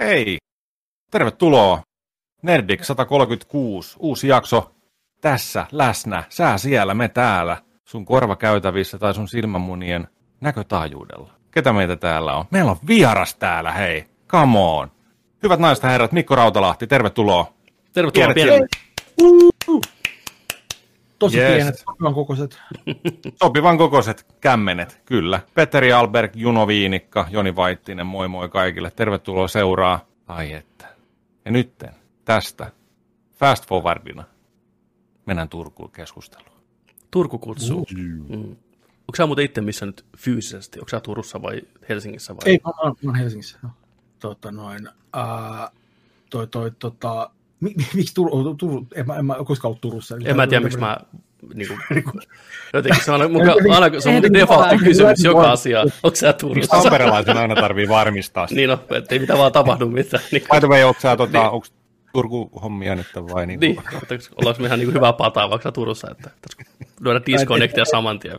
Hei! Tervetuloa! Nerdik 136, uusi jakso tässä, läsnä, sää siellä, me täällä, sun korvakäytävissä tai sun silmämunien näkötaajuudella. Ketä meitä täällä on? Meillä on vieras täällä, hei! Come on! Hyvät naiset ja herrat, Mikko Rautalahti, tervetuloa! Tervetuloa Kierret pienet. Tosi Yes. pienet, sopivan kokoiset. Sopivan kokoiset kämmenet, kyllä. Petteri Alberg, Juno Viinikka, Joni Vaittinen, moi moi kaikille. Tervetuloa seuraa. Ai että. Ja nytten tästä fast forwardina mennään Turkuun keskusteluun. Turku kutsuu. Mm. Onko sä muuten itse missä nyt fyysisesti? Onko sä Turussa vai Helsingissä vai? Ei, mä, oon- Helsingissä. No. Tota noin, ää, toi, toi, tota, miksi Turu, Turu, en mä, en mä koskaan ollut Turussa. En mä tiedä, miksi mä niinku, jotenkin se on aina, muka, aina, se on mun Ehdin default vaan. kysymys joka asia. Onko sä Miksi Turussa? tamperelaisen aina tarvii varmistaa sitä? Niin no, ettei mitään vaan tapahdu mitään. Niin, By the way, onko sä, tota, onko Turku-hommia nyt vai niin? niin ollaanko me ihan niinku hyvää pataa vaikka sä Turussa, että pitäisikö lyödä disconnectia saman tien.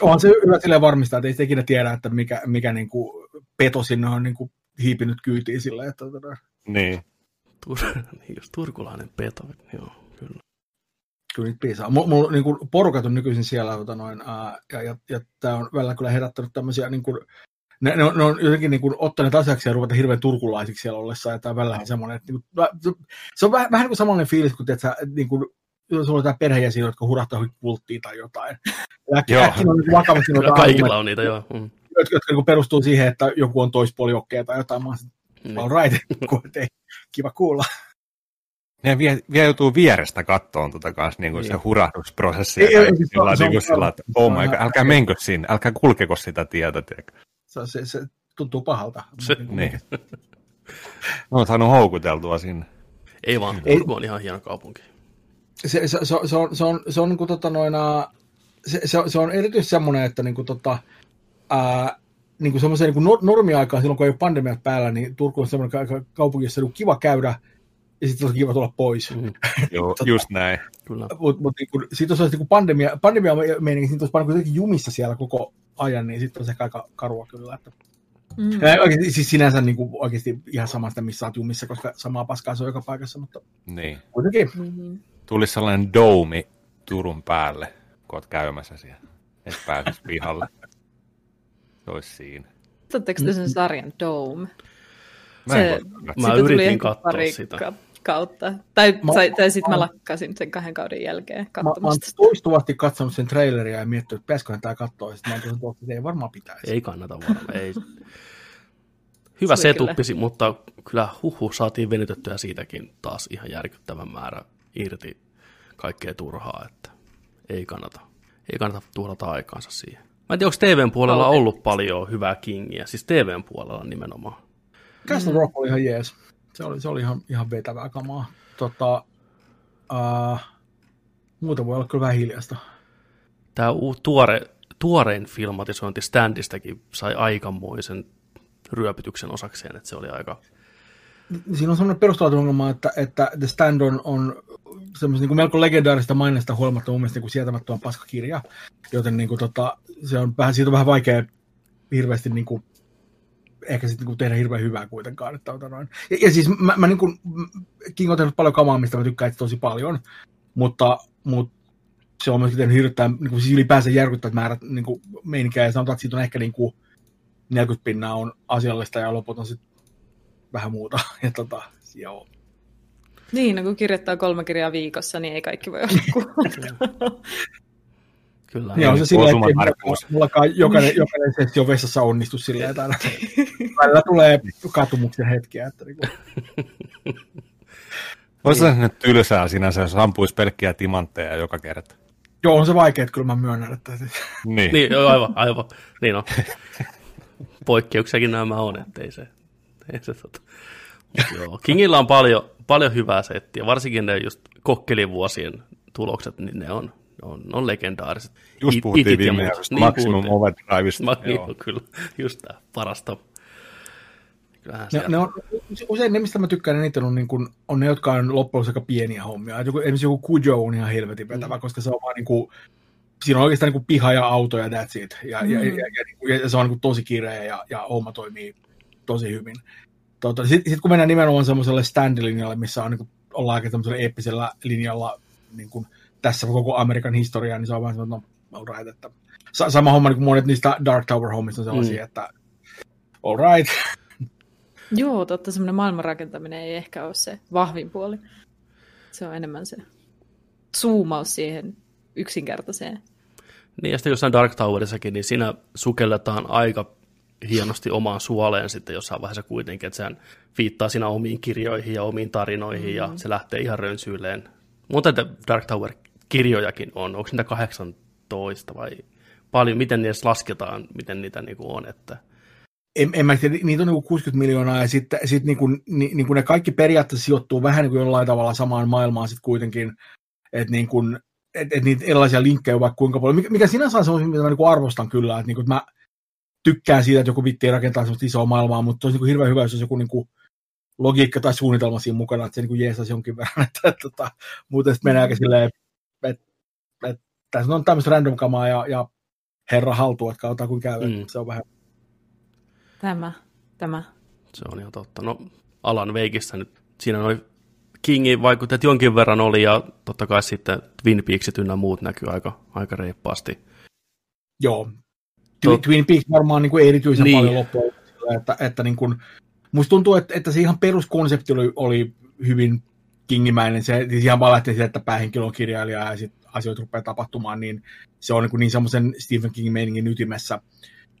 Onhan se hyvä silleen varmistaa, että ei sitä ikinä tiedä, että mikä, mikä niin kuin peto sinne on niin kuin hiipinyt kyytiin silleen, että tota, Niin. Tur- niin just turkulainen peto, joo, kyllä. kyllä niitä piisaa. Mulla, mulla niin kuin porukat on nykyisin siellä, tota noin, ää, ja, ja, ja tämä on välillä kyllä herättänyt tämmöisiä, niin kuin, ne, ne, on, ne on jotenkin niin kuin, ottaneet asiaksi ja ruveta hirveän turkulaisiksi siellä ollessa, ja tämä on välillä semmoinen, että niin kuin, se- on vähän, vähän niin kuin samanlainen fiilis, kun että niin kuin, jos sulla on jotain perheenjäseniä, jotka hurahtaa kulttiin tai jotain. Ja äkkiä on niin vakavasti Kyllä noita kaikilla argumentteja, on niitä, joo. Mm. jotka, jotka niin perustuu siihen, että joku on toispuolijokkea tai jotain. Mä oon Niin. all right, kun, ei, kiva kuulla. Ne vie, vie joutuu vierestä kattoon tota kanssa niin kuin se Niin. hurahdusprosessi. Ei, ei, siis sillä se on- niin kuin sillä, että oh my god, älkää menkö sinne, älkää kulkeko sitä tietä. Se, se, se tuntuu pahalta. Se- Niin. Mä oon saanut houkuteltua sinne. Ei vaan, Turku on ihan hieno kaupunki. se, se, se, on- se, on, se on, se on niin kuin, tota, noina, se, se, se, on erityisesti semmoinen, että niin kuin, tota, ää, niin kuin semmoiseen niin normiaikaan, silloin kun ei ole pandemiat päällä, niin Turku on semmoinen ka- ka- kaupunki, jossa on niin kiva käydä, ja sitten on kiva tulla pois. Mm. Joo, just näin. Kyllä. Mutta mut, niin sitten jos olisi niin pandemia, pandemia meininki, sitten olisi paljon kuitenkin jumissa siellä koko ajan, niin sitten on se aika karua kyllä. Että. Mm. Ja oikeasti, siis sinänsä niin kuin, oikeasti ihan samasta, missä olet jumissa, koska samaa paskaa se on joka paikassa, mutta Niin. kuitenkin. Mm-hmm. Tulisi sellainen doumi Turun päälle, kun oot käymässä siellä. Et pääsis pihalle. Se olisi siinä. Katsotteko te sen sarjan Dome? Mä en Se-. Mä yritin katsoa pari sitä. ka- kautta. Tai, Mä- tai, tai sitten mä mä- lakkasin sen kahden kauden jälkeen Mä, mä oon katsomasta. toistuvasti katsonut sen traileria ja miettinyt, että pääsiköhän tämä katsoa, ja sitten mä oon tullut, että ei varmaan pitäisi. Ei kannata varmaan, ei. Hyvä Se oli setuppisi, mutta kyllä huhu saatiin venytettyä siitäkin taas ihan järkyttävän määrä irti kaikkea turhaa, että ei kannata, ei kannata tuhlata aikaansa siihen. Mä en tiedä, onko TVn puolella Okei. ollut paljon hyvää kingiä, siis TVn puolella nimenomaan. Castle Rock oli ihan jees. Se oli, se oli ihan, ihan vetävää kamaa. Tota, uh, muuta voi olla kyllä vähän hiljasta. Tämä tuore, tuorein filmatisointi Standistäkin sai aikamoisen ryöpytyksen osakseen, että se oli aika... Siinä on semmoinen perustalaatu ongelma, että, että The Stand on, on semmoisen niin melko legendaarista mainesta huolimatta mun mielestä niin sietämättömän paskakirja, joten niin kuin, tota, se on vähän, siitä on vähän vaikea hirveästi niin kuin, ehkä sitten niin tehdä hirveän hyvää kuitenkaan. Että, tota, noin. Ja, ja, siis mä, mä niin kuin, King on tehnyt paljon kamaa, mistä mä tykkään tosi paljon, mutta, mutta se on myöskin tehnyt hirveän, niin kuin, siis ylipäänsä järkyttävät määrät niin kuin, meininkiä, ja sanotaan, että siitä on ehkä niin kuin, 40 pinnaa on asiallista ja loput on sitten vähän muuta. Ja tota, joo. Niin, no kun kirjoittaa kolme kirjaa viikossa, niin ei kaikki voi olla. Kyllä. Niin on se silleen, että mullakaan jokainen, jokainen sessio vessassa onnistu silleen, että aina välillä tulee katumuksen hetkiä. Että niin kuin, Olisi se nyt tylsää sinänsä, jos ampuisi pelkkiä timantteja joka kerta. joo, on se vaikea, että kyllä mä myönnän, että Niin. Niin, joo, aivan, aivan. Niin on. Poikkeuksiakin nämä on, ettei se... Ei se tota. Joo. Kingillä on paljon, paljon hyvää settiä, varsinkin ne just kokkelivuosien tulokset, niin ne on, ne on, ne on legendaariset. Just It- puhuttiin viime Niin Maximum. Overdriveista. Ma, niin, Joo. on kyllä, just tämä parasta. Kyllähän ne, ne on, usein ne, mistä mä tykkään eniten, on, niin kuin, on ne, jotka on loppujen aika pieniä hommia. Joku, esimerkiksi joku Kujo on ihan helvetin vetävä, mm. koska se on vaan niin kuin, siinä on oikeastaan niin kuin piha ja auto ja that's it. Ja, mm. ja, ja, ja, ja, ja se on niin kuin tosi kireä ja, ja homma toimii tosi hyvin. tota, Sitten sit kun mennään nimenomaan semmoiselle stand-linjalle, missä on, niin kuin, ollaan aika tämmöisellä eeppisellä linjalla niin kuin tässä koko Amerikan historiaa, niin se on vähän semmoinen, no, all right, että sama homma niin kuin monet niistä Dark Tower-hommista on sellaisia, mm. että all right. Joo, totta, semmoinen maailmanrakentaminen ei ehkä ole se vahvin puoli. Se on enemmän se zoomaus siihen yksinkertaiseen. Niin, ja sitten jossain Dark Towerissakin, niin siinä sukelletaan aika hienosti omaan suoleen sitten jossain vaiheessa kuitenkin, että sehän viittaa siinä omiin kirjoihin ja omiin tarinoihin, mm. ja se lähtee ihan rönsyilleen. Mutta Dark Tower-kirjojakin on, onko niitä 18 vai paljon, miten ne edes lasketaan, miten niitä niin on, että en, en mä tiedä, niitä on niin 60 miljoonaa ja sitten sit niin kuin, ni, niin kuin ne kaikki periaatteessa sijoittuu vähän niin kuin jollain tavalla samaan maailmaan sitten kuitenkin, että niin kuin, et, et niitä erilaisia linkkejä on vaikka kuinka paljon, mikä, mikä sinänsä on se, mitä mä niin arvostan kyllä, että niin kuin, että mä tykkään siitä, että joku vitti rakentaa semmoista isoa maailmaa, mutta olisi niin hirveän hyvä, jos olisi joku niin kuin logiikka tai suunnitelma siinä mukana, että se niin jeesasi jonkin verran, että, että, että muuten sitten menee aika silleen, että, että tässä on tämmöistä random kamaa ja, ja herra haltuu, että katsotaan kuin käy, mm. se on vähän Tämä, tämä. Se on ihan totta. No, Alan Veikissä nyt, siinä noin Kingin vaikutteet jonkin verran oli, ja totta kai sitten Twin Peaksit ynnä muut näkyy aika, aika reippaasti. Joo. Tot... Twin Peaks varmaan niin kuin erityisen niin. paljon loppujen että, että niin kuin, musta tuntuu, että, että se ihan peruskonsepti oli, oli hyvin kingimäinen. Se siis ihan vaan lähtee siitä, että päähenkilö on kirjailija ja sitten asioita rupeaa tapahtumaan, niin se on niin, niin semmoisen Stephen Kingin meiningin ytimessä.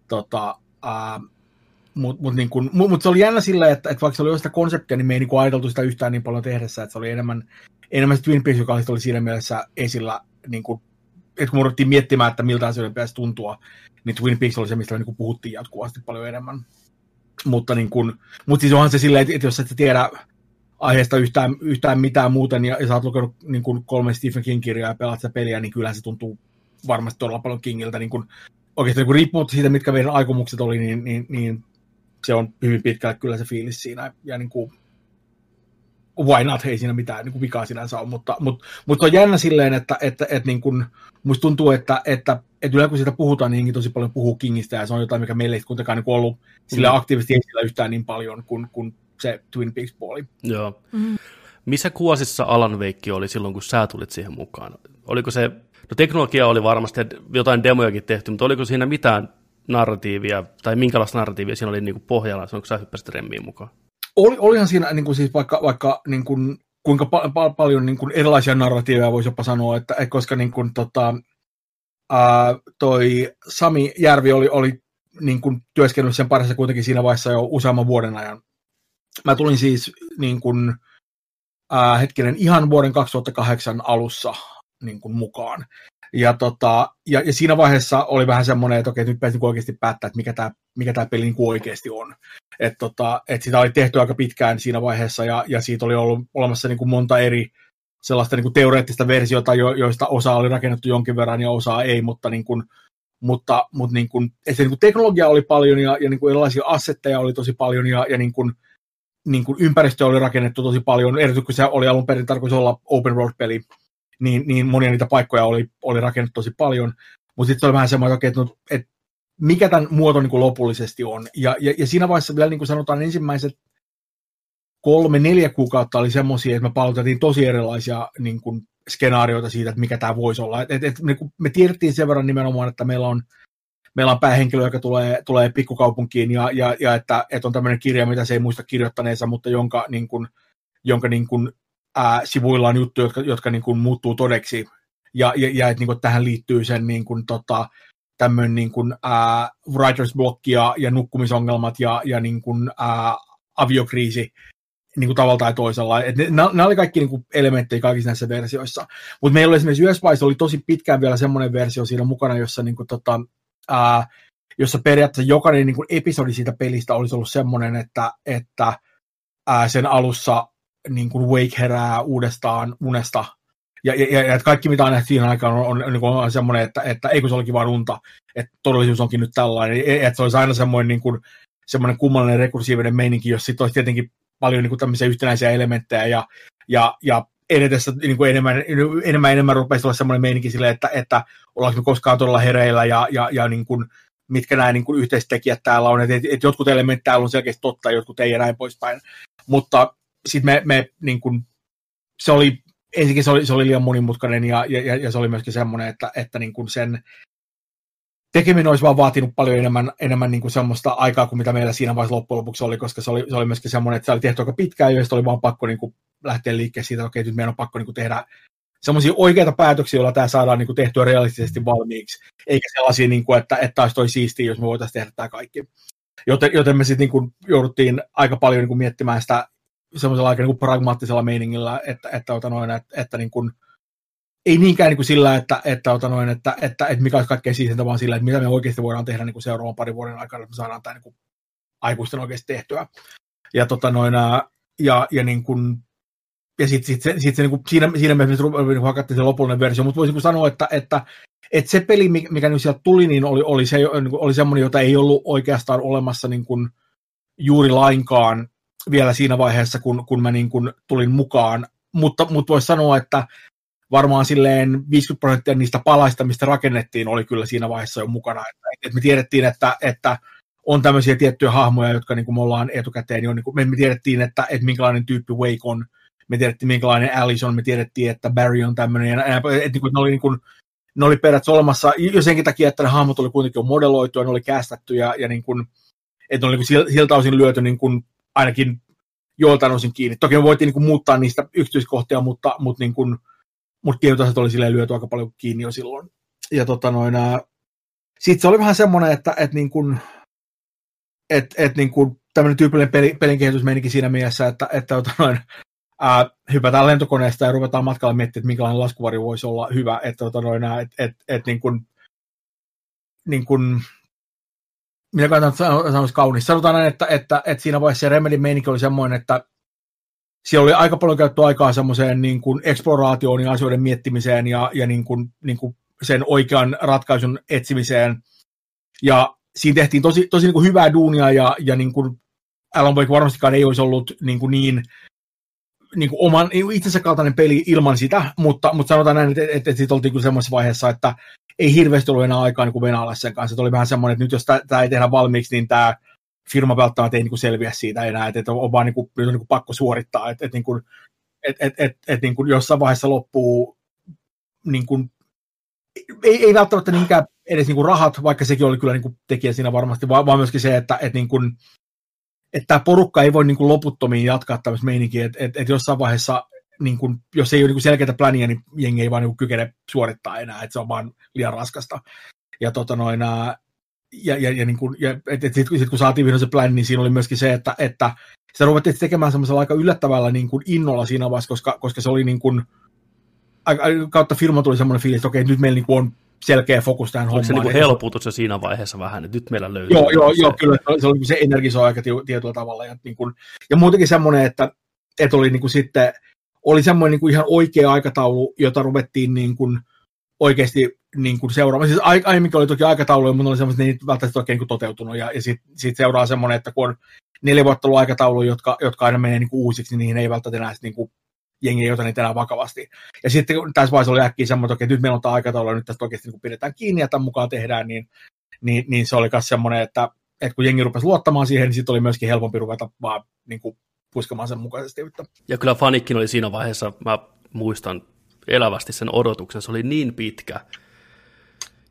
Tota, ää, mutta mut, niin mut se oli jännä sillä, että, että vaikka se oli jo sitä konseptia, niin me ei niin ajateltu sitä yhtään niin paljon tehdessä, että se oli enemmän, enemmän se Twin Peaks, joka oli siinä mielessä esillä, niin kuin, että kun me miettimään, että miltä asioiden pitäisi tuntua, niin Twin Peaks oli se, mistä niin kuin puhuttiin jatkuvasti paljon enemmän. Mutta, niin kuin, mutta siis onhan se silleen, että, että jos et tiedä aiheesta yhtään, yhtään mitään muuten, ja, ja sä oot lukenut niin kuin kolme Stephen King-kirjaa ja pelaat sitä peliä, niin kyllä se tuntuu varmasti todella paljon Kingiltä. Niin kuin, oikeastaan niin riippumatta siitä, mitkä meidän aikomukset oli, niin, niin, niin se on hyvin pitkälle kyllä se fiilis siinä, ja niin kuin, why not, ei siinä mitään niin kuin vikaa sinänsä ole, mutta, mutta, mutta on jännä silleen, että, että, että niin kuin, musta tuntuu, että, että, että yleensä kun siitä puhutaan, niin tosi paljon puhuu Kingistä, ja se on jotain, mikä meille ei kuitenkaan niin ollut sille mm. aktiivisesti esillä yhtään niin paljon kuin, kuin se Twin Peaks-puoli. Joo. Mm. Missä kuosissa Alan Veikki oli silloin, kun sä tulit siihen mukaan? Oliko se, no teknologia oli varmasti jotain demojakin tehty, mutta oliko siinä mitään narratiivia, tai minkälaista narratiivia siinä oli niin kuin pohjalla, onko sä hyppäsit remmiin mukaan? Oli, olihan siinä niin kuin siis vaikka, vaikka niin kuin, kuinka pa- pa- paljon niin kuin erilaisia narratiiveja voisi jopa sanoa, että, koska niin kuin, tota, ää, toi Sami Järvi oli, oli niin kuin työskennellyt sen parissa kuitenkin siinä vaiheessa jo useamman vuoden ajan. Mä tulin siis niin kuin, ää, hetkinen ihan vuoden 2008 alussa niin kuin mukaan. Ja, tota, ja, ja, siinä vaiheessa oli vähän semmoinen, että okei, nyt pääsin niinku oikeasti päättää, että mikä tämä mikä tää peli niin oikeasti on. Että tota, et sitä oli tehty aika pitkään siinä vaiheessa, ja, ja siitä oli ollut olemassa niin kuin monta eri sellaista niin kuin teoreettista versiota, jo, joista osa oli rakennettu jonkin verran ja osa ei, mutta, niin kuin, mutta, mutta niin kuin, että niin kuin teknologia oli paljon ja, ja niin kuin erilaisia assetteja oli tosi paljon ja, ja niin kuin, niin kuin ympäristö oli rakennettu tosi paljon, erityisesti kun se oli alun perin tarkoitus olla open world-peli, niin, niin monia niitä paikkoja oli, oli rakennettu tosi paljon. Mutta sitten se oli vähän semmoinen, että, että, että mikä tämän muoto niin kuin lopullisesti on. Ja, ja, ja siinä vaiheessa vielä niin kuin sanotaan ensimmäiset kolme, neljä kuukautta oli semmoisia, että me palautettiin tosi erilaisia niin kuin, skenaarioita siitä, että mikä tämä voisi olla. Et, et, et, niin me tiedettiin sen verran nimenomaan, että meillä on, meillä on päähenkilö, joka tulee, tulee pikkukaupunkiin ja, ja, ja että, että on tämmöinen kirja, mitä se ei muista kirjoittaneensa, mutta jonka, niin kuin, jonka niin kuin, ää, sivuilla on juttuja, jotka, jotka niin kuin muuttuu todeksi, ja, ja, ja että niin kuin tähän liittyy sen niin kuin, tota, tämmöinen niin kuin, ää, writer's block ja, ja nukkumisongelmat ja, ja niin kuin, ää, aviokriisi niin kuin tavalla tai toisella. Et ne, nämä oli kaikki niin kuin elementtejä kaikissa näissä versioissa. Mutta meillä oli esimerkiksi Yöspice oli tosi pitkään vielä semmoinen versio siinä mukana, jossa, niin kuin, tota, ää, jossa periaatteessa jokainen niin kuin episodi siitä pelistä olisi ollut semmoinen, että, että ää, sen alussa niin kuin Wake herää uudestaan unesta. Ja, ja, ja että kaikki, mitä on nähty siinä aikaan, on, on, on, on semmoinen, että, että ei kun se olikin vaan unta, että todellisuus onkin nyt tällainen. Että se olisi aina semmoinen, niin kuin, semmoinen kummallinen rekursiivinen meininki, jos sitten olisi tietenkin paljon niin kuin tämmöisiä yhtenäisiä elementtejä ja, ja, ja edetessä niin kuin enemmän, enemmän enemmän rupeisi olla semmoinen meininki sille, että, että ollaanko me koskaan todella hereillä ja, ja, ja niin kuin, mitkä nämä niin kuin yhteistekijät täällä on, että et, et jotkut elementit täällä on selkeästi totta, jotkut ei ja näin poispäin. Mutta sitten me, me niin kuin, se oli, ensinnäkin se oli, se oli liian monimutkainen ja, ja, ja se oli myöskin semmoinen, että, että niin kuin sen tekeminen olisi vaan vaatinut paljon enemmän, enemmän niin kuin semmoista aikaa kuin mitä meillä siinä vaiheessa loppujen lopuksi oli, koska se oli, se oli myöskin semmoinen, että se oli tehty aika pitkään ja oli vaan pakko niin kuin lähteä liikkeelle siitä, että okei, nyt meidän on pakko niin kuin tehdä semmoisia oikeita päätöksiä, joilla tämä saadaan niin kuin tehtyä realistisesti valmiiksi, eikä sellaisia, niin kuin, että, että olisi toi siistiä, jos me voitaisiin tehdä tämä kaikki. Joten, joten me sitten niin jouduttiin aika paljon niin kuin miettimään sitä semmoisella aika niin kuin pragmaattisella meiningillä, että, että, että, noin, että, että niin kuin, ei niinkään niin kuin sillä, että, että, että, noin, että, että, että mikä olisi kaikkein siisintä, vaan sillä, että mitä me oikeasti voidaan tehdä niin kuin seuraavan parin vuoden aikana, että me saadaan tämä niin kuin aikuisten oikeasti tehtyä. Ja, tota, noin, ja, ja niin kuin, ja sitten sit se, sit se niinku, siinä, siinä mielessä niin hakattiin se lopullinen versio, mutta voisin sanoa, että, että, että se peli, mikä nyt sieltä tuli, niin oli, oli, se, niinku, oli semmoinen, jota ei ollut oikeastaan olemassa niin kuin juuri lainkaan vielä siinä vaiheessa, kun, kun mä niin kuin tulin mukaan, mutta, mutta voisi sanoa, että varmaan silleen 50 prosenttia niistä palaista, mistä rakennettiin, oli kyllä siinä vaiheessa jo mukana. Että, että me tiedettiin, että, että on tämmöisiä tiettyjä hahmoja, jotka niin kuin me ollaan etukäteen jo, niin kuin, me tiedettiin, että, että minkälainen tyyppi Wake on, me tiedettiin minkälainen Alice on, me tiedettiin, että Barry on tämmöinen, ja että, että, että ne oli, niin kuin, ne oli periaatteessa olemassa jo senkin takia, että ne hahmot oli kuitenkin jo modeloitu ja ne oli kästetty ja, ja niin kuin, että ne oli niin kuin siltä osin lyöty niin kuin ainakin joiltain osin kiinni. Toki me voitiin niin kuin muuttaa niistä yksityiskohtia, mutta, mutta, niin kuin, mutta tietysti oli silleen lyöty aika paljon kiinni jo silloin. Ja tota noin, sitten se oli vähän semmoinen, että, että niin kuin, että, että niin kuin tämmöinen tyypillinen peli, pelin kehitys menikin siinä mielessä, että, että tota noin, ää, hypätään lentokoneesta ja ruvetaan matkalla miettimään, että minkälainen laskuvari voisi olla hyvä, että tota noin, et, et, et, niin kuin, niin kuin, mitä kannattaa sanoa kaunis. Sanotaan näin, että, että, että siinä vaiheessa se Remedin meininki oli semmoinen, että siellä oli aika paljon käytetty aikaa semmoiseen niin kuin eksploraatioon ja asioiden miettimiseen ja, ja niin kuin, niin kuin sen oikean ratkaisun etsimiseen. Ja siinä tehtiin tosi, tosi niin kuin hyvää duunia ja, ja niin kuin Alan Wake varmastikaan ei olisi ollut niin, kuin niin niin kuin oman itsensä kaltainen peli ilman sitä, mutta, mutta sanotaan näin, että, että, että sitten oltiin kyllä semmoisessa vaiheessa, että ei hirveästi ollut enää aikaa niin venäläisen sen kanssa. Että oli vähän semmoinen, että nyt jos tämä ei tehdä valmiiksi, niin tämä firma välttämättä ei niin kuin selviä siitä enää, että, on vaan niin kuin, niin kuin pakko suorittaa, että, että, niin kuin, että, että, että, niin kuin jossain vaiheessa loppuu niin kuin, ei, ei välttämättä niinkään edes niin kuin rahat, vaikka sekin oli kyllä niin kuin tekijä siinä varmasti, vaan, vaan myöskin se, että, että niin kuin, että tämä porukka ei voi niin kuin loputtomiin jatkaa tämmöistä meininkiä, että, että, että jossain vaiheessa, niin kuin, jos ei ole niin kuin selkeitä pläniä, niin jengi ei vaan niin kuin kykene suorittaa enää, että se on vaan liian raskasta. Ja, tota noin, ja, ja, ja, niin kuin, ja et, et, sit, sit, kun saatiin vihdoin se pläni, niin siinä oli myöskin se, että, että sitä ruvettiin tekemään semmoisella aika yllättävällä niin kuin innolla siinä vaiheessa, koska, koska se oli niin kuin, kautta firma tuli semmoinen fiilis, että okei, nyt meillä niin kuin on selkeä fokus tähän hommaan. se niin helpotus se siinä vaiheessa vähän, että nyt meillä löytyy? Joo, joo, joo kyllä, se, oli, se energisoi aika tietyllä tavalla. Ja, niin kuin, ja muutenkin semmoinen, että, että oli niin kuin sitten, oli semmoinen niin kuin ihan oikea aikataulu, jota ruvettiin niin kuin oikeasti niin kuin seuraamaan. Siis aiemminkin oli toki aikatauluja, mutta oli semmoiset, ne ei välttämättä oikein niin toteutunut. Ja, ja sitten sit seuraa semmoinen, että kun on neljä vuotta ollut aikataulu, jotka, jotka aina menee niin kuin uusiksi, niin niihin ei välttämättä enää niin kuin jengi ei ota niitä enää vakavasti. Ja sitten tässä vaiheessa oli äkkiä semmoinen, että nyt meillä on tämä aikataulu, nyt tästä oikeasti niin pidetään kiinni ja tämän mukaan tehdään, niin, niin, niin se oli myös semmoinen, että, että kun jengi rupesi luottamaan siihen, niin sitten oli myöskin helpompi ruveta vaan niin kuin, puskamaan sen mukaisesti. Ja kyllä fanikkin oli siinä vaiheessa, mä muistan elävästi sen odotuksen, se oli niin pitkä,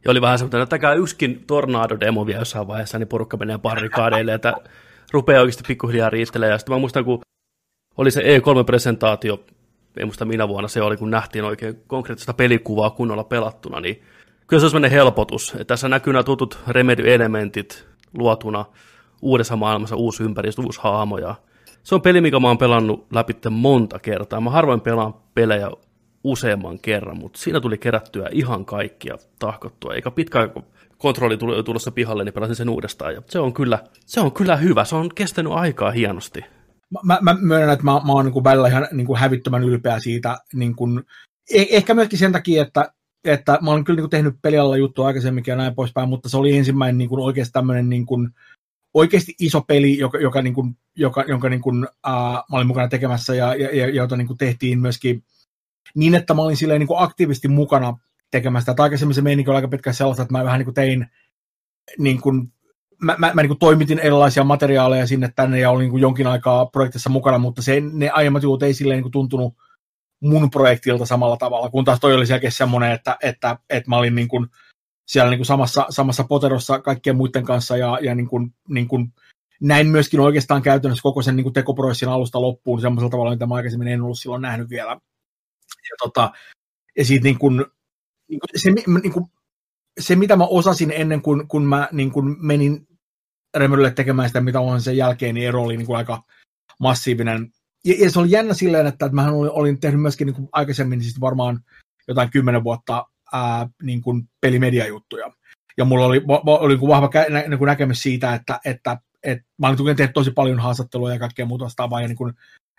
ja oli vähän semmoinen, että tämä yksikin tornado-demo vielä jossain vaiheessa, niin porukka menee barrikaadeille, että rupeaa oikeasti pikkuhiljaa riittelemään. Ja sitten mä muistan, kun oli se E3-presentaatio en muista minä vuonna se oli, kun nähtiin oikein konkreettista pelikuvaa kunnolla pelattuna, niin kyllä se on sellainen helpotus. Että tässä näkyy nämä tutut Remedy-elementit luotuna uudessa maailmassa, uusi ympäristö, uusi haamo. Ja se on peli, mikä mä oon pelannut läpi monta kertaa. Mä harvoin pelaan pelejä useamman kerran, mutta siinä tuli kerättyä ihan kaikkia tahkottua, eikä pitkä kontrolli tuli tulossa pihalle, niin pelasin sen uudestaan. Ja se on kyllä, se on kyllä hyvä, se on kestänyt aikaa hienosti mä, mä myönnän, että mä, mä oon niin välillä ihan niin kuin hävittömän ylpeä siitä. Niin kuin, eh, ehkä myöskin sen takia, että, että mä olen kyllä niin kuin tehnyt pelialalla juttua aikaisemminkin ja näin poispäin, mutta se oli ensimmäinen niin kuin oikeasti tämmöinen niin kuin, oikeasti iso peli, joka, joka, niin kuin, joka, jonka niin kuin, uh, mä olin mukana tekemässä ja, ja, ja jota niin kuin tehtiin myöskin niin, että mä olin silleen niin kuin aktiivisesti mukana tekemässä. Että aikaisemmin se meininki oli aika pitkä sellaista, että mä vähän niin kuin tein niin kuin, mä, mä, mä niin kuin toimitin erilaisia materiaaleja sinne tänne ja olin niin kuin jonkin aikaa projektissa mukana, mutta se, ne aiemmat jutut ei silleen niin kuin tuntunut mun projektilta samalla tavalla, kun taas toi oli selkeästi semmoinen, että, että, että mä olin niin kuin siellä niin kuin samassa, samassa poterossa kaikkien muiden kanssa ja, ja niin kuin, niin kuin näin myöskin oikeastaan käytännössä koko sen niin kuin tekoprosessin alusta loppuun semmoisella tavalla, mitä mä aikaisemmin en ollut silloin nähnyt vielä. Ja, tota, ja siitä niin kuin, niin kuin, se, niin kuin, se, mitä mä osasin ennen kuin kun mä niin kuin menin Remedylle tekemään sitä, mitä on sen jälkeen, niin ero oli niin kuin aika massiivinen. Ja, ja, se oli jännä silleen, että, että mä olin, olin tehnyt myöskin niin kuin aikaisemmin siis varmaan jotain kymmenen vuotta ää, niin kuin pelimediajuttuja. Ja mulla oli, oli niin vahva nä, niin kuin näkemys siitä, että, että, että mä olin tehnyt tosi paljon haastatteluja ja kaikkea muuta vastaavaa ja niin kuin,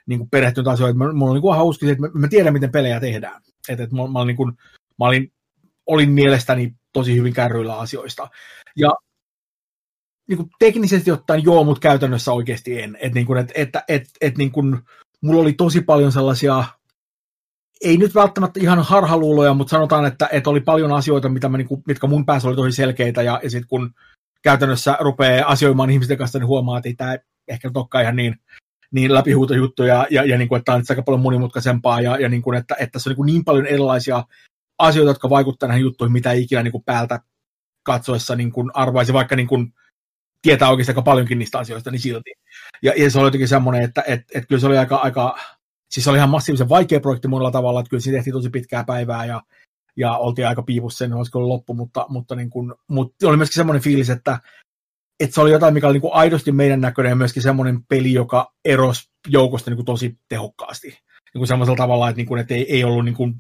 niin kuin perehtynyt asioihin. Mulla oli niin hauska että mä, mä tiedän, miten pelejä tehdään. Että, että mä, mä, olin, niin kuin, mä olin, olin mielestäni tosi hyvin kärryillä asioista. Ja niin kuin teknisesti ottaen joo, mutta käytännössä oikeasti en. Että niin kuin, et, et, et, et, niin kuin, mulla oli tosi paljon sellaisia, ei nyt välttämättä ihan harhaluuloja, mutta sanotaan, että, että oli paljon asioita, mitä mä, niin kuin, mitkä mun päässä oli tosi selkeitä, ja, ja sitten kun käytännössä rupeaa asioimaan ihmisten kanssa, niin huomaa, että ei tämä ehkä olekaan ihan niin, niin läpihuutojuttu, ja, ja, niin kuin, että tämä on aika paljon monimutkaisempaa, ja, ja niin kuin, että, että se on niin, kuin niin paljon erilaisia asioita, jotka vaikuttavat näihin juttuihin, mitä ikinä niin kuin päältä katsoessa niin kuin arvaisi, vaikka niin kuin tietää oikeastaan aika paljonkin niistä asioista, niin silti. Ja, ja se oli jotenkin semmoinen, että et, et kyllä se oli aika, aika, siis se oli ihan massiivisen vaikea projekti monella tavalla, että kyllä siinä tehtiin tosi pitkää päivää ja, ja oltiin aika piipussa sen, olisiko ollut loppu, mutta, mutta, niin kuin, mutta oli myöskin semmoinen fiilis, että, että se oli jotain, mikä oli niin kuin aidosti meidän näköinen ja myöskin semmoinen peli, joka erosi joukosta niin kuin tosi tehokkaasti. Niin kuin semmoisella tavalla, että, niin kuin, että ei, ei ollut niin kuin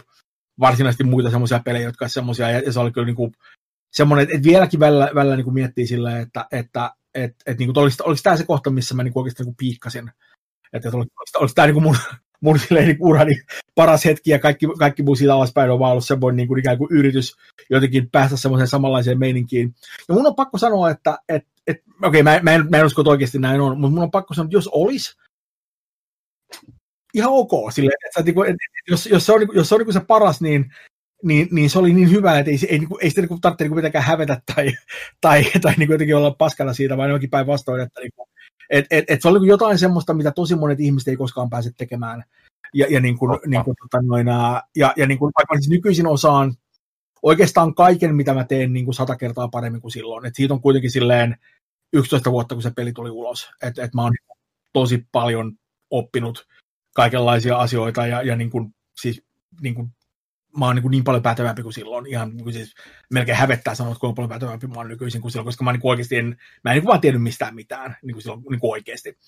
varsinaisesti muita semmoisia pelejä, jotka semmoisia, ja, ja se oli kyllä niin kuin, semmoinen, että vieläkin välillä, välillä niin kuin miettii silleen, että, että et, et, niin kuin, oliko, oliko tämä se kohta, missä mä niin kuin oikeasti niin kuin piikkasin. Että et, oliko, oliko tämä niin kuin mun, mun silleen, niin urani paras hetki ja kaikki, kaikki muu siitä alaspäin on vaan ollut semmoinen niin kuin, ikään kuin yritys jotenkin päästä semmoiseen samanlaiseen meininkiin. Ja mun on pakko sanoa, että et, et, okei, okay, mä, mä, mä en usko, että oikeasti näin on, mutta mun on pakko sanoa, että jos olisi, ihan ok. Silleen, että, että, että, että jos, jos, se on, jos se on niin se paras, niin niin, niin se oli niin hyvä, että ei, ei, ei, ei sitä tarvitse mitenkään hävetä tai, tai, tai niin jotenkin olla paskana siitä, vaan jokin päinvastoin, että niin kuin, et, et, et se oli jotain semmoista, mitä tosi monet ihmiset ei koskaan pääse tekemään. Ja, ja, niin kuin, niin kuin, tota, noin, ja, ja niin kuin, vaikka siis nykyisin osaan oikeastaan kaiken, mitä mä teen niin kuin sata kertaa paremmin kuin silloin. Et siitä on kuitenkin silleen 11 vuotta, kun se peli tuli ulos. Että et mä oon tosi paljon oppinut kaikenlaisia asioita ja, ja niin kuin, siis, niin kuin mä oon niin, niin paljon pätevämpi kuin silloin, ihan niin kuin siis melkein hävettää sanoa, kuinka paljon pätevämpi mä oon nykyisin kuin silloin, koska mä niin oikeasti en, mä en niin vaan tiennyt mistään mitään niin kuin silloin niin kuin oikeasti.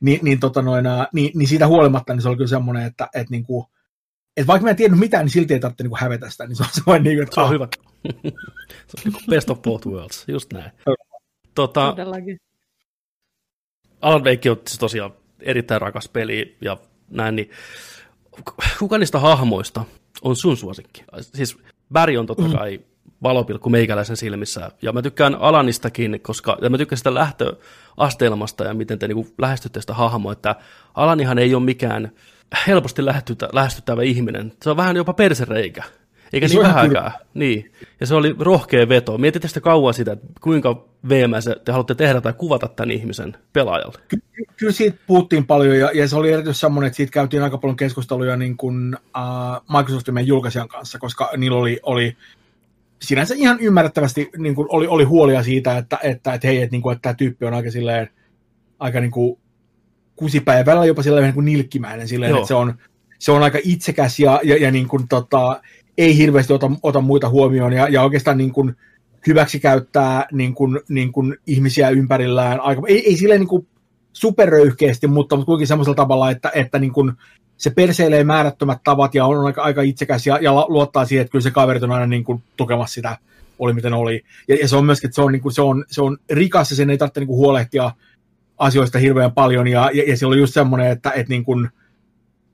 Ni, niin, tota noin, niin, niin, siitä huolimatta niin se oli kyllä semmoinen, että, että, niin kuin, että vaikka mä en tiennyt mitään, niin silti ei tarvitse niin hävetä sitä, niin se on semmoinen, niin kuin, että se on ah. hyvä. se on niin best of both worlds, just näin. tota, Todellakin. Alan Wake on siis tosiaan erittäin rakas peli ja näin, niin kuka niistä hahmoista on sun suosikki? Siis Barry on totta mm. kai valopilkku meikäläisen silmissä, ja mä tykkään Alanistakin, koska ja mä tykkään sitä lähtöasteelmasta ja miten te niin lähestytte sitä hahmoa, että Alanihan ei ole mikään helposti lähestyttävä ihminen. Se on vähän jopa persereikä. Eikä niin vähäkään. Niin. Ja se oli rohkea veto. Mietitte sitä kauan sitä, että kuinka VMS te haluatte tehdä tai kuvata tämän ihmisen pelaajalle. Ky- kyllä siitä puhuttiin paljon ja, ja se oli erityisesti semmoinen, että siitä käytiin aika paljon keskusteluja niin kuin, uh, Microsoftin meidän julkaisijan kanssa, koska niillä oli, oli sinänsä ihan ymmärrettävästi niin kuin oli, oli huolia siitä, että, että, että hei, että, niin kuin, että tämä tyyppi on aika silleen, aika niin kuin kusipäivällä jopa silleen niin kuin nilkkimäinen silleen, että se on, se on aika itsekäs ja, ja, ja niin kuin, tota, ei hirveästi ota, ota muita huomioon ja, ja oikeastaan niin kuin hyväksi käyttää niin kuin, niin kuin ihmisiä ympärillään. Aika, ei, ei silleen niin kuin superröyhkeästi, mutta, mutta kuitenkin semmoisella tavalla, että, että niin kuin se perseilee määrättömät tavat ja on aika, aika itsekäs ja, ja luottaa siihen, että kyllä se kaveri on aina niin kuin tukemassa sitä, oli miten oli. Ja, ja se on myöskin, että se on, niin kuin, se on, se on rikas ja sen ei tarvitse niin kuin huolehtia asioista hirveän paljon ja, ja, ja se on just semmoinen, että, että niin kuin,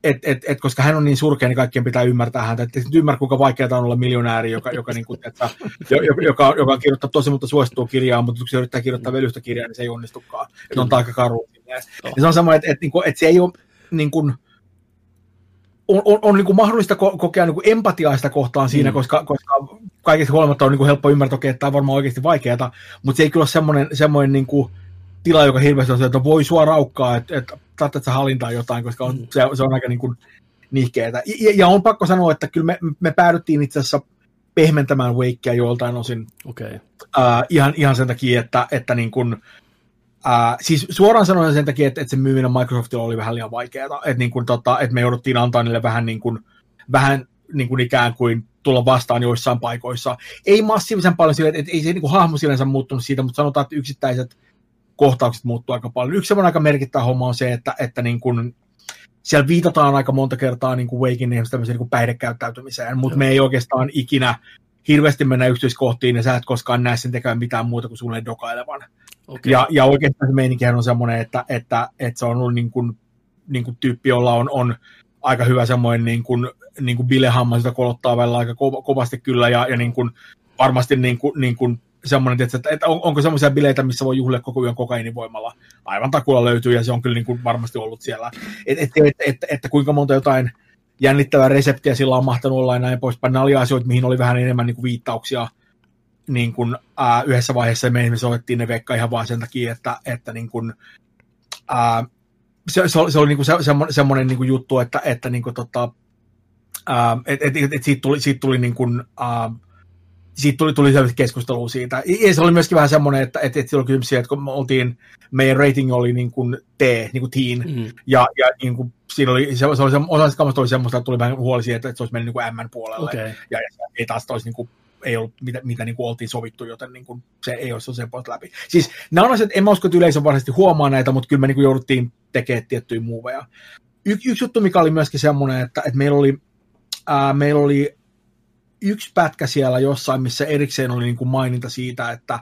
et, et, et, koska hän on niin surkea, niin kaikkien pitää ymmärtää häntä. Et, et ymmärrä, kuinka vaikeaa on olla miljonääri, joka, joka, niin kuin, että, joka, joka, joka kirjoittaa tosi mutta suosittua kirjaa, mutta kun se yrittää kirjoittaa vielä yhtä kirjaa, niin se ei onnistukaan. Se on aika karu. Ja se on sama, että, että, että, että se ei ole niin kuin, on, on, on niin kuin mahdollista ko- kokea niin kuin empatiaa sitä kohtaan siinä, mm. koska, koska kaikista huolimatta on niin kuin helppo ymmärtää, että tämä on varmaan oikeasti vaikeaa, mutta se ei kyllä ole semmoinen, semmoinen niin kuin tila, joka hirveästi on se, että voi sua raukkaa, että, että saatat sä hallintaa jotain, koska on, se, se, on aika niin kuin nihkeetä. Ja, ja, on pakko sanoa, että kyllä me, me päädyttiin itse asiassa pehmentämään Wakea joiltain osin. Okay. Uh, ihan, ihan sen takia, että, että niin kuin, uh, siis suoraan sanoen sen takia, että, että se myyminen Microsoftilla oli vähän liian vaikeaa, että, niin kuin, tota, että me jouduttiin antaa niille vähän, niin kuin, vähän niin kuin ikään kuin tulla vastaan joissain paikoissa. Ei massiivisen paljon sille, että, että ei se niin kuin hahmo sinänsä muuttunut siitä, mutta sanotaan, että yksittäiset kohtaukset muuttuu aika paljon. Yksi semmoinen aika merkittävä homma on se, että, että niin kuin, siellä viitataan aika monta kertaa niin kuin Wakein tämmöiseen niin päihdekäyttäytymiseen, mutta me ei oikeastaan ikinä hirveästi mennä yksityiskohtiin ja sä et koskaan näe sen tekemään mitään muuta kuin sulle dokailevan. Okay. Ja, ja oikeastaan se meininkihän on semmoinen, että, että, että se on ollut niin kuin, niin kuin tyyppi, jolla on, on aika hyvä semmoinen niin kuin, niin kuin bilehamma, sitä kolottaa välillä aika ko- kovasti kyllä ja, ja niin kuin, varmasti niin kuin, niin kuin semmoinen, että, että on, onko semmoisia bileitä, missä voi juhlia koko yön kokainivoimalla. Aivan takulla löytyy ja se on kyllä niin kuin varmasti ollut siellä. Että et, et, et, et, kuinka monta jotain jännittävää reseptiä sillä on mahtanut olla ja näin poispäin. Nämä oli asioita, mihin oli vähän enemmän niin kuin viittauksia niin kuin, ää, yhdessä vaiheessa me esimerkiksi otettiin ne veikka ihan vaan sen takia, että, että niin kuin, ää, se, se, oli, se oli niin kuin se, semmoinen, semmoinen niin kuin juttu, että, että niin kuin, tota, ää, et, et, et, et siitä tuli, siitä tuli niin kuin, ää, siitä tuli, tuli selvästi keskustelua siitä. Ja se oli myöskin vähän semmoinen, että, että, että silloin kysymys että kun me oltiin, meidän rating oli niin kuin T, niin kuin teen, mm. ja, ja niin kuin, siinä oli, se, se oli, osa kammasta oli semmoista, että tuli vähän huoli siitä, että, että se olisi mennyt niin kuin M-puolelle, okay. ja, ja ei taas olisi niin kuin, ei ollut, mitä, mitä niin kuin oltiin sovittu, joten niin kuin, se ei olisi sen pois läpi. Siis nämä on asiat, en mä usko, että yleisö varsinaisesti huomaa näitä, mutta kyllä me niin kuin jouduttiin tekemään tiettyjä muuveja. Y- yksi juttu, mikä oli myöskin semmoinen, että, että meillä oli, ää, meillä oli yksi pätkä siellä jossain, missä erikseen oli niin kuin maininta siitä, että,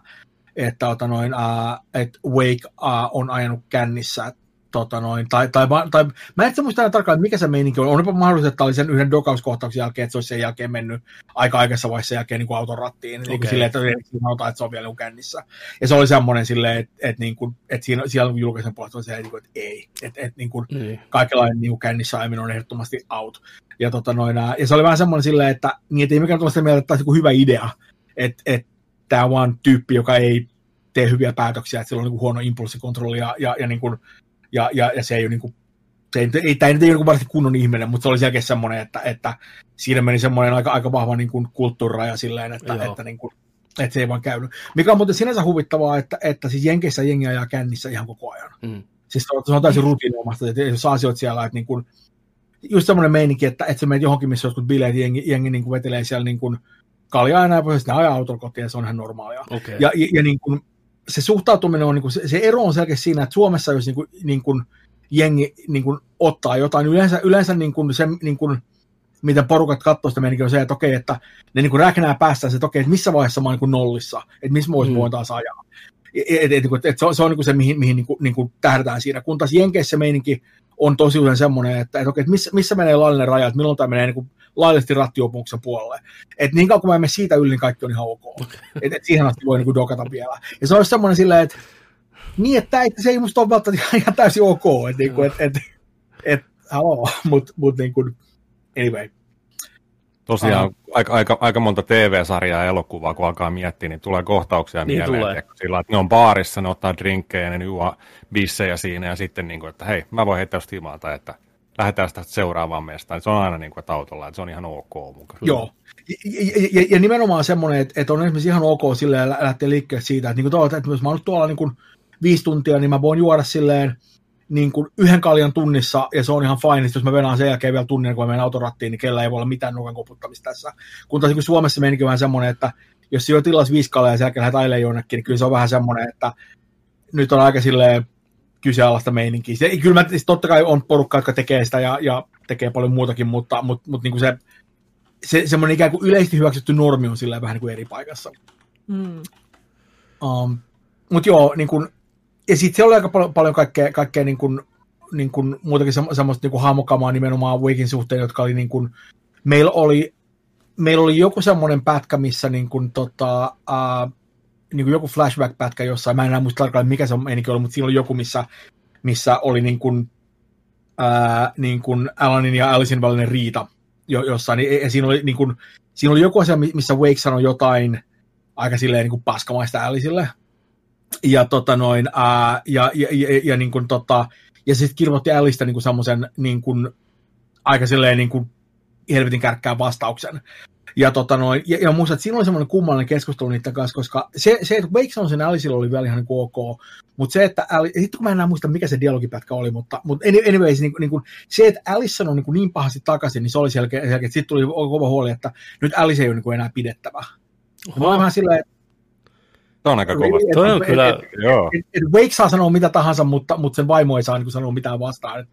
että, että, noin, uh, että Wake uh, on ajanut kännissä tota noin, tai, tai, tai, mä en muista tarkkaan, mikä se meininki on. On jopa mahdollista, että oli sen yhden dokauskohtauksen jälkeen, että se olisi sen jälkeen mennyt aika aikaisessa vaiheessa jälkeen niin kuin auton rattiin. Okay. Niin silleen, että sanotaan, että se on vielä niin kännissä. Ja se oli semmoinen silleen, että, että, niin kuin, että siinä, siellä julkisen puolesta se, että, että ei. Että, että niin kuin, niin. kaikenlainen niin kuin kännissä aiemmin on ehdottomasti out. Ja, tota noin, ja se oli vähän semmoinen silleen, että, niin, että ei mikään tule sitä mieltä, että tämä olisi hyvä idea. Että, että tämä on vaan tyyppi, joka ei tee hyviä päätöksiä, että sillä on niin kuin huono impulssikontrolli ja, ja, ja niin kuin, ja, ja, ja se ei ole niin kuin, se ei, ei, tämä ei ole niin varsin kunnon ihminen, mutta se oli selkeästi semmoinen, että, että siinä meni semmoinen aika, aika vahva niin kuin kulttuuriraja silleen, että, että, niin kuin, että se ei vaan käynyt. Mikä on muuten sinänsä huvittavaa, että, että siis Jenkeissä jengi ajaa kännissä ihan koko ajan. Mm. Siis se on, se on täysin rutiinoimasta, että jos asioita siellä, että niin kuin, just semmoinen meininki, että, että se menee johonkin, missä joskus bileet, jengi, jengi niin kuin vetelee siellä niin kuin kaljaa ja näin, ne ajaa autolla kotiin ja se on ihan normaalia. Okay. Ja, ja, ja niin kuin, se suhtautuminen on, niin kuin, se, se ero on selkeästi siinä, että Suomessa jos niin kuin, niin kuin, jengi niin kuin, ottaa jotain, yleensä, yleensä niin kuin, se, niin kuin, miten porukat katsoo sitä meininkiä, on se, että okei, että ne niin räknää päästään se, että okei, että missä vaiheessa mä oon niin nollissa, että missä mä mm. voin taas ajaa. Et, et, et, et se on, se on niin kuin se, mihin, mihin niin kuin, niin kuin tähdätään siinä. Kun taas Jenkeissä meininki on tosi usein semmoinen, että, että, okei, että missä, missä menee laillinen raja, että milloin tämä menee niin kuin laillisesti rattiopumuksen puolelle. Et niin kauan kun mä menen siitä yli, niin kaikki on ihan ok. Et, et siihen asti voi niin kuin dokata vielä. Ja se olisi semmoinen silleen, että niin, että se ei musta ole välttämättä ihan täysin ok, että niin kuin, et, et, et, haloo, mutta mut niin kuin, anyway. Tosiaan uh, aika, aika, aika, monta TV-sarjaa ja elokuvaa, kun alkaa miettiä, niin tulee kohtauksia niin mieleen. Tulee. Sillä, että ne on baarissa, ne ottaa drinkkejä, ne juo bissejä siinä ja sitten, niin kuin, että hei, mä voin heittää himalta, että lähdetään sitä seuraavaan mestaan. Se on aina niin kuin, että autolla, että se on ihan ok mukaan. Joo. Ja, ja, ja, nimenomaan semmoinen, että, että on esimerkiksi ihan ok silleen lähteä liikkeelle siitä, että, niin kuin että jos mä oon nyt tuolla niin kuin viisi tuntia, niin mä voin juoda silleen niin kuin yhden kaljan tunnissa, ja se on ihan fine, jos mä venaan sen jälkeen vielä tunnin, kun mä menen autorattiin, niin kellä ei voi olla mitään nukan koputtamista tässä. Kun taas niin Suomessa menikin vähän semmoinen, että jos jo tilas viisi kaljaa ja sen jälkeen lähdet jonnekin, niin kyllä se on vähän semmoinen, että nyt on aika silleen kyseenalaista meininkiä. Se, kyllä mä, siis totta kai on porukka, jotka tekee sitä ja, ja tekee paljon muutakin, mutta, mutta, mutta niin kuin se, se, semmoinen ikään kuin yleisesti hyväksytty normi on silleen vähän niin kuin eri paikassa. Mm. Um, mutta joo, niin kuin, ja sitten siellä oli aika paljon, paljon kaikkea, kaikkea niin kuin, niin kuin, muutakin semmoista niin kuin nimenomaan Wakein suhteen, jotka oli niin kuin, meillä oli, meillä oli joku semmoinen pätkä, missä niin kuin, tota, uh, niin kuin joku flashback-pätkä jossain, mä en enää muista tarkalleen mikä se on oli, mutta siinä oli joku, missä, missä oli niin kuin, ää, niin kuin Alanin ja Alicin välinen riita jo, jossain, ja, ja siinä oli niin kuin, siinä oli joku asia, missä Wake sanoi jotain aika silleen niin kuin paskamaista Aliceille. Ja tota noin, ää, ja, ja, ja, ja, niin kuin, tota, ja sitten kirvoitti Alista niin kuin semmoisen niin kuin, aika silleen niin kuin helvetin kärkkään vastauksen. Ja, tota noin, ja, ja muista, että siinä oli semmoinen kummallinen keskustelu niiden kanssa, koska se, se että Wake sen Alicella oli vielä ihan niin ok, mutta se, että Alice, sitten kun mä enää muista, mikä se dialogipätkä oli, mutta, mutta anyways, niin, niin kuin, se, että Alice on niin, niin pahasti takaisin, niin se oli selkeä, selkeä että sitten tuli kova huoli, että nyt Alice ei ole niin enää pidettävä. Mä olen vähän silleen, että Se on aika kova. et- Toi on kyllä- et- Joo. et, et Wake saa sanoa mitä tahansa, mutta, mutta sen vaimo ei saa niin sanoa mitään vastaan. Et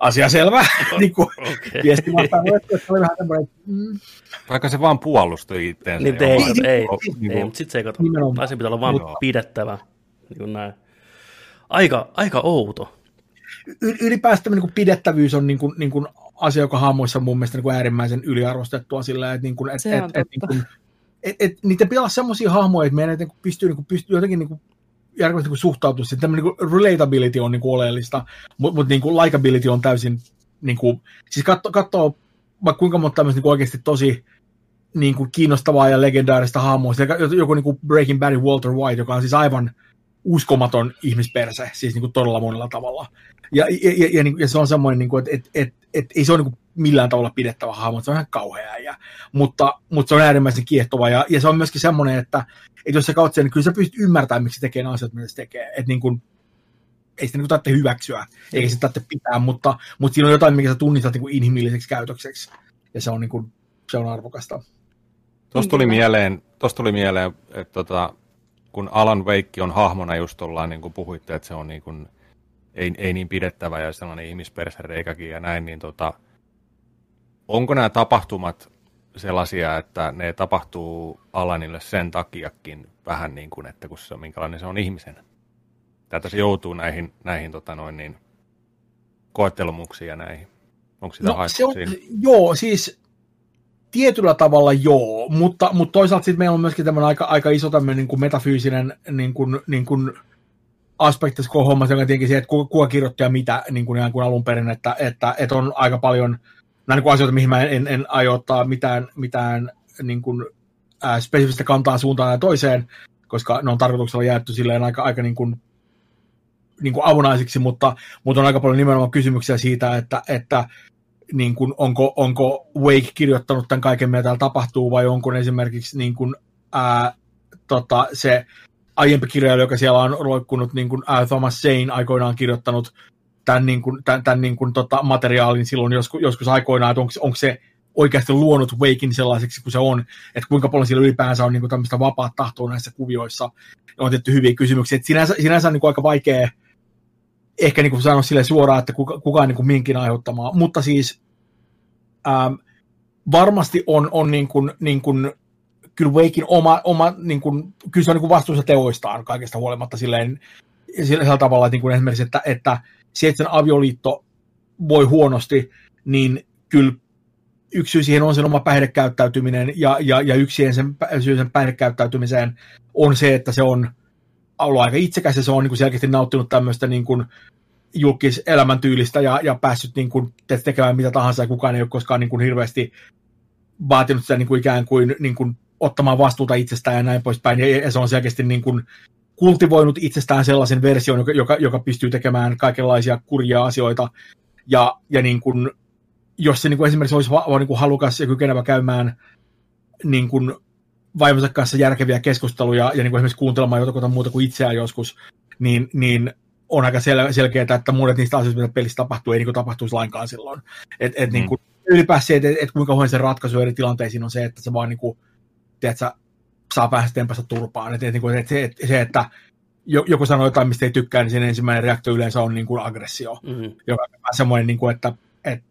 Asia selvä. niin kuin, Okei. viesti vastaan että oli vähän semmoinen, että mm, Vaikka se vaan puolustui itteensä. Niin, ei, ei, niin ei, kuin- mutta sitten se ei kato. Nimenomaan. Naisen pitää olla vaan Joo. pidettävä. Niin kuin näin. Aika, aika outo. y- ylipäänsä tämmöinen niin kuin pidettävyys on niin kuin, niin kuin asia, joka hahmoissa on mun mielestä niin kuin äärimmäisen yliarvostettua sillä, että, niin kuin, et, Se et, on et, niin kuin, et, et, niitä pitää olla semmoisia hahmoja, että meidän niin kuin pystyy, niin kuin, pystyy jotenkin niin kuin, järkevästi niin suhtautua siihen. Tämmöinen niin relatability on niin oleellista, mutta mut, niin kuin likability on täysin, niin kuin, siis katso, katsoo vaikka kuinka monta tämmöistä niin kuin oikeasti tosi niin kuin kiinnostavaa ja legendaarista hahmoa. Siellä Joku niin kuin Breaking Badin Walter White, joka on siis aivan uskomaton ihmisperse, siis niin kuin todella monella tavalla. Ja, ja, ja, ja, niin- ja se on semmoinen, niin kuin, että et, et, et, ei se ole niin millään tavalla pidettävä hahmo, se on ihan kauhea. Ja, mutta, mutta se on äärimmäisen kiehtova. Ja, ja se on myöskin semmoinen, että, että jos sä katsot sen, niin kyllä sä pystyt ymmärtämään, miksi se tekee ne asiat, mitä se tekee. Että niin kuin, ei sitä niin tarvitse hyväksyä, eikä sitä tarvitse pitää, mutta, mutta siinä on jotain, mikä sä tunnistat niin kuin inhimilliseksi käytökseksi. Ja se on, niin kuin, se on arvokasta. Tuosta tuli mieleen, tosta tuli mieleen että tota, kun Alan Wake on hahmona just ollaan, niin kuin puhuitte, että se on niin kuin, ei, ei niin pidettävä ja sellainen ihmispersereikäkin ja näin, niin tota, onko nämä tapahtumat sellaisia, että ne tapahtuu Alanille sen takiakin vähän niin kuin, että kun se on, minkälainen se on ihmisen. Tätä se joutuu näihin, näihin tota noin niin, koettelumuksiin ja näihin. Onko sitä No, se on, siinä? joo, siis tietyllä tavalla joo, mutta, mutta toisaalta sitten meillä on myöskin tämmöinen aika, aika iso tämmöinen niin kuin metafyysinen niin kuin, niin kuin aspekti koko hommassa, joka tietenkin se, että kuka, kuka kirjoitti ja mitä niin kuin ihan kuin alun perin, että, että, että on aika paljon nämä niin kuin asioita, mihin mä en, en aio ottaa mitään, mitään niin kuin, ää, spesifistä kantaa suuntaan ja toiseen, koska ne on tarkoituksella jaettu silleen aika, aika niin kuin, niin kuin avonaisiksi, mutta, mutta on aika paljon nimenomaan kysymyksiä siitä, että, että niin kuin, onko, onko Wake kirjoittanut tämän kaiken, mitä täällä tapahtuu, vai onko esimerkiksi niin kuin, ää, tota, se aiempi kirjailija, joka siellä on roikkunut, niin kuin ää, Thomas Zane aikoinaan kirjoittanut tämän, niin kuin, tämän, tämän niin kuin, tota, materiaalin silloin joskus, joskus aikoinaan, että onko, onko se oikeasti luonut Wakein sellaiseksi kuin se on, että kuinka paljon siellä ylipäänsä on niin kuin, tämmöistä vapaat tahtoa näissä kuvioissa. On tehty hyviä kysymyksiä. Et sinänsä, sinänsä on niin kuin, aika vaikea ehkä niin kuin sanoa sille suoraan, että kuka, kuka on niin kuin minkin aiheuttamaa, mutta siis ähm, varmasti on, on niin kuin, niin kuin, kyllä Wakein oma, oma niin kuin, kyllä se on niin kuin vastuussa teoistaan kaikesta huolimatta silleen, sillä, sillä tavalla, että, niin kuin esimerkiksi, että, että se, että sen avioliitto voi huonosti, niin kyllä yksi syy siihen on sen oma päihdekäyttäytyminen, ja, ja, ja yksi sen, syy sen päihdekäyttäytymiseen on se, että se on ollut aika itsekäs, ja se on niin kuin selkeästi nauttinut tämmöistä niin kuin, julkiselämäntyylistä ja, ja päässyt niin kuin, te- tekemään mitä tahansa, ja kukaan ei ole koskaan niin kuin, hirveästi vaatinut sitä niin kuin, ikään kuin, niin kuin, ottamaan vastuuta itsestään ja näin poispäin, ja, ja se on selkeästi niin kuin, kultivoinut itsestään sellaisen version, joka, joka, joka pystyy tekemään kaikenlaisia kurjia asioita, ja, ja niin kuin, jos se niin kuin esimerkiksi olisi va, va, niin kuin halukas ja kykenevä käymään niin kuin, vaimonsa kanssa järkeviä keskusteluja ja niin kuin esimerkiksi kuuntelemaan jotakuta muuta kuin itseään joskus, niin, niin on aika sel- selkeää, että monet niistä asioista, mitä pelissä tapahtuu, ei niin kuin tapahtuisi lainkaan silloin. Et, et, Mm. niin kuin, ylipäänsä se, että et, kuinka huono se ratkaisu eri tilanteisiin on se, että se vaan niin kuin, tiedätkö, saa päästä tempasta turpaan. Et, et, et, se, et, se, että jo- joku sanoo jotain, mistä ei tykkää, niin sen ensimmäinen reaktio yleensä on niin kuin aggressio Mm. joka on vähän semmoinen, niin kuin, että, että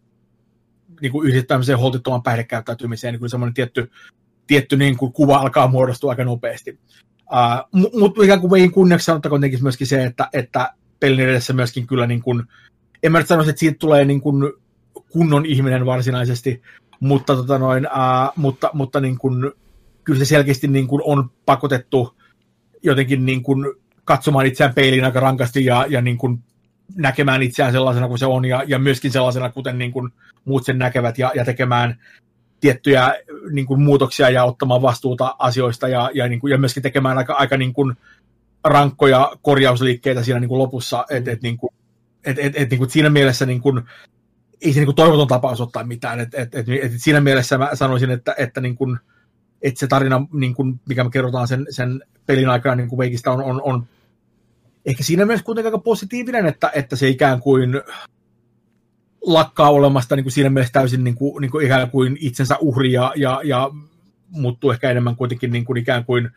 niin kuin yhdistää tämmöiseen holtittoman päihdekäyttäytymiseen, niin kuin semmoinen tietty, tietty niin kuin kuva alkaa muodostua aika nopeasti. Uh, Mutta ikään kuin Wayn kunniaksi sanottakoon kuitenkin myöskin se, että, että pelin edessä myöskin kyllä, niin kuin, en mä nyt sanoisi, että siitä tulee niin kuin kunnon ihminen varsinaisesti, mutta, tota noin, uh, mutta, mutta niin kuin, kyllä se selkeästi niin kuin on pakotettu jotenkin niin kuin katsomaan itseään peiliin aika rankasti ja, ja niin kuin näkemään itseään sellaisena kuin se on ja, ja myöskin sellaisena, kuten niin kuin muut sen näkevät ja, ja tekemään tiettyjä niin kuin, muutoksia ja ottamaan vastuuta asioista ja, ja, niin kuin, ja myöskin tekemään aika, aika niin kuin, rankkoja korjausliikkeitä siinä niin kuin lopussa, että et, niin kuin, et, et, et, niin kuin, siinä mielessä niin kuin, ei se niin kuin, toivoton tapaus ottaa mitään, et, et, et, et, siinä mielessä mä sanoisin, että, että niin kuin, että se tarina, niin kuin, mikä me kerrotaan sen, sen pelin aikana niin kuin Wakeista on, on, on ehkä siinä mielessä kuitenkin aika positiivinen, että, että se ikään kuin lakkaa olemasta niin kuin siinä mielessä täysin niin kuin, niin kuin ikään kuin itsensä uhri ja, ja, ja muuttuu ehkä enemmän kuitenkin niin kuin ikään kuin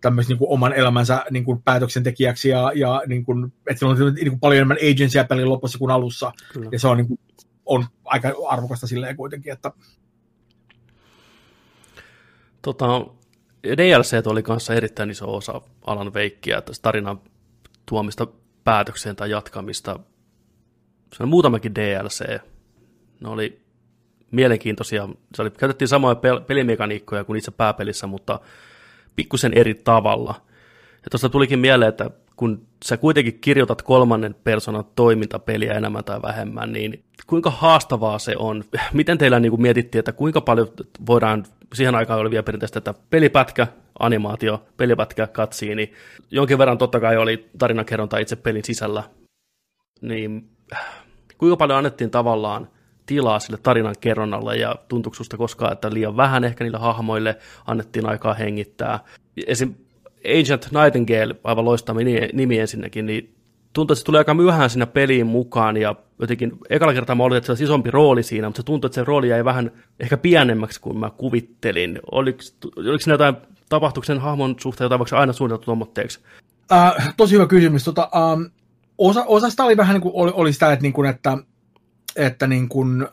tämmöisen niin kuin oman elämänsä niin kuin päätöksentekijäksi ja, ja niin kuin, että on niin kuin paljon enemmän agencyä pelin lopussa kuin alussa. Kyllä. Ja se on, niin kuin, on aika arvokasta silleen kuitenkin, että Tota, DLC oli kanssa erittäin iso osa alan veikkiä, että tarinan tuomista päätökseen tai jatkamista. Se on muutamakin DLC. Ne oli mielenkiintoisia. Se oli, käytettiin samoja pel- pelimekaniikkoja kuin itse pääpelissä, mutta pikkusen eri tavalla. Ja tuosta tulikin mieleen, että kun sä kuitenkin kirjoitat kolmannen persoonan toimintapeliä enemmän tai vähemmän, niin kuinka haastavaa se on? Miten teillä niin kuin mietittiin, että kuinka paljon voidaan, siihen aikaan oli vielä perinteistä, että pelipätkä, animaatio, pelipätkä, katsiini, jonkin verran totta kai oli tarinankerronta itse pelin sisällä, niin kuinka paljon annettiin tavallaan tilaa sille tarinan kerronnalle ja tuntuksusta koskaan, että liian vähän ehkä niille hahmoille annettiin aikaa hengittää. Esim. Agent Nightingale, aivan loistava nimi ensinnäkin, niin tuntuu, että se tuli aika myöhään siinä peliin mukaan ja jotenkin ekalla kertaa mä olin, että se isompi rooli siinä, mutta se tuntui, että se rooli jäi vähän ehkä pienemmäksi kuin mä kuvittelin. Oliko, oliko siinä jotain tapahtuksen hahmon suhteen jotain vaikka aina suunniteltu tuommoitteeksi? Uh, tosi hyvä kysymys. Tota, um, osa, osasta oli vähän niin kuin, oli, oli sitä, että, niin kuin, että, että niin kuin,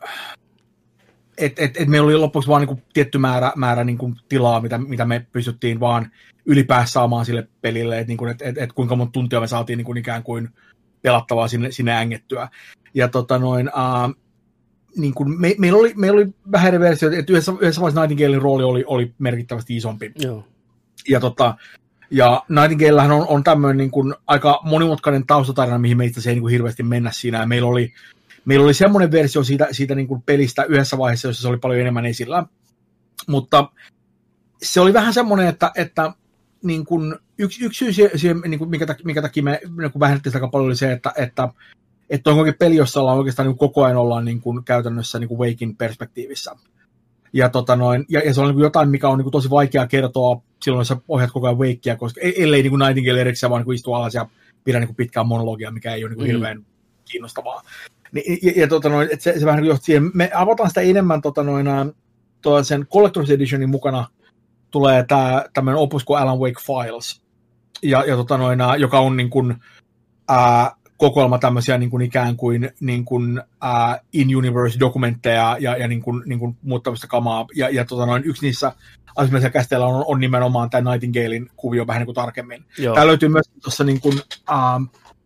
et, et, et meillä oli lopuksi vain niin tietty määrä, määrä niin kuin tilaa, mitä, mitä me pystyttiin vaan ylipäänsä saamaan sille pelille, että niin et, et, et kuinka monta tuntia me saatiin niin kuin ikään kuin pelattavaa sinne, sinne ängettyä. Ja tota noin, uh, niin kuin me, meillä, oli, meillä oli vähän eri versioita, että yhdessä, yhdessä vaiheessa Nightingalein rooli oli, oli merkittävästi isompi. Joo. Ja, tota, ja Nightingalehän on, on tämmöinen niin kuin aika monimutkainen taustatarina, mihin meistä se ei niin kuin hirveästi mennä siinä. Ja meillä oli Meillä oli semmoinen versio siitä, siitä niin kuin pelistä yhdessä vaiheessa, jossa se oli paljon enemmän esillä, mutta se oli vähän semmoinen, että, että niin kuin yksi, yksi syy siihen, niin kuin minkä, takia, minkä takia me niin kuin vähennettiin sitä aika paljon, oli se, että, että, että on peli, jossa ollaan oikeastaan niin koko ajan ollaan niin kuin käytännössä niin kuin Wakein perspektiivissä. Ja, tota noin, ja, ja se on niin kuin jotain, mikä on niin kuin tosi vaikea kertoa silloin, jos sä ohjat koko ajan Wakea, koska e-, ellei niin kuin Nightingale erikseen vaan niin kuin istu alas ja pidä niin kuin pitkää monologia, mikä ei ole niin kuin mm. hirveän kiinnostavaa. Niin, ja, ja tota noin, se, se vähän johti siihen. Me avataan sitä enemmän tota noin, sen Collector's Editionin mukana tulee tämä tämmöinen opus kuin Alan Wake Files, ja, ja tota noin, joka on niin kuin, ää, kokoelma tämmöisiä niin kuin ikään kuin, niin kuin ää, in-universe-dokumentteja ja, ja niin kuin, niin kuin muut tämmöistä kamaa. Ja, ja tota noin, yksi niissä asioissa käsitellä on, on nimenomaan tämä Nightingalein kuvio vähän niin kuin tarkemmin. Joo. Tämä löytyy myös tuossa niin kuin, ää,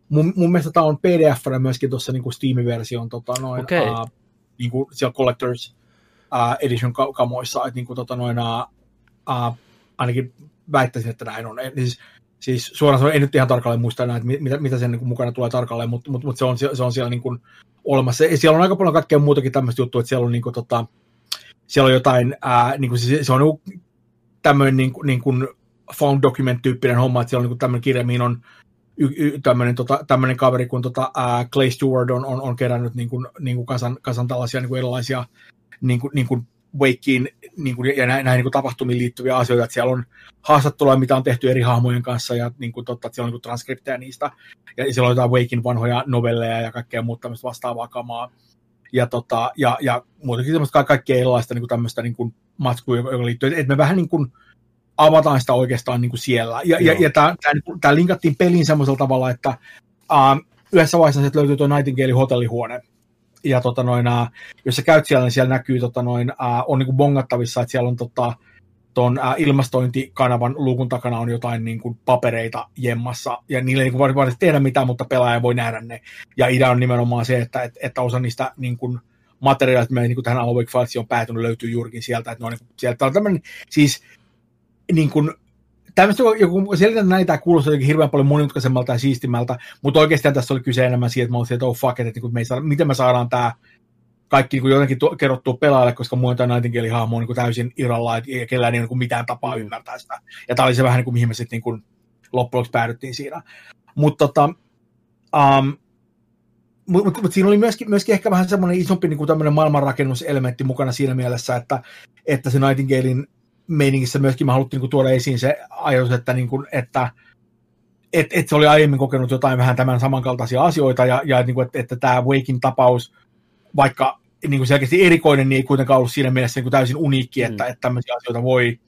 mun, mun mielestä tämä on pdf myöskin tuossa niin Steam-version tota noin, okay. uh, niin kuin siellä Collectors uh, Edition kamoissa, että niin kuin, tota noin, uh, uh, ainakin väittäisin, että näin on. Siis, siis suoraan sanoen, en nyt ihan tarkalleen muista enää, että mitä, mitä sen niin kuin, mukana tulee tarkalleen, mutta, mutta, mutta se, on, se on siellä niin kuin, olemassa. Ja siellä on aika paljon kaikkea muutakin tämmöistä juttua, että siellä on, niin kuin, tota, siellä on jotain, ää, niin kuin, se, se on niin tämmöinen niin kuin, niin kuin found document-tyyppinen homma, että siellä on niin tämmöinen kirja, mihin on tämmöinen tota, kaveri kuin tota, ää, Clay Stewart on, on, on kerännyt niin kuin, niin kuin kasan, kasan tällaisia niin kuin erilaisia niin kuin, niin kuin Wakeen niin kuin, ja näihin, näihin niin tapahtumiin liittyviä asioita, että siellä on haastatteluja, mitä on tehty eri hahmojen kanssa, ja niin kuin, totta, että siellä on niin transkripteja niistä, ja siellä on jotain Wakein vanhoja novelleja ja kaikkea muuta tämmöistä vastaavaa kamaa, ja, tota, ja, ja muutenkin semmoista kaikkea erilaista niin kuin tämmöistä niin kuin matskua, joka liittyy, että me vähän niin kuin, avataan sitä oikeastaan niin kuin siellä. Ja, ja, ja tämä, tämä, niinku, linkattiin peliin semmoisella tavalla, että uh, yhdessä vaiheessa sieltä löytyy tuo Nightingale hotellihuone, ja tota noin, uh, jos sä käyt siellä, niin siellä näkyy, tota noin, uh, on niin kuin bongattavissa, että siellä on tota, tuon uh, ilmastointikanavan luukun takana on jotain niin kuin papereita jemmassa, ja niille ei niin varsinaisesti tehdä mitään, mutta pelaaja voi nähdä ne. Ja idea on nimenomaan se, että, että, että osa niistä niin kuin, materiaalit, mitä niin tähän Alan Wake on päätynyt, löytyy juurikin sieltä. Että ne on, niin kuin, sieltä on tämmöinen, siis niin kuin, tämmöistä, joku selitän näitä kuulostaa jotenkin hirveän paljon monimutkaisemmalta ja siistimältä, mutta oikeastaan tässä oli kyse enemmän siitä, että mä olisin, että oh fuck, että, että me saa, miten me saadaan tämä kaikki niin kuin jotenkin to, kerrottua pelaajalle, koska muuta Nightingale-hahmo on niin kuin täysin irralla, ja kellään ei ole niin mitään tapaa mm. ymmärtää sitä. Ja tämä oli se vähän niin kuin mihin me sitten niin kuin loppujen päädyttiin siinä. Mutta tota, um, mutta mut, mut siinä oli myöskin, myöskin ehkä vähän semmoinen isompi niin kuin maailmanrakennuselementti mukana siinä mielessä, että, että se Nightingalein meiningissä myöskin me haluttiin niin kuin, tuoda esiin se ajatus, että, niin kuin, että et, et se oli aiemmin kokenut jotain vähän tämän samankaltaisia asioita, ja, ja niin kuin, että, että tämä Wakein tapaus, vaikka niin kuin selkeästi erikoinen, niin ei kuitenkaan ollut siinä mielessä niin kuin täysin uniikki, että, mm. että tämmöisiä asioita voi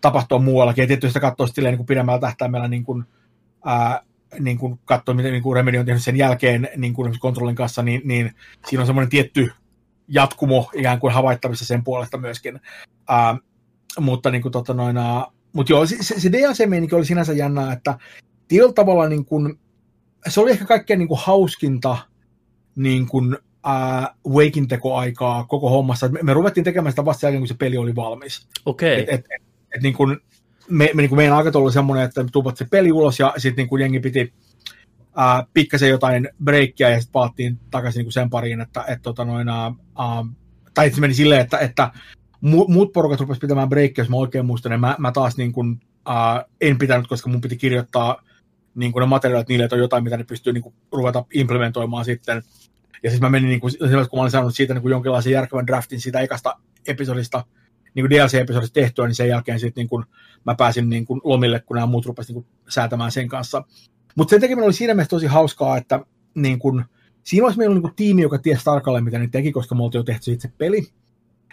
tapahtua muuallakin. Ja tietysti sitä katsoo silleen niin kuin pidemmällä tähtäimellä niin kuin, ää, niin kuin katsoo, miten niin kuin Remedy on tehnyt sen jälkeen niin kuin kontrollin kanssa, niin, niin siinä on semmoinen tietty jatkumo ikään kuin havaittavissa sen puolesta myöskin. Ää, mutta niin kuin, tota noin, mutta joo, se, se DLC-meininki oli sinänsä jännää, että tietyllä tavalla niin kuin, se oli ehkä kaikkein niin kuin hauskinta niin kuin, ää, Wakein tekoaikaa koko hommassa. Me, me ruvettiin tekemään sitä vasta jälkeen, kun se peli oli valmis. Okei. Okay. Et, et, et, niin kuin, me, me, niin kuin meidän aikataulu oli semmoinen, että me tuupat se peli ulos ja sitten niin kuin jengi piti ää, pikkasen jotain breikkiä ja sitten paattiin takaisin niin kuin sen pariin, että et, tota noin, ää, tai se meni silleen, että, että muut porukat rupesivat pitämään breikkiä, jos mä oikein muistan, niin mä, mä taas niin kuin, ää, en pitänyt, koska mun piti kirjoittaa niin kuin ne materiaalit niille, että on jotain, mitä ne pystyy niin kuin, ruveta implementoimaan sitten. Ja siis mä menin, niin kuin, kun mä olin saanut siitä niin kuin jonkinlaisen järkevän draftin siitä ekasta episodista, niin DLC-episodista tehtyä, niin sen jälkeen sitten niin kuin, mä pääsin niin kuin, lomille, kun nämä muut rupesivat niin säätämään sen kanssa. Mutta sen tekeminen oli siinä mielessä tosi hauskaa, että niin kuin, siinä olisi meillä niin kuin, tiimi, joka tiesi tarkalleen, mitä ne teki, koska me oltiin jo tehty itse peli.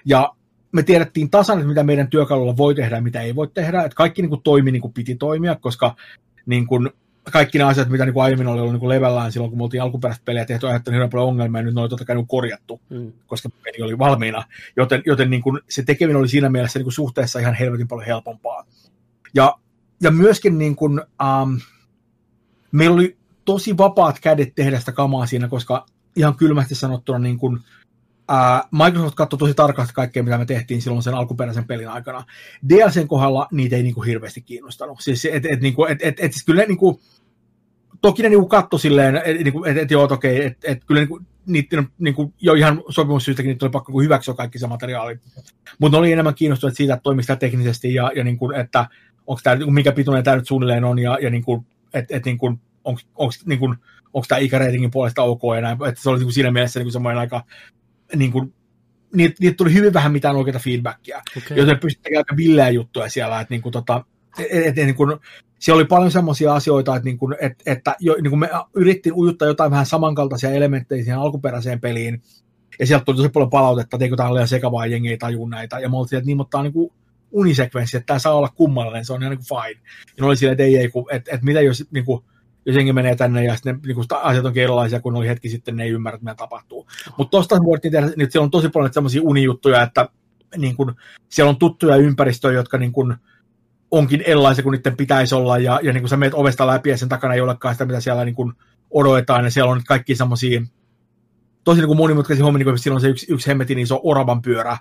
Ja me tiedettiin tasan, että mitä meidän työkalulla voi tehdä ja mitä ei voi tehdä. Että kaikki niin kuin, toimi niin kuin piti toimia, koska niin kuin, kaikki ne asiat, mitä niin kuin aiemmin oli ollut niin levällään silloin, kun me oltiin alkuperäistä peliä tehty, aiheuttaneet hirveän paljon ongelmia, ja nyt ne oli totta kai niin korjattu, mm. koska peli oli valmiina. Joten, joten niin kuin se tekeminen oli siinä mielessä niin kuin suhteessa ihan helvetin paljon helpompaa. Ja, ja myöskin niin kuin, um, meillä oli tosi vapaat kädet tehdä sitä kamaa siinä, koska ihan kylmästi sanottuna niin kuin, Microsoft katsoi tosi tarkasti kaikkea, mitä me tehtiin silloin sen alkuperäisen pelin aikana. DLCn kohdalla niitä ei niinku hirveästi kiinnostanut. Siis, et, et, niinku, et, et, et, siis kyllä ne, niinku, toki ne niinku katsoi silleen, että niinku, et, et, joo, okei, että et, kyllä niinku, niitä niinku, jo ihan sopimussyystäkin niitä oli pakko niinku hyväksyä kaikki se materiaali. Mutta ne oli enemmän kiinnostuneet siitä, että toimisi teknisesti ja, ja niinku, että onko tämä, mikä pituinen tämä nyt suunnilleen on ja, ja niinku, että et, niinku, onko niinku, tämä ikäreitingin puolesta ok ja näin. Että se oli siinä mielessä niinku, semmoinen aika niin kuin, niitä, niitä tuli hyvin vähän mitään oikeita feedbackia, okay. joten pystyttiin aika villeä juttuja siellä, että niin kuin, tota, et, et, niin kuin, siellä oli paljon semmoisia asioita, että, niin kuin, et, että jo, niin kuin me yrittiin ujuttaa jotain vähän samankaltaisia elementtejä siihen alkuperäiseen peliin, ja sieltä tuli tosi paljon palautetta, että eikö tämä ole liian sekavaa, jengi ei tajua näitä, ja me oltiin, että niin, mutta tämä on niin kuin unisekvenssi, että tämä saa olla kummallinen, se on ihan niin kuin fine. Ja ne oli silleen, että ei, ei, että, että mitä jos niin kuin, jos jengi menee tänne ja sitten niin asiat on erilaisia kuin oli hetki sitten, ne ei ymmärrä, mitä tapahtuu. Mutta tuosta voitiin tehdä, niin siellä on tosi paljon sellaisia unijuttuja, että niin kuin, siellä on tuttuja ympäristöjä, jotka niin kuin, onkin erilaisia kuin niiden pitäisi olla, ja, ja niin kuin sä meet ovesta läpi ja sen takana ei olekaan sitä, mitä siellä niin kuin odotetaan, ja siellä on kaikki semmoisia tosi niin kuin monimutkaisia hommia, niin kuin siellä on se yksi, yksi hemmetin iso oravan pyörä,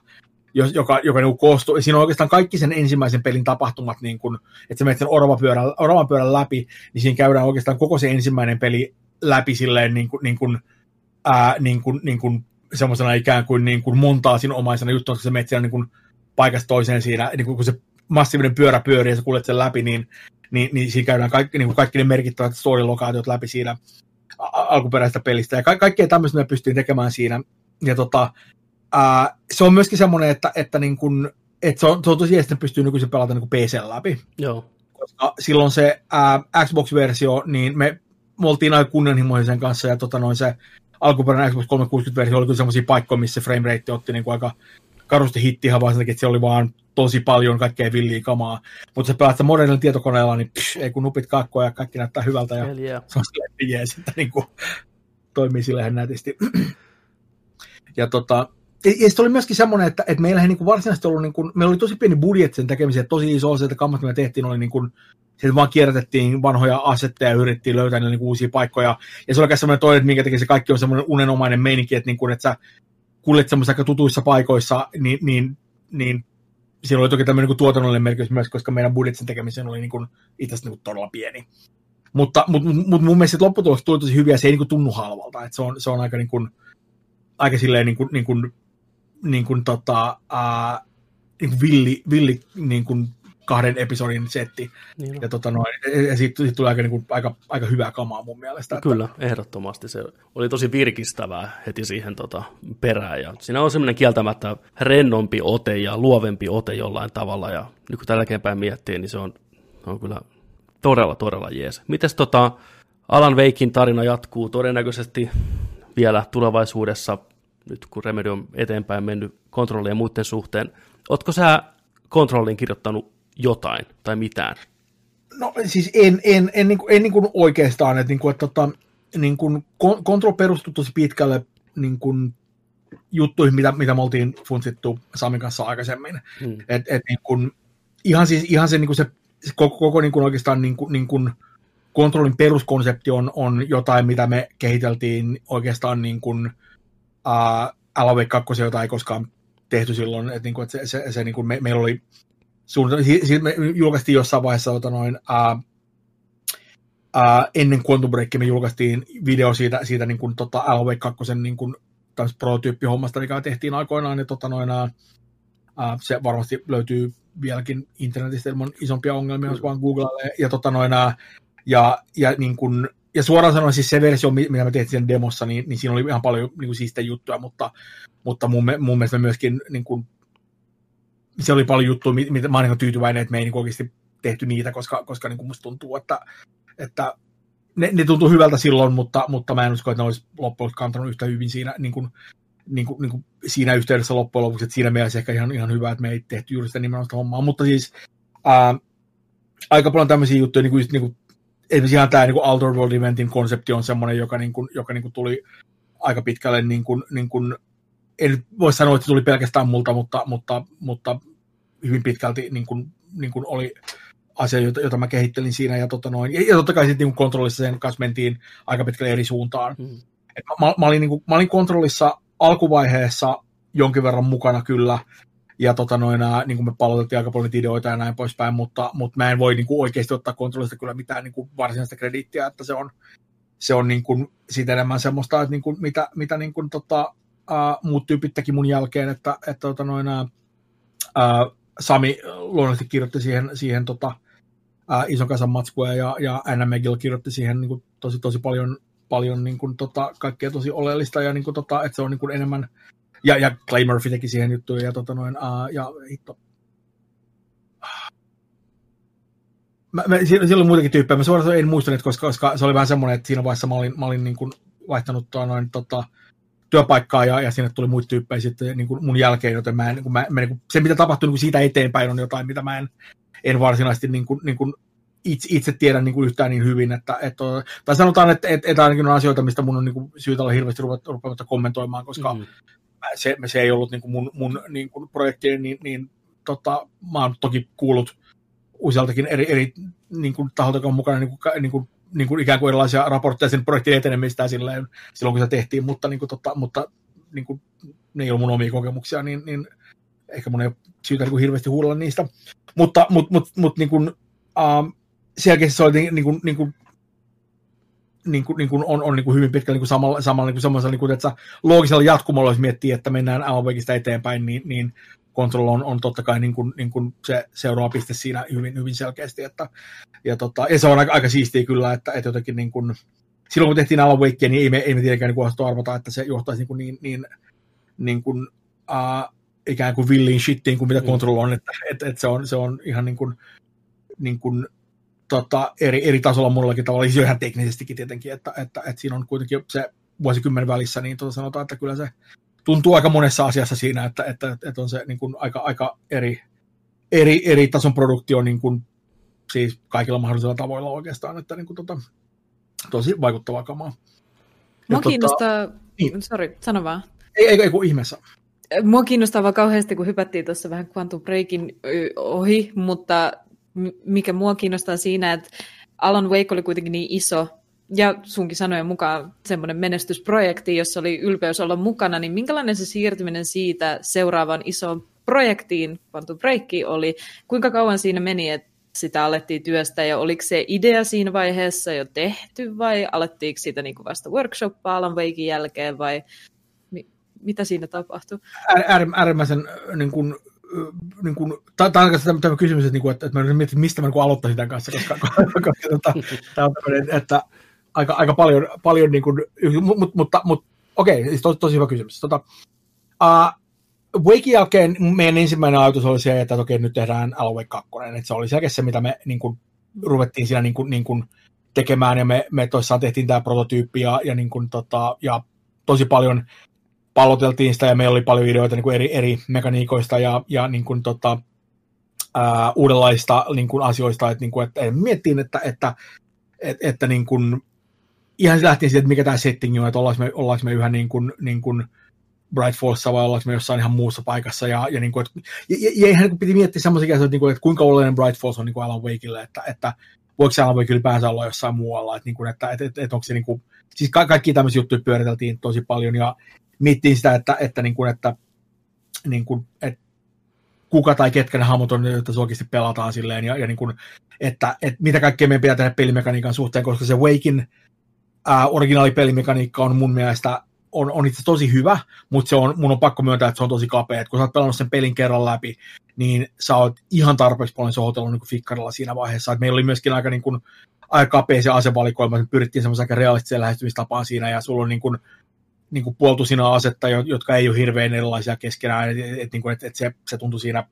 joka, joka niin koostuu, siinä on oikeastaan kaikki sen ensimmäisen pelin tapahtumat, niin kuin, että sä menet sen oravan pyörän, oravan pyörän läpi, niin siinä käydään oikeastaan koko se ensimmäinen peli läpi silleen niin kuin, niin kuin, ää, niin kuin, niin kuin semmoisena ikään kuin, niin kuin montaa siinä omaisena juttu, että sä menet siellä niin kuin paikasta toiseen siinä, niin kuin, kun se massiivinen pyörä pyörii ja sä kuljet sen läpi, niin, niin, niin siinä käydään kaikki, niin kuin kaikki ne merkittävät story-lokaatiot läpi siinä alkuperäisestä pelistä, ja ka- kaikkea tämmöistä me pystyy tekemään siinä, ja tota, Se on myöskin semmoinen, että, että, niin kun, että se, on, se on tosi että pystyy nykyisin pelata niin PC läpi. Joo. Koska silloin se uh, Xbox-versio, niin me, me oltiin aika kunnianhimoisen kanssa, ja tota noin se alkuperäinen Xbox 360-versio oli kyllä semmoisia paikkoja, missä se frame rate otti niin kuin aika karusti hittiä, vaan sen että se oli vaan tosi paljon kaikkea villiä kamaa. Mutta se pelaat modernilla tietokoneella, niin psh, ei kun nupit kakkoja ja kaikki näyttää hyvältä. Ja se on silleen, että niin kuin, toimii silleen nätisti. ja tota, ja sitten oli myöskin semmoinen, että, että meillä ei niin kuin varsinaisesti ollut, niin kuin, meillä oli tosi pieni budjetti sen tekemiseen, tosi iso osa, että kammat, mitä tehtiin, oli niin kuin, sitten vaan kierrätettiin vanhoja asetteja ja yritettiin löytää niin kuin uusia paikkoja. Ja se oli semmoinen toinen, että minkä takia se kaikki on semmoinen unenomainen meininki, että, niin kuin, että sä kuljet semmoisissa aika tutuissa paikoissa, niin, niin, niin siinä oli toki tämmöinen niin tuotannollinen merkitys myös, koska meidän budjetin tekemiseen oli niin kuin, itse asiassa niin kuin todella pieni. Mutta, mutta, mutta mun mielestä lopputulos tuli tosi hyviä, se ei niin kuin tunnu halvalta, että se on, se on aika niin kuin, aika silleen niin kuin, niin kuin, niin kuin, tota, ää, niin kuin villi, villi niin kuin kahden episodin setti. Niin ja, tota noin, ja siitä, siitä tuli aika, niin kuin, aika, aika hyvää kamaa mun mielestä. Kyllä, että... ehdottomasti. Se oli tosi virkistävää heti siihen tota, perään. Ja siinä on semmoinen kieltämättä rennompi ote ja luovempi ote jollain tavalla. Ja nyt kun tällä päin miettii, niin se on, on kyllä todella, todella jees. Mites tota, Alan Veikin tarina jatkuu todennäköisesti vielä tulevaisuudessa, nyt kun Remedy on eteenpäin mennyt kontrollien muiden suhteen. Ootko sä kontrollin kirjoittanut jotain tai mitään? No siis en, en, en, niin kuin, en niin kuin oikeastaan, että, niin kuin, että, että niin kuin, Control perustuu tosi pitkälle niin kuin, juttuihin, mitä, mitä me oltiin funtsittu Samin kanssa aikaisemmin. Hmm. Et, et, niin kuin, ihan, siis, ihan se, niin kuin se koko, koko niin kuin oikeastaan niin kuin, niin kuin, kontrollin peruskonsepti on, on jotain, mitä me kehiteltiin oikeastaan niin kuin, uh, Alan 2, jota ei koskaan tehty silloin, että, niin kuin, että se, se, se niin kuin me, meillä oli suunnitelma, siis me julkaistiin jossain vaiheessa ota noin, uh, uh, ennen Quantum Breakia me julkaistiin video siitä, siitä niin kuin, tota, Alan 2 niin kuin, prototyyppihommasta, mikä tehtiin aikoinaan, niin tota, noin, uh, se varmasti löytyy vieläkin internetistä ilman isompia ongelmia, jos vaan googlailee. Ja, tota, noin, uh, ja, ja, niin kun, ja suoraan sanoen siis se versio, mitä me tehtiin sen demossa, niin, niin siinä oli ihan paljon niin kuin siistejä juttuja, mutta, mutta mun, mun mielestä myöskin niin kuin, se oli paljon juttuja, mitä mä olen niin tyytyväinen, että me ei niin oikeasti tehty niitä, koska, koska niin kuin musta tuntuu, että, että ne, ne tuntuu hyvältä silloin, mutta, mutta mä en usko, että ne olisi loppujen kantanut yhtä hyvin siinä, niin kuin, niin kuin, niin kuin siinä yhteydessä loppujen lopuksi, että siinä mielessä ehkä ihan, ihan hyvä, että me ei tehty juuri sitä nimenomaista hommaa, mutta siis ää, aika paljon tämmöisiä juttuja, niin kuin, niin kuin esimerkiksi ihan tämä niin Outer World Eventin konsepti on semmoinen, joka, niin kuin, joka niin kuin tuli aika pitkälle, niin kuin, niin kuin, en voi sanoa, että se tuli pelkästään multa, mutta, mutta, mutta hyvin pitkälti niin kuin, niin kuin oli asia, jota, jota mä kehittelin siinä. Ja, tota noin, ja, ja totta kai sitten niin kontrollissa sen kanssa mentiin aika pitkälle eri suuntaan. Mm. Et mä, mä, olin, niin kuin, mä olin kontrollissa alkuvaiheessa jonkin verran mukana kyllä, ja tota noin, niin kuin me palautettiin aika paljon ideoita ja näin poispäin, mutta, mutta mä en voi niin kuin oikeasti ottaa kontrollista kyllä mitään niin kuin varsinaista krediittiä, että se on, se on niin kuin siitä enemmän semmoista, että niin kuin, mitä, mitä niin kuin, tota, uh, muut tyypit teki mun jälkeen, että, että tota noin, uh, Sami luonnollisesti kirjoitti siihen, siihen tota, uh, ison kasan matskua ja, ja Anna McGill kirjoitti siihen niin kuin, tosi, tosi paljon, paljon niin kuin, tota, kaikkea tosi oleellista ja niin kuin, tota, että se on niin kuin enemmän ja, ja Clay Murphy teki siihen juttuja ja, tota noin, uh, ja hitto. Mä, mä, siellä oli muitakin tyyppejä. Mä suoraan en muistanut, koska, koska se oli vähän semmoinen, että siinä vaiheessa mä olin, mä olin niin kuin vaihtanut tuo noin, tota, työpaikkaa ja, ja sinne tuli muita tyyppejä sitten niin kuin mun jälkeen, joten mä en, niin kuin, mä, mä, niin kuin, se mitä tapahtui niin kuin siitä eteenpäin on jotain, mitä mä en, en varsinaisesti niin kuin, niin kuin itse, itse tiedä niin kuin yhtään niin hyvin, että, että tai sanotaan, että, että, että ainakin on asioita, mistä mun on niin kuin syytä olla hirveästi rupeamatta kommentoimaan, koska mm se, se ei ollut niin kuin mun, mun niin kuin projekti, niin, niin tota, mä oon toki kuullut usealtakin eri, eri niin kuin taholta, joka on mukana niin kuin, niin kuin, niin kuin ikään kuin erilaisia raportteja sen projektin etenemistä silleen, silloin, kun se tehtiin, mutta, niin kuin, tota, mutta niin kuin, ne ei ole mun omia kokemuksia, niin, niin ehkä mun ei ole syytä niin kuin hirveästi huudella niistä. Mutta mut, mut, mut, niin kuin, um, selkeästi se oli niin kuin, niin kuin niin kuin, niin kuin on, on niin kuin hyvin pitkälle niin kuin samalla, samalla niin kuin semmoisella niin kuin, että loogisella jatkumolla, jos miettii, että mennään Alan eteenpäin, niin, niin Control on, on totta kai niin kuin, niin kuin se seuraava piste siinä hyvin, hyvin selkeästi. Että, ja, tota, ja se on aika, aika siistiä kyllä, että, että jotenkin niin kuin, silloin kun tehtiin Alan Wakea, niin ei me, ei me tietenkään niin arvata, että se johtaisi niin, kuin niin, niin, niin kuin, uh, ikään kuin villiin shittiin kuin mitä mm. Control on, että, että, että se, on, se on ihan niin kuin, niin kuin tota, eri, eri tasolla monellakin tavalla, siis ihan teknisestikin tietenkin, että, että, että siinä on kuitenkin se vuosikymmen välissä, niin tota sanotaan, että kyllä se tuntuu aika monessa asiassa siinä, että, että, että on se niin kuin aika, aika eri, eri, eri tason produktio niin kuin, siis kaikilla mahdollisilla tavoilla oikeastaan, että niin kuin, tota, tosi vaikuttavaa kamaa. Mua tota, kiinnostaa, niin. sorry, sano vaan. Ei, ei, ei kun ihmeessä. Mua kiinnostaa vaan kauheasti, kun hypättiin tuossa vähän Quantum Breakin ohi, mutta mikä mua kiinnostaa siinä, että Alan Wake oli kuitenkin niin iso ja sunkin sanojen mukaan semmoinen menestysprojekti, jossa oli ylpeys olla mukana, niin minkälainen se siirtyminen siitä seuraavaan isoon projektiin, Quantum Break, oli? Kuinka kauan siinä meni, että sitä alettiin työstää ja oliko se idea siinä vaiheessa jo tehty vai alettiinko sitä niin kuin vasta workshoppaa Alan Wakein jälkeen vai mitä siinä tapahtui? Äär, äärimmäisen niin kuin, niin kuin, tämä on tämä, tämä kysymys, että, niin että, että mä mietin, mistä mä niin aloittaisin tämän kanssa, koska, koska tota, tämä on tämmöinen, että aika, aika paljon, paljon niin kuin, mutta, mutta, mutta okei, siis tosi, tosi hyvä kysymys. Tota, uh, Wakein jälkeen meidän ensimmäinen ajatus oli se, että okei, nyt tehdään Alue 2. Että se oli selkeästi se, mitä me niin kuin, ruvettiin siinä niin kuin, niin kuin, tekemään, ja me, me toissaan tehtiin tämä prototyyppi, ja, ja, niin kuin, tota, ja tosi paljon palloteltiin sitä, ja meillä oli paljon ideoita niin kuin eri, eri mekaniikoista, ja, ja niin kuin, tota, ää, uudenlaista niin kuin, asioista, että, niin kuin, että miettiin, että, että, että, että niin kuin, ihan se lähtien siitä, että mikä tämä setting on, että ollaanko me, ollaanko me yhä niin kuin, niin kuin Bright Fallsissa vai ollaanko me jossain ihan muussa paikassa. Ja, ja, niin kuin, että, ja, ja, ja ihan niin piti miettiä semmoisia asioita, niin kuin, että kuinka oleellinen Bright Falls on niin kuin Alan Wakeille, että, että voiko se Alan Wake ylipäänsä olla jossain muualla, että, niin kuin, että, että, että, että onko se niin kuin, siis ka- kaikki tämmöisiä juttuja pyöriteltiin tosi paljon ja miettiin sitä, että, että, niin kuin, että, niin kuin, että kuka tai ketkä ne hahmot on, joita oikeasti pelataan silleen, ja, ja niin kuin, että, että mitä kaikkea meidän pitää tehdä pelimekaniikan suhteen, koska se Wakein ää, originaalipelimekaniikka on mun mielestä on, on itse tosi hyvä, mutta se on, mun on pakko myöntää, että se on tosi kapea. Et kun sä oot pelannut sen pelin kerran läpi, niin sä oot ihan tarpeeksi paljon sohotellut niin fikkarilla siinä vaiheessa. Et meillä oli myöskin aika, niin kuin, aika kapea se asevalikoima, me pyrittiin semmoisen aika realistiseen lähestymistapaan siinä, ja sulla on niin kuin, niin kuin puoltusina asetta, jotka ei ole hirveän erilaisia keskenään, että et, et, niin et, et se, se tuntui siinä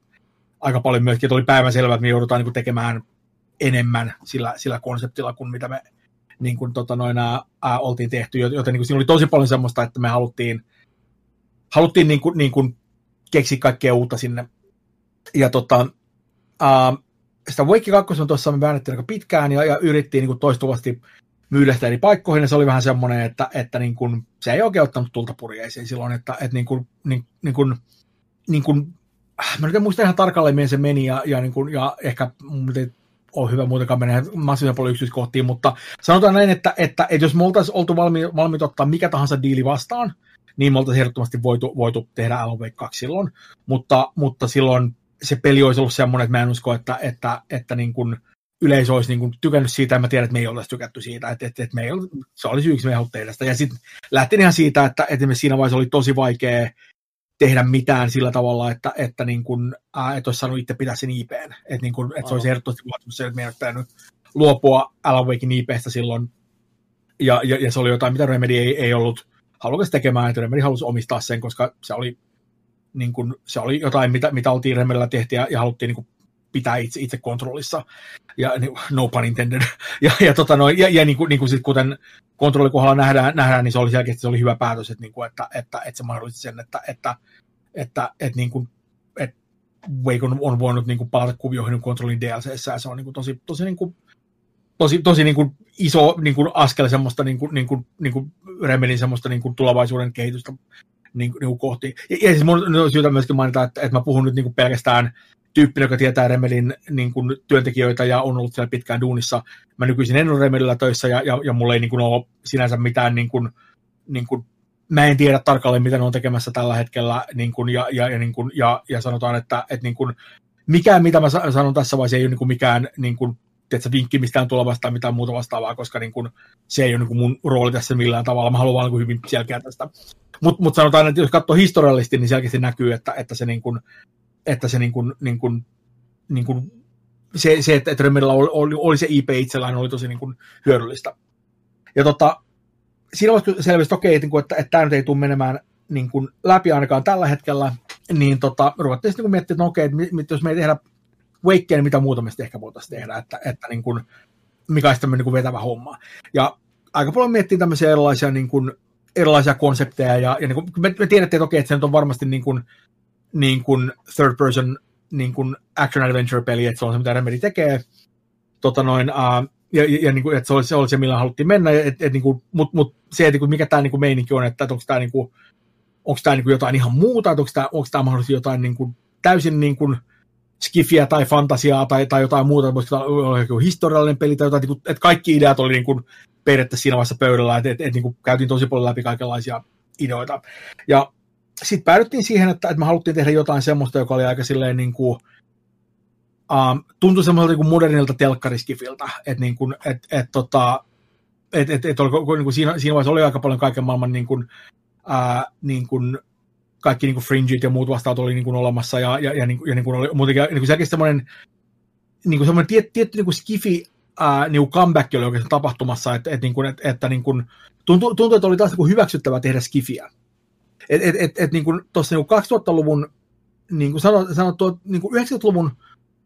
aika paljon myöskin, että oli päivänselvä, että me joudutaan niin kuin tekemään enemmän sillä, sillä konseptilla kuin mitä me niin kuin, tota, noin, ää, oltiin tehty, joten niin kuin, siinä oli tosi paljon semmoista, että me haluttiin, haluttiin niin kuin, niin kuin, keksiä kaikkea uutta sinne. Ja tota, ää, sitä Wake 2 on tuossa me väännettiin aika pitkään ja, ja yrittiin niin kuin, toistuvasti myydä eri paikkoihin, ja se oli vähän semmoinen, että, että niin kuin, se ei oikein ottanut tulta purjeisiin silloin, että, että niin kuin, niin, niin kuin, niin kuin, mä nyt en muista ihan tarkalleen, miten se meni, ja, ja, niin kuin, ja ehkä ole hyvä muutenkaan mennä massiivisen paljon yksityiskohtiin, mutta sanotaan näin, että, että, että jos me oltaisiin oltu valmi, valmiit ottaa mikä tahansa diili vastaan, niin me oltaisiin ehdottomasti voitu, voitu tehdä Alan Wake 2 silloin, mutta, mutta silloin se peli olisi ollut semmoinen, että mä en usko, että, että, että niin kuin yleisö olisi niin kuin tykännyt siitä, ja mä tiedän, että me ei oltaisi tykätty siitä, että, että, että me ei ole, se olisi yksi me ei tehdä sitä. Ja sitten lähtin ihan siitä, että, että siinä vaiheessa oli tosi vaikea tehdä mitään sillä tavalla, että, että, niin kuin, ää, et olisi saanut itse pitää sen IPn. Että, niin kuin, että se olisi ehdottomasti se, että meidän pitänyt luopua Alan Wakein IPstä silloin. Ja, ja, ja, se oli jotain, mitä Remedy ei, ei ollut halukas tekemään, että Remedy halusi omistaa sen, koska se oli, niin kuin, se oli jotain, mitä, mitä oltiin Remedyllä tehty ja, ja haluttiin niin kuin, pitää itse, itse kontrollissa. Ja niin, no pun intended. Ja, ja, tota noin, ja, ja niin kuin, niin kuin sit, kuten kontrollikohdalla nähdään, nähdään, niin se oli selkeästi se oli hyvä päätös, että, niin kuin, että, että, että se mahdollisti sen, että, että, että, että, niin kuin, että Wake on, on voinut niin kuin, palata kuvioihin kontrollin DLCssä, ja se on niin kuin, tosi, tosi, niin kuin, tosi, tosi niin kuin, iso niin kuin, askel semmoista niin kuin, niin kuin, niin kuin Remedin semmoista niin kuin, tulevaisuuden kehitystä niin, niin kuin kohti. Ja, ja siis mun on syytä myöskin mainita, että, että mä puhun nyt niin kuin pelkästään tyyppinen, joka tietää Remelin niin kuin, työntekijöitä ja on ollut siellä pitkään duunissa. Mä nykyisin en ole Remelillä töissä ja, ja, ja mulla ei niin kuin, ole sinänsä mitään, niin kuin, niin kuin, mä en tiedä tarkalleen, mitä ne on tekemässä tällä hetkellä, niin kuin, ja, ja, ja, niin kuin, ja, ja sanotaan, että, että niin kuin, mikään, mitä mä sanon tässä vaiheessa, ei ole niin kuin mikään niin kuin, tiedätkö, vinkki mistään tulevasta tai mitään muuta vastaavaa, koska niin kuin, se ei ole niin kuin mun rooli tässä millään tavalla. Mä haluan vaan niin hyvin selkeä tästä. Mutta mut sanotaan, että jos katsoo historiallisesti, niin selkeästi näkyy, että, että se niin kuin, että se niin kuin, niin kuin, niin kuin se, se, että, että Remedillä oli, oli, oli, se IP itsellään, oli tosi niin kuin hyödyllistä. Ja tota, siinä vaiheessa selvisi, okei, niin kuin, että, että tämä nyt ei tule menemään niin kuin läpi ainakaan tällä hetkellä, niin tota, ruvettiin sitten niin miettimään, että no okei, että jos me ei tehdä Wakea, niin mitä muuta me ehkä voitaisiin tehdä, että, että niin kuin, mikä olisi tämmöinen niin vetävä homma. Ja aika paljon miettii tämmöisiä erilaisia, niin kuin, erilaisia konsepteja, ja, ja niin kuin, me, me tiedettiin, että okei, että se nyt on varmasti niin kuin, niin kuin third person niin kuin action adventure peli, että se on se, mitä Remedy tekee. Tota noin, uh, ja, ja, ja niin kuin, että se oli, se oli se, millä haluttiin mennä, et, et, niin kuin, mutta mut se, että mikä tämä niin kuin meininki on, että, että onko tämä niin kuin, onko tämä niin kuin jotain ihan muuta, onko tämä, onko tämä mahdollisesti jotain niin kuin, täysin niin kuin, skifiä tai fantasiaa tai, tai jotain muuta, voisiko olla joku historiallinen peli tai jotain, että kaikki ideat oli niin kuin, periaatteessa siinä vaiheessa pöydällä, että, että, että niin kuin, käytiin tosi paljon läpi kaikenlaisia ideoita. Ja sitten päädyttiin siihen, että, että me haluttiin tehdä jotain semmoista, joka oli aika silleen niin kuin, um, tuntui semmoiselta niin modernilta telkkariskifiltä, että niin kuin, et, et, tota, et, et, et oli, niin kuin siinä, siinä vaiheessa oli aika paljon kaiken maailman niin kuin, ää, niin kuin kaikki niin kuin fringeit ja muut vastaavat oli niin kuin olemassa, ja, ja, ja, niin, ja niin kuin oli muutenkin niin kuin selkeästi semmoinen, niin kuin semmoinen tiet, tietty niin kuin skifi ää, niin kuin comeback oli oikeastaan tapahtumassa, että, että, niin kuin, että, että niin kuin, tuntui, tuntui, että oli taas niin kuin hyväksyttävää tehdä skifiä. Et, et, et, et, niin kuin tuossa niin 2000-luvun, niin kuin sanot, sanottu, niin kuin 90-luvun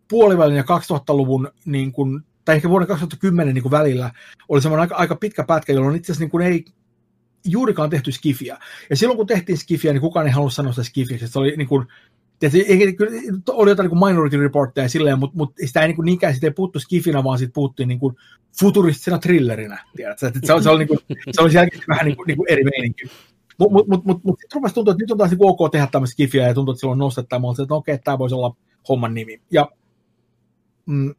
puolivälin ja 2000-luvun, niin kuin, tai ehkä vuoden 2010 niin kuin välillä, oli semmoinen aika, aika pitkä pätkä, jolloin itse asiassa niin kuin ei juurikaan tehty skifiä. Ja silloin kun tehtiin skifiä, niin kukaan ei halunnut sanoa sitä skifiä. Se oli niin kuin, Tietysti, oli jotain niin Minority Reportteja silleen, mutta, mutta sitä ei niin kuin, niinkään sitä ei puhuttu skifina, vaan siitä puhuttiin niin kuin futuristisena thrillerinä. Tiedätkö? Se, se, oli, niin kuin, se oli vähän niin kuin, niin kuin eri meininki. Mutta mut, mut, mut, sitten rupesi tuntua, että nyt on taas niin ok tehdä tämmöistä skifiä ja tuntuu, että silloin nostetta. Mä että no, okei, tämä voisi olla homman nimi. Ja mm,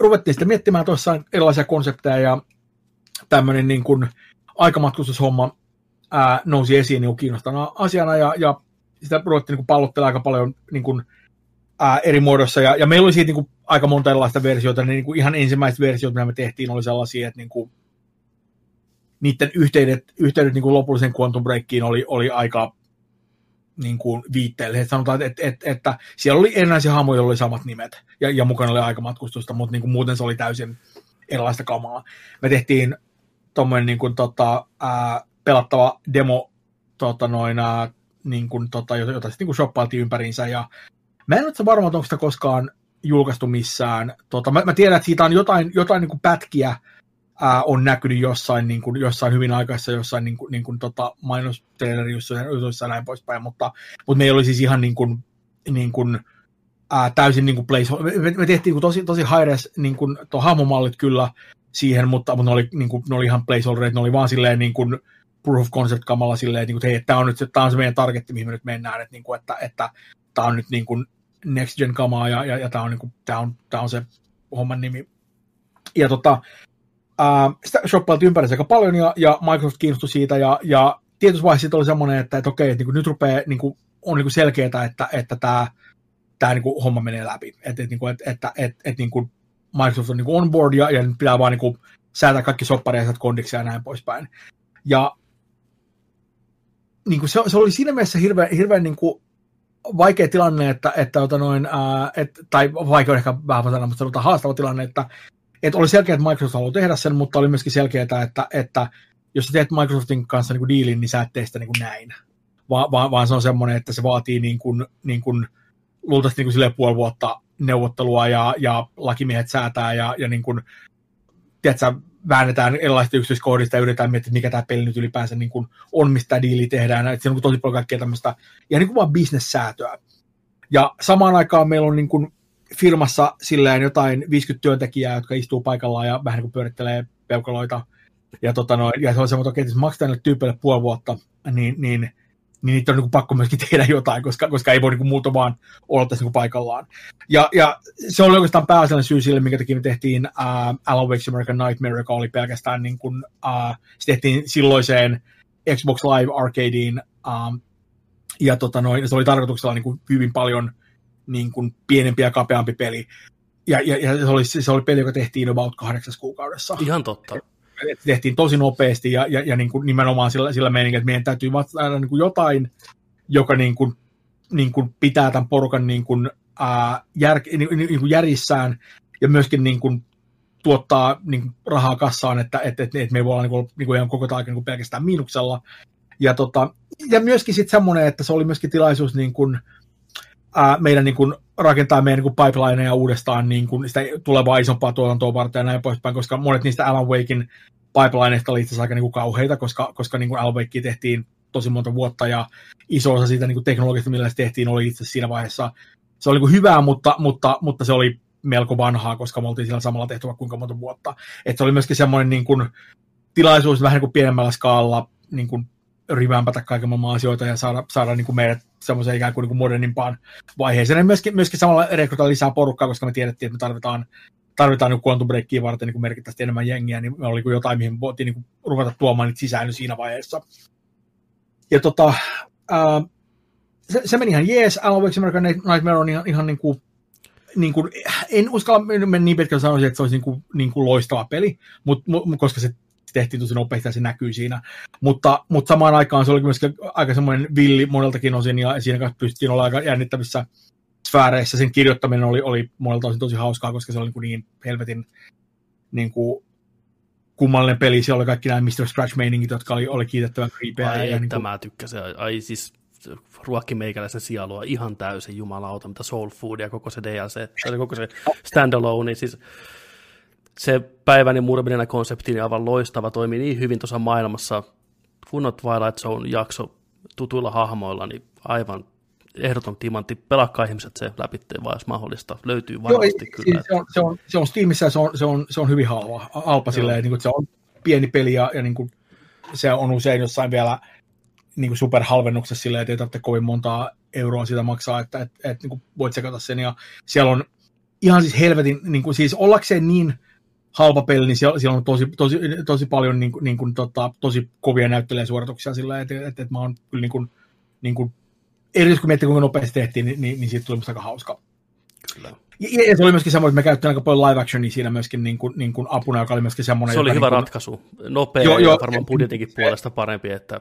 ruvettiin sitten miettimään tuossa erilaisia konsepteja ja tämmöinen niin kuin aikamatkustushomma ää, nousi esiin niin kiinnostavana asiana ja, ja sitä ruvettiin niin pallottelemaan aika paljon niin kuin, ää, eri muodossa, ja, ja meillä oli siitä niin kuin, aika monta erilaista versiota, niin, niin kuin ihan ensimmäiset versiot, mitä me tehtiin, oli sellaisia, että niin kuin, niiden yhteydet, yhteydet niin kuin lopullisen Quantum Breakiin oli, oli aika niin kuin viitteelle. Sanotaan, että, että, että siellä oli erinäisiä hahmoja, joilla oli samat nimet, ja, ja mukana oli aikamatkustusta, mutta niin kuin muuten se oli täysin erilaista kamaa. Me tehtiin tuommoinen niin kuin, tota, ää, pelattava demo tota, noin, ää, niin kuin, tota, jota, jota sitten niin shoppailtiin ympäriinsä. Ja mä en ole varma, onko sitä koskaan julkaistu missään. Tota, mä, mä, tiedän, että siitä on jotain, jotain niin kuin pätkiä ää, on näkynyt jossain, niin kuin, jossain hyvin aikaisessa jossain niin kuin, niin kuin, tota, mainostrailerissa ja näin poispäin, mutta, mutta me ei oli siis ihan niin kuin, niin kuin, ää, täysin niin kuin place, me, me tehtiin tosi, tosi high niin kuin, hahmomallit kyllä siihen, mutta, mutta ne, oli, niin kuin, ne oli ihan placeholderit, ne oli vaan silleen niin kuin, proof of concept kamalla silleen, että, hei, tämä on nyt se, tämä on se meidän targetti, mihin me nyt mennään, että, niin kuin, että, että tämä on nyt niin kuin next gen kamaa ja, ja, ja tämä, on, niin kuin, tämä, on, tämä on se homman nimi. Ja tota, ää, sitä shoppailtiin ympäri aika paljon ja, ja Microsoft kiinnostui siitä ja, ja tietysti vaiheessa oli semmoinen, että, että okei, että niin kuin nyt rupeaa, niin kuin, on niin selkeää, että, että tämä, tämä niin kuin homma menee läpi. Että, että, että, että, että, että niin kuin Microsoft on niin kuin on board ja, ja pitää vaan niin kuin säätää kaikki soppareja kondiksi ja näin poispäin. Ja niin kuin se, se, oli siinä mielessä hirveän, hirveän niin kuin vaikea tilanne, että, että ota noin, ää, et, tai vaikea ehkä vähän sanoa, mutta haastava tilanne, että, että oli selkeää, että Microsoft haluaa tehdä sen, mutta oli myöskin selkeää, että, että jos sä teet Microsoftin kanssa niin kuin diilin, niin sä et tee sitä niin kuin näin. Va, va, vaan se on semmoinen, että se vaatii niin kuin, niin kuin, luultavasti niin kuin puoli vuotta neuvottelua ja, ja lakimiehet säätää ja, ja niin kuin, tiedätkö, väännetään erilaisista yksityiskohdista ja yritetään miettiä, mikä tämä peli nyt ylipäänsä niin kuin on, mistä diili tehdään. Että siinä on tosi paljon kaikkea tämmöistä, ja niin kuin vaan bisnessäätöä. Ja samaan aikaan meillä on niin kuin firmassa silleen jotain 50 työntekijää, jotka istuu paikallaan ja vähän niin kuin pyörittelee peukaloita. Ja, tota noin, ja se on semmoinen, että jos maksetaan näille tyypeille puoli vuotta, niin, niin niin niitä on niin kuin pakko myöskin tehdä jotain, koska, koska ei voi niin kuin muuta vaan olla tässä niin kuin paikallaan. Ja, ja se oli oikeastaan pääasiallinen syy sille, minkä takia me tehtiin uh, Alan Wake's American Nightmare, joka oli pelkästään niin kuin, uh, se tehtiin silloiseen Xbox Live Arcadeen, um, ja tota noin, se oli tarkoituksella niin kuin hyvin paljon niin kuin pienempi ja kapeampi peli. Ja, ja, ja se, oli, se oli peli, joka tehtiin about kahdeksas kuukaudessa. Ihan totta tehtiin tosi nopeasti ja, ja, ja niin kuin nimenomaan sillä, sillä meiningillä, että meidän täytyy vastata niin kuin jotain, joka niin kuin, niin kuin pitää tämän porukan niin kuin, ää, jär, niin, niin kuin järjissään ja myöskin niin kuin, tuottaa niin kuin, rahaa kassaan, että, että, että, että me ei voi olla niin kuin, niin kuin ihan koko ajan niin pelkästään miinuksella. Ja, tota, ja myöskin sitten semmoinen, että se oli myöskin tilaisuus niin kuin, ää, meidän niin kuin, rakentaa meidän niin pipelineja uudestaan niin kuin, sitä tulevaa isompaa tuotantoa varten ja näin poispäin, koska monet niistä Alan Wakein pipelineista oli itse aika niin kuin kauheita, koska, koska niin kuin Alan Wake tehtiin tosi monta vuotta ja iso osa siitä niin kuin teknologiasta, millä se tehtiin, oli itse siinä vaiheessa. Se oli niin hyvää, mutta, mutta, mutta se oli melko vanhaa, koska me oltiin siellä samalla tehty kuinka monta vuotta. Et se oli myöskin semmoinen niin kuin, tilaisuus vähän niin kuin pienemmällä skaalalla niin kuin rivämpätä kaiken maailman asioita ja saada, saada niin kuin meidät semmoiseen ikään kuin, niin kuin modernimpaan vaiheeseen. Ja myöskin, myöskin samalla rekrytoida lisää porukkaa, koska me tiedettiin, että me tarvitaan, tarvitaan niin Quantum Breakia varten niin kuin merkittävästi enemmän jengiä, niin me oli jotain, mihin voitiin niin kuin ruveta tuomaan niitä sisään siinä vaiheessa. Ja tota, ää, se, se, meni ihan jees, Alan Wake's American Nightmare on ihan, ihan niin kuin, niin kuin, en uskalla mennä niin pitkälle sanoisin, että se olisi niin kuin, niin kuin loistava peli, mutta, koska se tehtiin tosi nopeasti ja se näkyy siinä. Mutta, mutta samaan aikaan se oli myöskin aika semmoinen villi moneltakin osin ja siinä kanssa pystyttiin olla aika jännittävissä sfääreissä. Sen kirjoittaminen oli, oli monelta osin tosi hauskaa, koska se oli niin, niin helvetin niin kuin, kummallinen peli. Siellä oli kaikki nämä Mr. Scratch-meiningit, jotka oli, oli kiitettävän creepyä. Ai, ja, että niin kuin, mä tykkäsin. Ai siis ruokki meikäläisen sielua ihan täysin, jumalauta, mitä Soul Food ja koko se DLC, tai koko se standalone, niin siis se päivän ja murminen konsepti niin aivan loistava, toimii niin hyvin tuossa maailmassa. Kunnon Twilight Zone jakso tutuilla hahmoilla, niin aivan ehdoton timantti. Pelakkaa ihmiset se läpi, vaan jos mahdollista. Löytyy varmasti Joo, kyllä. Siis se, on, se, on, se on Steamissa ja se on, se on, se on hyvin halva, alpa silleen, niin kuin, se on pieni peli ja, ja niin kuin, se on usein jossain vielä niin kuin superhalvennuksessa silleen, että ei tarvitse kovin montaa euroa siitä maksaa, että et, et, niin kuin voit sekata sen ja siellä on ihan siis helvetin, niin kuin, siis ollakseen niin halpa peli, niin siellä, siellä on tosi, tosi, tosi paljon niin niin kuin, tota, tosi kovia näyttelijäsuorituksia sillä, että, että, että mä oon kyllä niin kuin, niin kuin, erityisesti kun miettii, kuinka nopeasti tehtiin, niin, niin, niin siitä tuli musta aika hauska. Kyllä. Ja, ja se oli myöskin semmoinen, että me käytiin aika paljon live actionia siinä myöskin niin kuin, niin kuin apuna, joka oli myöskin semmoinen. Se oli joka hyvä niin kuin, ratkaisu. Nopea Joo, ja varmaan budjetinkin puolesta parempi, että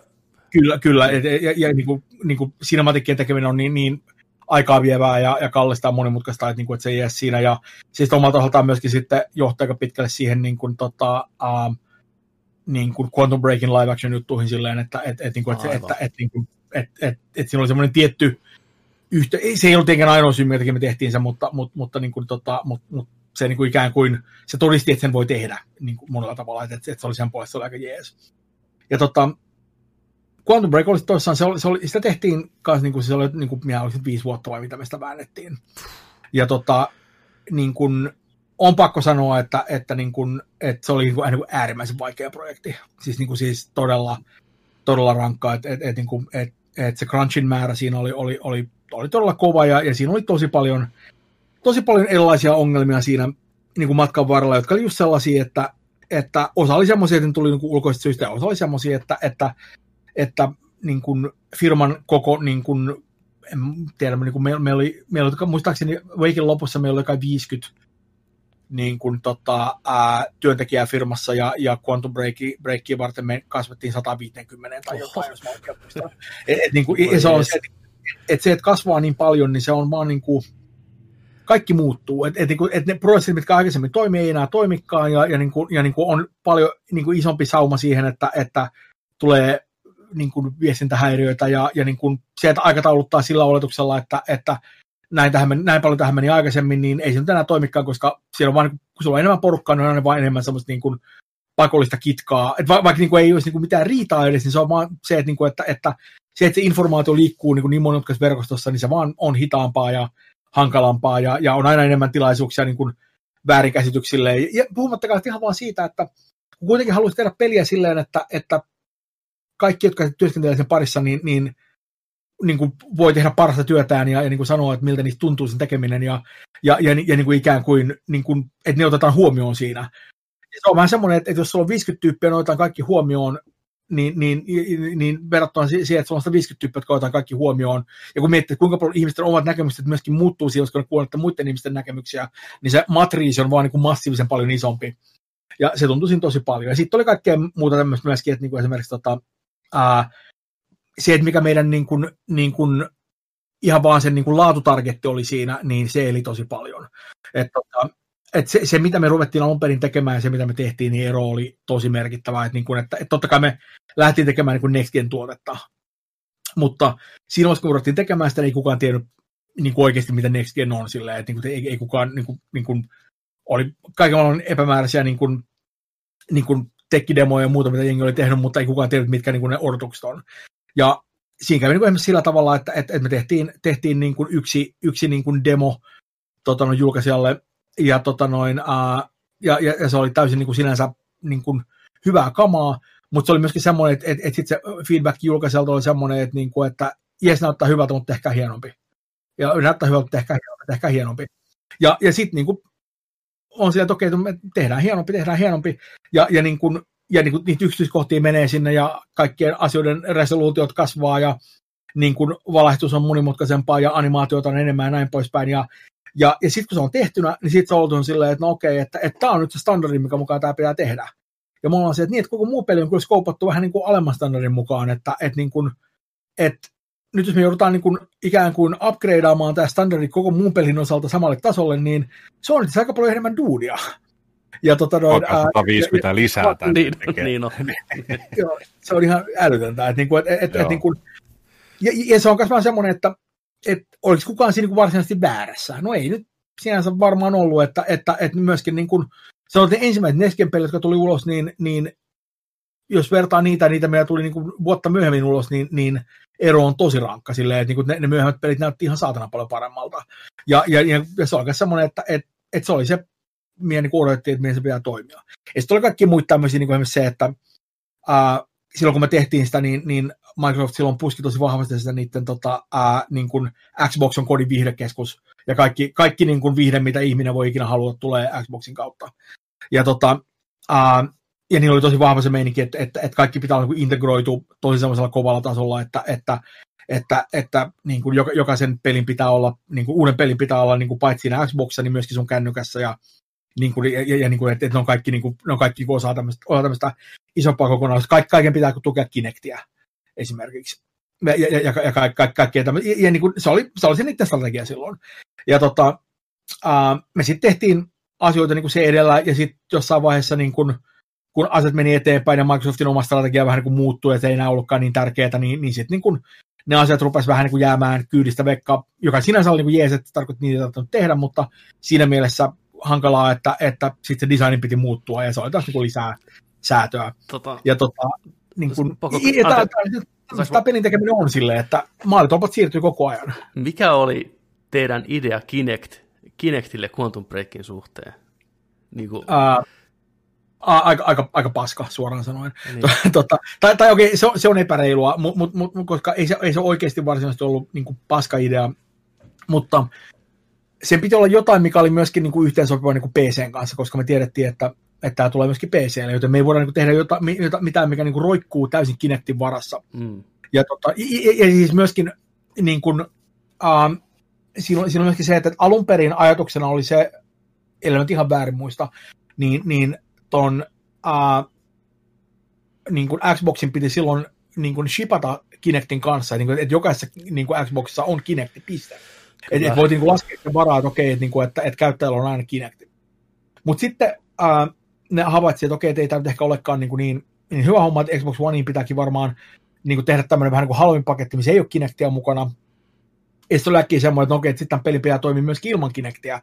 Kyllä, kyllä. Et, ja, ja, ja niin kuin, niin kuin cinematikkien tekeminen on niin, niin aikaa vievää ja, ja kallista ja monimutkaista, että, niin kuin, että se ei jää siinä. Ja siis omalta osaltaan myöskin sitten johtaa aika pitkälle siihen niin kuin, tota, um, niin kuin Quantum Breakin live action juttuihin silleen, että, et, et, niin kuin, että, että, että, niin kuin, että, että, että siinä oli semmoinen tietty yhtä, ei, se ei ollut tietenkään ainoa syy, minkä me tehtiin se, mutta, mutta, mutta, niin kuin, tota, mutta, mutta se niin kuin ikään kuin, se todisti, että sen voi tehdä niin kuin monella tavalla, että, että se oli sen puolesta, se oli aika jees. Ja tota, Quantum Break oli toissaan, se oli, se oli, sitä tehtiin kanssa, niin kuin, se oli, niin kuin, minä olisin viisi vuotta vai mitä me sitä väännettiin. Ja tota, niin kuin, on pakko sanoa, että, että, niin kuin, että se oli niin kuin, niin kuin äärimmäisen vaikea projekti. Siis, niin kuin, siis todella, todella rankkaa, että, että, että, niin kuin, että, että se crunchin määrä siinä oli, oli, oli, oli todella kova ja, ja siinä oli tosi paljon, tosi paljon erilaisia ongelmia siinä niin kuin matkan varrella, jotka oli just sellaisia, että, että osa oli semmoisia, että ne tuli niin kuin ulkoisista syistä, ja osa oli semmoisia, että, että, että niin kuin firman koko, niin kuin, en tiedä, niin kuin meillä, meillä, oli, meillä oli, muistaakseni Wakein lopussa meillä oli kai 50 niin kuin, tota, ää, työntekijää firmassa ja, ja Quantum Breakia, Breakia varten me kasvettiin 150 tai jotain, jos mä oikein muistan. Et, et, niin kuin, se on se, että et se, että kasvaa niin paljon, niin se on vaan niin kuin, kaikki muuttuu. Et, et, niin kuin, et ne prosessit, mitkä aikaisemmin toimii, ei enää toimikaan, ja, ja, niin kuin, ja niin kuin on paljon niin kuin isompi sauma siihen, että, että tulee niin kuin viestintähäiriöitä, ja, ja niin kuin se, että aikatauluttaa sillä oletuksella, että, että näin, tähän meni, näin paljon tähän meni aikaisemmin, niin ei se nyt enää toimikaan, koska siellä on kuin- kun sulla on enemmän porukkaa, niin on aina vaan enemmän semmoista niin kuin pakollista kitkaa. Et va, vaikka niin kuin ei olisi niin kuin mitään riitaa edes, niin se on vaan se, että, niin kuin, että, että se, että se informaatio liikkuu niin, kuin niin monimutkaisessa verkostossa, niin se vaan on hitaampaa ja hankalampaa ja, ja on aina enemmän tilaisuuksia niin kuin väärinkäsityksille. Ja, puhumattakaan ihan vaan siitä, että kun kuitenkin haluaisi tehdä peliä silleen, että, että kaikki, jotka työskentelevät sen parissa, niin, niin, niin kuin voi tehdä parasta työtään ja, ja niin kuin sanoa, että miltä niistä tuntuu sen tekeminen ja, ja, ja, ja niin kuin ikään kuin, niin kuin, että ne otetaan huomioon siinä. Ja se on vähän semmoinen, että, että jos sulla on 50 tyyppiä, ne otetaan kaikki huomioon, niin, niin, niin, verrattuna si- siihen, että on 150 tyyppiä, jotka otetaan kaikki huomioon, ja kun miettii, kuinka paljon ihmisten omat näkemykset myöskin muuttuu siihen, koska ne kuunnetta muiden ihmisten näkemyksiä, niin se matriisi on vaan niin kuin massiivisen paljon isompi. Ja se tuntui siinä tosi paljon. Ja sitten oli kaikkea muuta tämmöistä myöskin, että niin kuin esimerkiksi tota, ää, se, että mikä meidän niin kuin, niin kuin, ihan vaan sen niin kuin laatutargetti oli siinä, niin se eli tosi paljon. Et, tota, et se, se, mitä me ruvettiin alun perin tekemään ja se, mitä me tehtiin, niin ero oli tosi merkittävä. Et niin kuin, että, et totta kai me lähtiin tekemään niin kuin tuotetta, mutta siinä vaiheessa, kun ruvettiin tekemään sitä, niin ei kukaan tiennyt niin kuin oikeasti, mitä Next Gen on. Silleen, että niin kuin, ei, ei kukaan, niin kuin, niin kuin, oli kaikenlainen epämääräisiä niin kuin, niin kuin tekkidemoja ja muuta, mitä jengi oli tehnyt, mutta ei kukaan tiennyt, mitkä niin kuin ne odotukset on. Ja siinä kävi niin kuin sillä tavalla, että, että, että me tehtiin, tehtiin niin kuin yksi, yksi niin kuin demo tota, noin, julkaisijalle, ja, tota, noin, ää, ja, ja, ja, se oli täysin niin kuin sinänsä niin kuin hyvää kamaa, mutta se oli myöskin semmoinen, että, että, että sit se feedback julkaisijalta oli semmoinen, että, niin kuin, että jes näyttää hyvältä, mutta tehkää hienompi. Ja näyttää hyvältä, mutta tehkää hienompi. Hienompi. Ja, ja sitten niin on siellä, että okei, me tehdään hienompi, tehdään hienompi, ja, ja, niin kuin, ja niin kuin, niitä yksityiskohtia menee sinne, ja kaikkien asioiden resoluutiot kasvaa, ja niin kuin valaistus on monimutkaisempaa, ja animaatioita on enemmän ja näin poispäin, ja ja, ja sitten kun se on tehtynä, niin sitten se on oltu silleen, että no okei, että tämä on nyt se standardi, mikä mukaan tämä pitää tehdä. Ja mulla on se, että, niin, että koko muu peli on kyllä skoupattu vähän niin kuin alemman standardin mukaan, että, että, niin kuin, että nyt jos me joudutaan niin kuin ikään kuin upgradeaamaan tämä standardi koko muun pelin osalta samalle tasolle, niin se on itse aika paljon enemmän duudia. Ja tota noin, ää, 150 ja, lisää tänne niin, niin on. joo, se on ihan älytöntä. Että, niinku, et, et, et, niinku, ja, ja, se on myös vaan semmoinen, että et, oliko kukaan siinä niinku varsinaisesti väärässä? No ei nyt sinänsä varmaan ollut, että, että, että myöskin niin kuin, sanotaan ensimmäiset Nesken pelit, jotka tuli ulos, niin, niin jos vertaa niitä, niitä meillä tuli niin kuin vuotta myöhemmin ulos, niin, niin ero on tosi rankka silleen, että niin ne, ne myöhemmät pelit näytti ihan saatana paljon paremmalta. Ja, ja, ja, ja se myös semmoinen, että että että se oli se, mihin niin odotettiin, että miten se pitää toimia. Ja sitten oli kaikki muita tämmöisiä, niin kuin se, että ää, silloin kun me tehtiin sitä, niin, niin Microsoft silloin puski tosi vahvasti sitä niiden tota, ää, niin kuin Xbox on kodin viihdekeskus, ja kaikki, kaikki niin kuin viihde, mitä ihminen voi ikinä haluta, tulee Xboxin kautta. Ja, tota, ää, ja niillä oli tosi vahva se meininki, että, että, että kaikki pitää olla niin integroitu tosi semmoisella kovalla tasolla, että, että, että, että niin kuin jokaisen pelin pitää olla, niin kuin uuden pelin pitää olla niin kuin paitsi siinä Xboxissa, niin myöskin sun kännykässä ja niin kuin, ja, ja niin kuin, että, että ne on kaikki, niin kuin, ne on kaikki osa tämmöistä, osa tämmöistä isompaa kokonaisuutta. Kaik, kaiken pitää tukea Kinectia esimerkiksi. Ja, ja, ja, ja ka, ka, kaikkea tämmöistä. Ja, ja niin kuin, se, oli, se oli se niiden strategia silloin. Ja tota, uh, me sitten tehtiin asioita niin kuin se edellä, ja sitten jossain vaiheessa niin kuin, kun asiat meni eteenpäin ja Microsoftin oma strategia vähän niin kuin muuttui, että ei enää ollutkaan niin tärkeää, niin, niin sitten niin kuin, ne asiat rupesivat vähän niin kuin jäämään kyydistä vekka, joka sinänsä oli niin kuin jees, että tarkoitti niitä ei tehdä, mutta siinä mielessä hankalaa, että, että sitten se designin piti muuttua ja se oli taas niin kuin lisää säätöä. Tota, ja tota, niin kuin, tämä pelin tekeminen on silleen, että maalitolpat siirtyy koko ajan. Mikä oli teidän idea Kinect, Kinectille Quantum Breakin suhteen? Niin kuin... uh, aika, aika, aika paska suoraan sanoen. Niin. tota, tai tai okei, se, on, se on epäreilua, mut, mut, mut, koska ei se, ei se oikeasti varsinaisesti ollut niin kuin paska idea, mutta sen piti olla jotain, mikä oli myöskin niin kuin yhteensopiva niin kuin PCn kanssa, koska me tiedettiin, että, että tämä tulee myöskin PClle, joten me ei voida niin kuin tehdä jotain, mitään, mikä niin kuin roikkuu täysin Kinectin varassa. Mm. Ja, tota, ja, ja siis myöskin niin kuin, ähm, siinä, siinä on myöskin se, että alun perin ajatuksena oli se, ellei nyt ihan väärin muista, niin, niin ton uh, niin kuin Xboxin piti silloin niin kuin shipata Kinectin kanssa, niin kuin, että jokaisessa niin kuin Xboxissa on Kinecti, piste. Että et voit niin laskea sen varaa, että okei, että, niin kuin, että, että käyttäjällä on aina Kinecti. Mutta sitten uh, ne havaitsivat, että okei, että ei tämä ehkä olekaan niin, kuin niin, niin hyvä homma, että Xbox Oneiin pitääkin varmaan niin kuin tehdä tämmöinen vähän niin kuin halvin paketti, missä ei ole Kinectia mukana. Ja sitten oli äkkiä semmoinen, että no okei, että sitten pelin pitää toimia myös ilman Kinectia.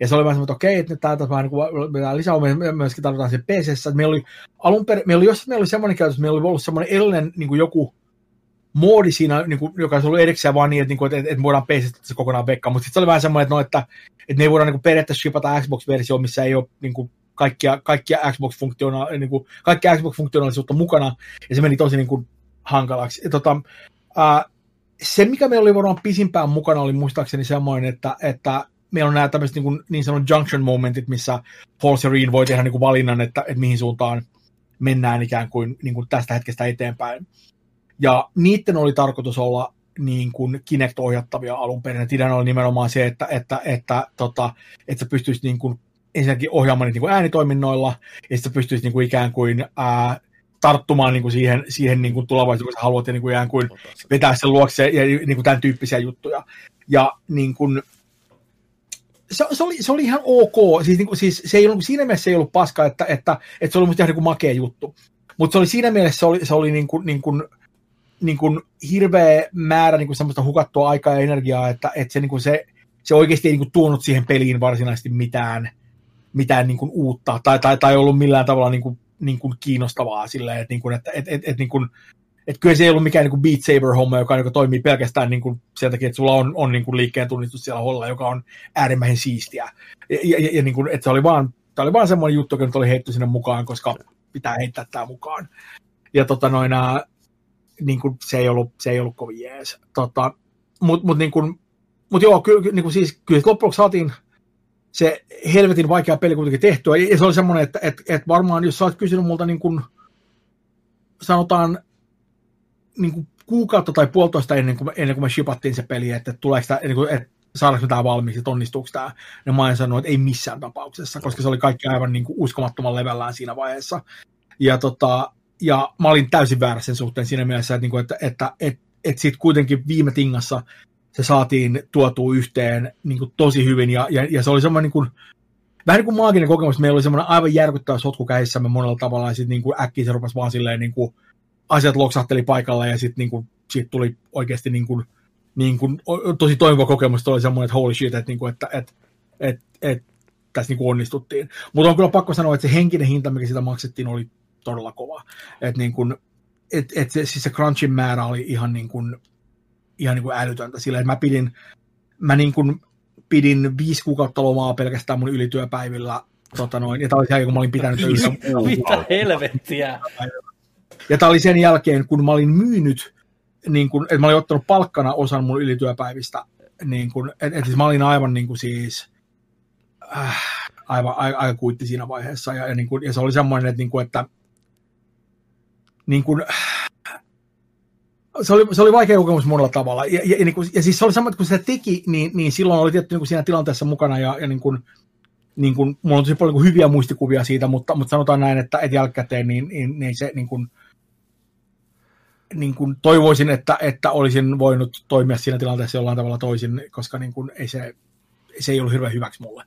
Ja se oli vähän semmoinen, että okei, että täältä vähän niin lisää me myöskin tarvitaan se PC. Että meillä oli alun perin, meillä oli, jos meillä oli semmoinen käytös, meillä oli ollut semmoinen edellinen niin kuin joku moodi siinä, niin kuin, joka olisi ollut erikseen vaan niin, että, niin kuin, että, että voidaan PC se kokonaan vekkaan, mutta sitten se oli vähän semmoinen, että, no, että, että me ei voida niin kuin periaatteessa shipata Xbox-versio, missä ei ole niin kuin, kaikkia, kaikkia Xbox-funktiona, niin kuin, kaikkia Xbox-funktionaalisuutta mukana, ja se meni tosi niin kuin, hankalaksi. Ja, tota, ää, se, mikä meillä oli varmaan pisimpään mukana, oli muistaakseni semmoinen, että, että meillä on nämä tämmöiset niin, kuin, niin sanotut junction momentit, missä Halsey Reed voi tehdä niin kuin valinnan, että, että mihin suuntaan mennään ikään kuin, niin kuin tästä hetkestä eteenpäin. Ja niiden oli tarkoitus olla niin kuin Kinect-ohjattavia alun perin. Et ideana oli nimenomaan se, että, että, että, tota, että sä pystyisit niin kuin ensinnäkin ohjaamaan niitä niin kuin äänitoiminnoilla, ja sitten pystyisit niin kuin ikään kuin ää, tarttumaan niin kuin siihen, siihen niin kuin tulevaisuudessa haluat ja niin kuin ikään kuin vetää sen luokse ja niin kuin tämän tyyppisiä juttuja. Ja niin kuin, se, se, oli, se oli ihan ok. Siis, niin kuin, siis se ei ollut, siinä mielessä ei ollut paska, että, että, että se oli musta ihan niin kuin makea juttu. Mutta se oli siinä mielessä se oli, se oli niin kuin, niin kuin, niin kuin hirveä määrä niin kuin semmoista hukattua aikaa ja energiaa, että, että se, niin kuin se, se oikeasti ei niin kuin tuonut siihen peliin varsinaisesti mitään, mitään niin kuin uutta tai, tai, tai ollut millään tavalla niin kuin, niin kuin kiinnostavaa silleen, että, niin kuin, että, että, että, että niin kuin, että kyllä se ei ollut mikään niin kuin Beat Saber-homma, joka niin toimii pelkästään niin kuin sen takia, että sulla on, on niin kuin liikkeen tunnistus siellä holla, joka on äärimmäisen siistiä. Ja, ja, ja niin kuin, että se oli vaan, tämä oli vaan semmoinen juttu, joka nyt oli heitty sinne mukaan, koska pitää heittää tämä mukaan. Ja tota noin, niin kuin, se, ei ollut, se ei ollut kovin jees. Tota, Mutta mut, niin kuin, mut joo, kyllä, niin kuin siis, kyllä loppujen saatiin se helvetin vaikea peli kuitenkin tehtyä. Ja se oli semmoinen, että, että, että varmaan jos sä oot kysynyt multa niin kuin, sanotaan niin kuin kuukautta tai puolitoista ennen kuin, ennen kuin me shipattiin se peli, että tuleeko tämä, niin kuin, että saadaanko tämä valmiiksi, että onnistuuko tämä, niin mä en sanonut, että ei missään tapauksessa, koska se oli kaikki aivan niin kuin uskomattoman levellään siinä vaiheessa. Ja, tota, ja mä olin täysin väärä sen suhteen siinä mielessä, että, niin että, että, että, että sitten kuitenkin viime tingassa se saatiin tuotua yhteen niin kuin tosi hyvin, ja, ja, ja se oli semmoinen niin kuin, vähän niin kuin maaginen kokemus, meillä oli semmoinen aivan järkyttävä sotku käsissämme monella tavalla, ja sitten niin äkkiä se rupesi vaan silleen, niin kuin, asiat loksahteli paikalle, ja sitten niin kuin, siitä tuli oikeasti niin kuin, niin kuin, tosi toimiva kokemus, oli semmoinen, että holy shit, että, niin kuin, että, että, että, että tässä niin kuin onnistuttiin. Mutta on kyllä pakko sanoa, että se henkinen hinta, mikä sitä maksettiin, oli todella kova. Että niin kuin, et, et se, siis se crunchin määrä oli ihan niin kuin, ihan niin kuin älytöntä. Sillä mä pidin, mä niin kuin pidin viisi kuukautta lomaa pelkästään mun ylityöpäivillä. Tota noin, ja tämä oli se, kun mä olin pitänyt töissä. Mitä helvettiä? Ja tämä oli sen jälkeen, kun mä olin myynyt, niin kun, että mä olin ottanut palkkana osan mun ylityöpäivistä. Niin kun, et, et siis mä olin aivan niin kuin siis, äh, aivan aika, aika kuitti siinä vaiheessa. Ja, ja, niin kun, ja se oli semmoinen, että, niin kun, että niin kun, se oli, se oli vaikea kokemus monella tavalla. Ja, ja, ja, niin kuin, ja siis se oli sama, että kun se teki, niin, niin silloin oli tietty niin kuin siinä tilanteessa mukana ja, ja niin kuin, niin kuin, mulla on tosi paljon niin kuin hyviä muistikuvia siitä, mutta, mutta sanotaan näin, että, että jälkikäteen niin, niin, niin se niin kuin, niin kuin toivoisin, että, että olisin voinut toimia siinä tilanteessa jollain tavalla toisin, koska niin kuin, ei se, se ei ollut hirveän hyväksi mulle.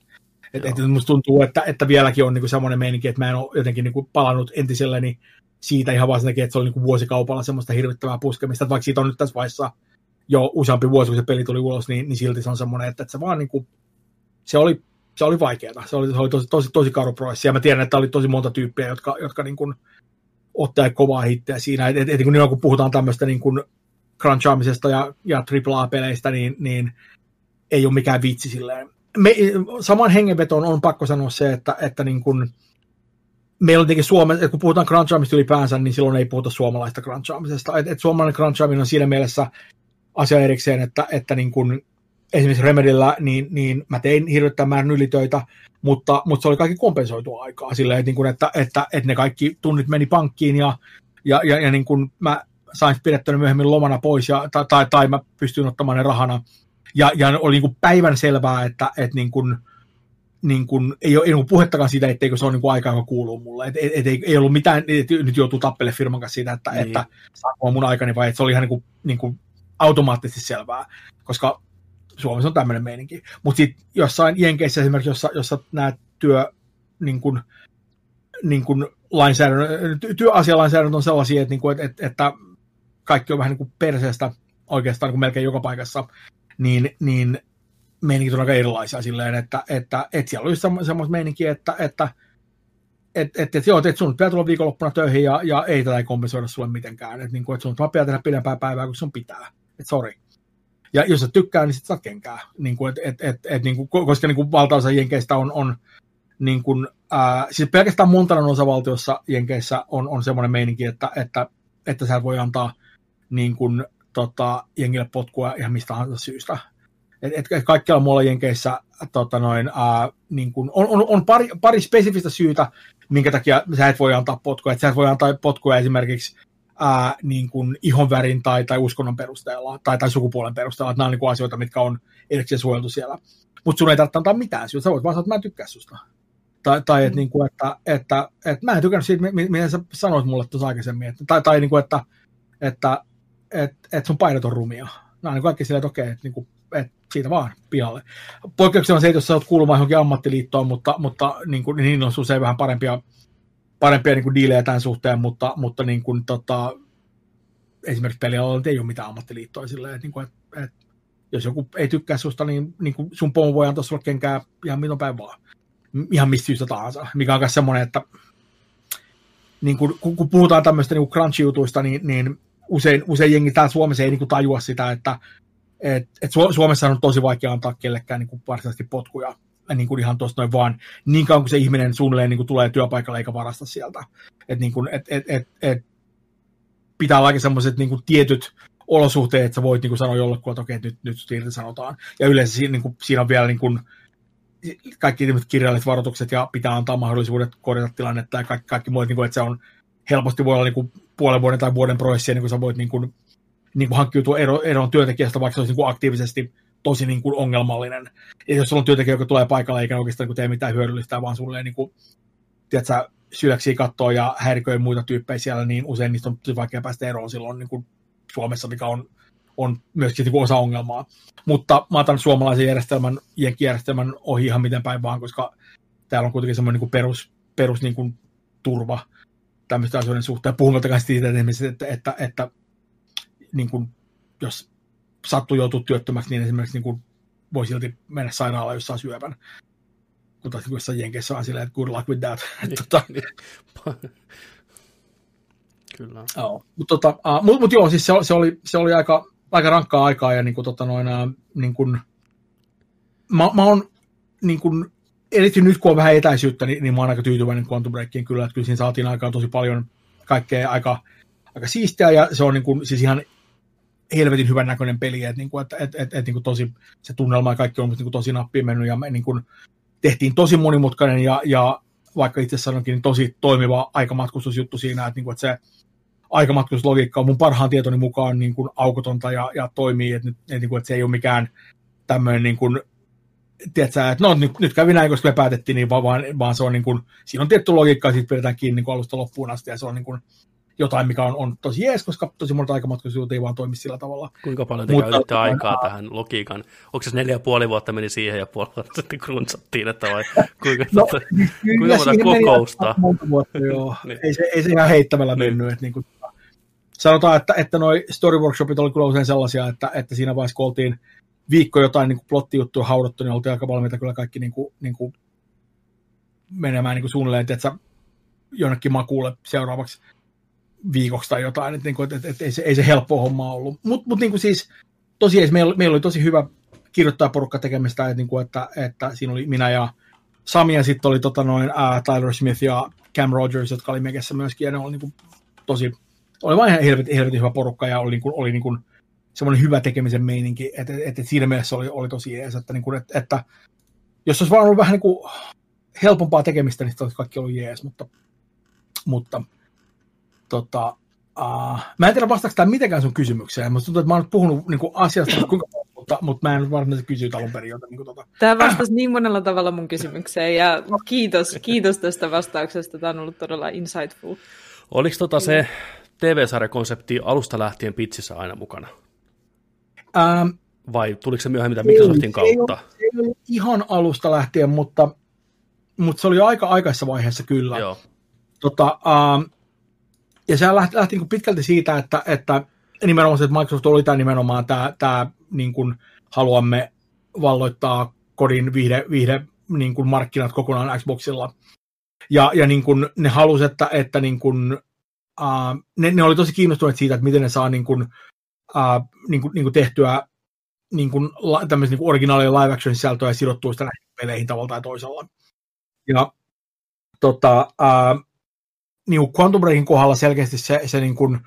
Et, et, musta tuntuu, että, että vieläkin on niin kuin semmoinen meininki, että mä en ole jotenkin niin kuin palannut entiselleni siitä ihan vaan sen takia, että se oli niin vuosikaupalla semmoista hirvittävää puskemista, että vaikka siitä on nyt tässä vaiheessa jo useampi vuosi, kun se peli tuli ulos, niin, niin silti se on semmoinen, että, että se vaan niin kuin, se oli, se oli vaikeaa. Se oli, se oli tosi, tosi, tosi karu prosessi, ja mä tiedän, että oli tosi monta tyyppiä, jotka, jotka niin kuin ottaa kovaa hitteä siinä, että et, et, kun, kun puhutaan tämmöistä niin kuin crunchaamisesta ja, ja AAA-peleistä, niin, niin ei ole mikään vitsi silleen. Me, saman hengenvetoon on pakko sanoa se, että, että niin kuin, meillä on tietenkin Suomessa, kun puhutaan crunchaamista ylipäänsä, niin silloin ei puhuta suomalaista crunchaamisesta. Et, et suomalainen crunchaaminen on siinä mielessä asia erikseen, että, että niin kun, esimerkiksi Remedillä, niin, niin mä tein hirvettävän määrän ylitöitä, mutta, mutta se oli kaikki kompensoitua aikaa silleen, että, niin kun, että, että, että, ne kaikki tunnit meni pankkiin ja, ja, ja, ja niin kun mä sain pidettänyt myöhemmin lomana pois ja, tai, tai, tai mä pystyin ottamaan ne rahana. Ja, ja oli niin päivän selvää, että, että niin kun, niin kuin, ei ole, ei ole puhettakaan siitä, etteikö se ole niin aika, joka kuuluu mulle. Et, et, et, ei, ei ollut mitään, et nyt joutuu tappele firman kanssa siitä, että, niin. että saako mun aikani vai että se oli ihan niin kuin, niin kuin automaattisesti selvää, koska Suomessa on tämmöinen meininki. Mutta sitten jossain Jenkeissä esimerkiksi, jossa, jossa nämä työ, niin kuin, niin lainsäädännö, työasialainsäädäntö on sellaisia, että, niin kuin, että, että kaikki on vähän niin kuin perseestä oikeastaan niin kuin melkein joka paikassa, niin, niin meiningit on aika erilaisia silleen, että, että, että siellä olisi semmoista meininkiä, että, että että et, et, joo, että sun pitää tulla viikonloppuna töihin ja, ja ei tätä ei kompensoida sulle mitenkään. Että niin et sun pitää tehdä pidempää päivää, kun sun pitää. Että sorry. Ja jos sä tykkää, niin sit saat kenkää. Niin kuin, et, et, et, et, niin kuin, koska niin kuin valtaosa jenkeistä on, on niin kuin, ää, siis pelkästään Montanan osavaltiossa jenkeissä on, on semmoinen meininki, että, että, että sä voi antaa niin kuin, tota, jengille potkua ihan mistä tahansa syystä. Et, et, et kaikkialla muualla Jenkeissä tota noin, ää, niin kun, on, on, on pari, pari spesifistä syytä, minkä takia sä et voi antaa potkuja. Et sä et voi antaa potkuja esimerkiksi ää, niin kuin ihonvärin tai, tai uskonnon perusteella tai, tai sukupuolen perusteella. Nämä on niin kuin asioita, mitkä on erikseen suojeltu siellä. Mutta sun ei tarvitse antaa mitään syytä. Sä voit vaan sanoa, että mä en tykkää susta. Tai, tai mm. niin kuin, että, että, että, mä en tykännyt siitä, mitä sä sanoit mulle tuossa aikaisemmin. Että, tai tai niin kuin, että, että, että, että sun painot on rumia. Nämä on niin kaikki silleen, että okei, että, niin kuin, että siitä vaan pihalle. Poikkeuksena on se, että jos sä oot kuulumaan johonkin ammattiliittoon, mutta, mutta niin, kuin, niin on usein vähän parempia, parempia niin kuin diilejä tämän suhteen, mutta, mutta niin kuin, tota, esimerkiksi pelialalla ei ole mitään ammattiliittoa silleen, että, niin kuin, että, että jos joku ei tykkää susta, niin, niin kuin sun pomo voi antaa sulle kenkää ihan milloin päin vaan. Ihan mistä syystä tahansa. Mikä on myös semmoinen, että niin kuin, kun, kun puhutaan tämmöistä niin crunch-jutuista, niin, niin usein, usein jengi täällä Suomessa ei niin kuin tajua sitä, että et, et Suomessa on tosi vaikea antaa kellekään niin kuin varsinaisesti potkuja niin kuin ihan tuosta noin vaan, niin kauan kuin se ihminen suunnilleen niin kuin tulee työpaikalle eikä varasta sieltä. Et, niin kuin, et, et, et, et, pitää olla semmoiset niin kuin tietyt olosuhteet, että sä voit niin kuin sanoa jollekulle, että okei, nyt, nyt sanotaan. Ja yleensä niin kuin, siinä on vielä niin kuin, kaikki kirjalliset varoitukset ja pitää antaa mahdollisuudet korjata tilannetta ja kaikki, kaikki muut, niin kuin, että se on helposti voi olla niin kuin puolen vuoden tai vuoden prosessia, niin kuin sä voit niin kuin, niin kuin hankkiutua ero, eroon työntekijästä, vaikka se olisi niin kuin aktiivisesti tosi niin kuin ongelmallinen. Ja jos sulla on työntekijä, joka tulee paikalle eikä oikeastaan niin tee mitään hyödyllistä, vaan sulle niin kuin syöksiä kattoa ja häiriköi muita tyyppejä siellä, niin usein niistä on tosi vaikea päästä eroon silloin niin kuin Suomessa, mikä on, on myöskin niin kuin osa ongelmaa. Mutta mä otan suomalaisen järjestelmän, järjestelmän ohi ihan miten päin vaan, koska täällä on kuitenkin semmoinen niin kuin perus, perus niin kuin turva tämmöisten asioiden suhteen, puhumattakaan siitä, että, että, että niin kuin, jos sattuu joutua työttömäksi, niin esimerkiksi niin kuin, voi silti mennä sairaalaan, jos saa syövän. Kun taas jossain Jenkeissä on silleen, että good luck with that. Niin, tota, niin. Kyllä. Joo, mutta tota, uh, mut, mut joo, siis se, se, oli, se oli aika, aika rankkaa aikaa ja niin kuin, tota, noin, uh, niin kuin, mä, mä oon niin kuin, erityisesti nyt kun on vähän etäisyyttä, niin, niin mä oon aika tyytyväinen Quantum Breakiin kyllä, että kyllä siinä saatiin aikaan tosi paljon kaikkea aika, aika siistiä ja se on niin kuin, siis ihan helvetin hyvän näköinen peli, että, niin kuin, että, että, että, että niin kuin tosi, se tunnelma ja kaikki on niin kuin tosi nappiin mennyt ja me niin kuin, tehtiin tosi monimutkainen ja, ja vaikka itse sanonkin, niin tosi toimiva aikamatkustusjuttu siinä, että, niin kuin, että se aikamatkustuslogiikka on mun parhaan tietoni mukaan niin kuin aukotonta ja, ja toimii, että, että, niin kuin, että se ei ole mikään tämmöinen niin kuin, tiedätkö, että no nyt, nyt kävi näin, koska me päätettiin, niin vaan, vaan se on niin kuin, siinä on tietty logiikka ja siitä pidetään kiinni niin kuin alusta loppuun asti ja se on niin kuin, jotain, mikä on, on tosi jees, koska tosi monta aikamatkustusjutut ei vaan toimi sillä tavalla. Kuinka paljon te Mutta, käytitte aikaa ää... tähän logiikan? Onko se neljä ja puoli vuotta meni siihen ja puoli vuotta sitten krunsattiin, että vai kuinka, no, tota, kuinka monta kokousta? Monta vuotta, joo. niin. ei, se, ei se ihan heittämällä niin. mennyt. Että niin kuin, sanotaan, että, että noi story workshopit oli kyllä usein sellaisia, että, että siinä vaiheessa kun oltiin viikko jotain niin plottijuttuja haudattu, niin oltiin aika valmiita kyllä kaikki niin kuin, niin kuin menemään niin kuin suunnilleen, että jonnekin makuulle seuraavaksi viikoksi tai jotain, että, niin kuin, että, että ei, se, ei se helppo homma ollut. Mutta mut, niin siis tosiaan meillä, meillä oli tosi hyvä kirjoittajaporukka tekemistä, että, niin kuin, että, että siinä oli minä ja Sami ja sitten oli tota, noin, ää, Tyler Smith ja Cam Rogers, jotka oli mekessä myöskin, ja ne oli niin kuin, tosi, oli vain ihan helvetin, helvetin hyvä porukka ja oli, niin kuin, oli niin kuin, semmoinen hyvä tekemisen meininki, että, että, että siinä mielessä oli, oli tosi jees, että, niin kuin, että, että jos olisi vaan ollut vähän niin kuin helpompaa tekemistä, niin olisi kaikki ollut jees, mutta, mutta tota, uh, mä en tiedä vastaako tämä mitenkään sun kysymykseen, mutta tuntuu, että mä oon puhunut niin kuin asiasta, kuinka, mutta, mutta mä en varsinaisesti kysyä alun perin. Joten, niin kuin, tota. Tämä vastasi niin monella tavalla mun kysymykseen ja kiitos, kiitos tästä vastauksesta. Tämä on ollut todella insightful. Oliko tota se TV-sarjakonsepti alusta lähtien pitsissä aina mukana? Ähm, Vai tuliko se myöhemmin Microsoftin kautta? Se ei, ollut ihan alusta lähtien, mutta, mutta se oli aika aikaisessa vaiheessa kyllä. Joo. Tota, ähm, ja se lähti, lähti niin pitkälti siitä, että, että nimenomaan se, että Microsoft oli tämä nimenomaan tämä, tämä niin kuin haluamme valloittaa kodin viihde, viihde niin kuin markkinat kokonaan Xboxilla. Ja, ja niin kuin ne halusi, että, että niin kuin, uh, ne, ne, oli tosi kiinnostuneet siitä, että miten ne saa niin kuin, uh, niin kuin, niin kuin tehtyä niin kuin, tämmöisen niin originaalia live action sisältöä ja sidottua sitä näihin peleihin tavalla tai toisella. Ja tota, uh, niin Quantum Breakin kohdalla selkeästi se, se, niin kuin,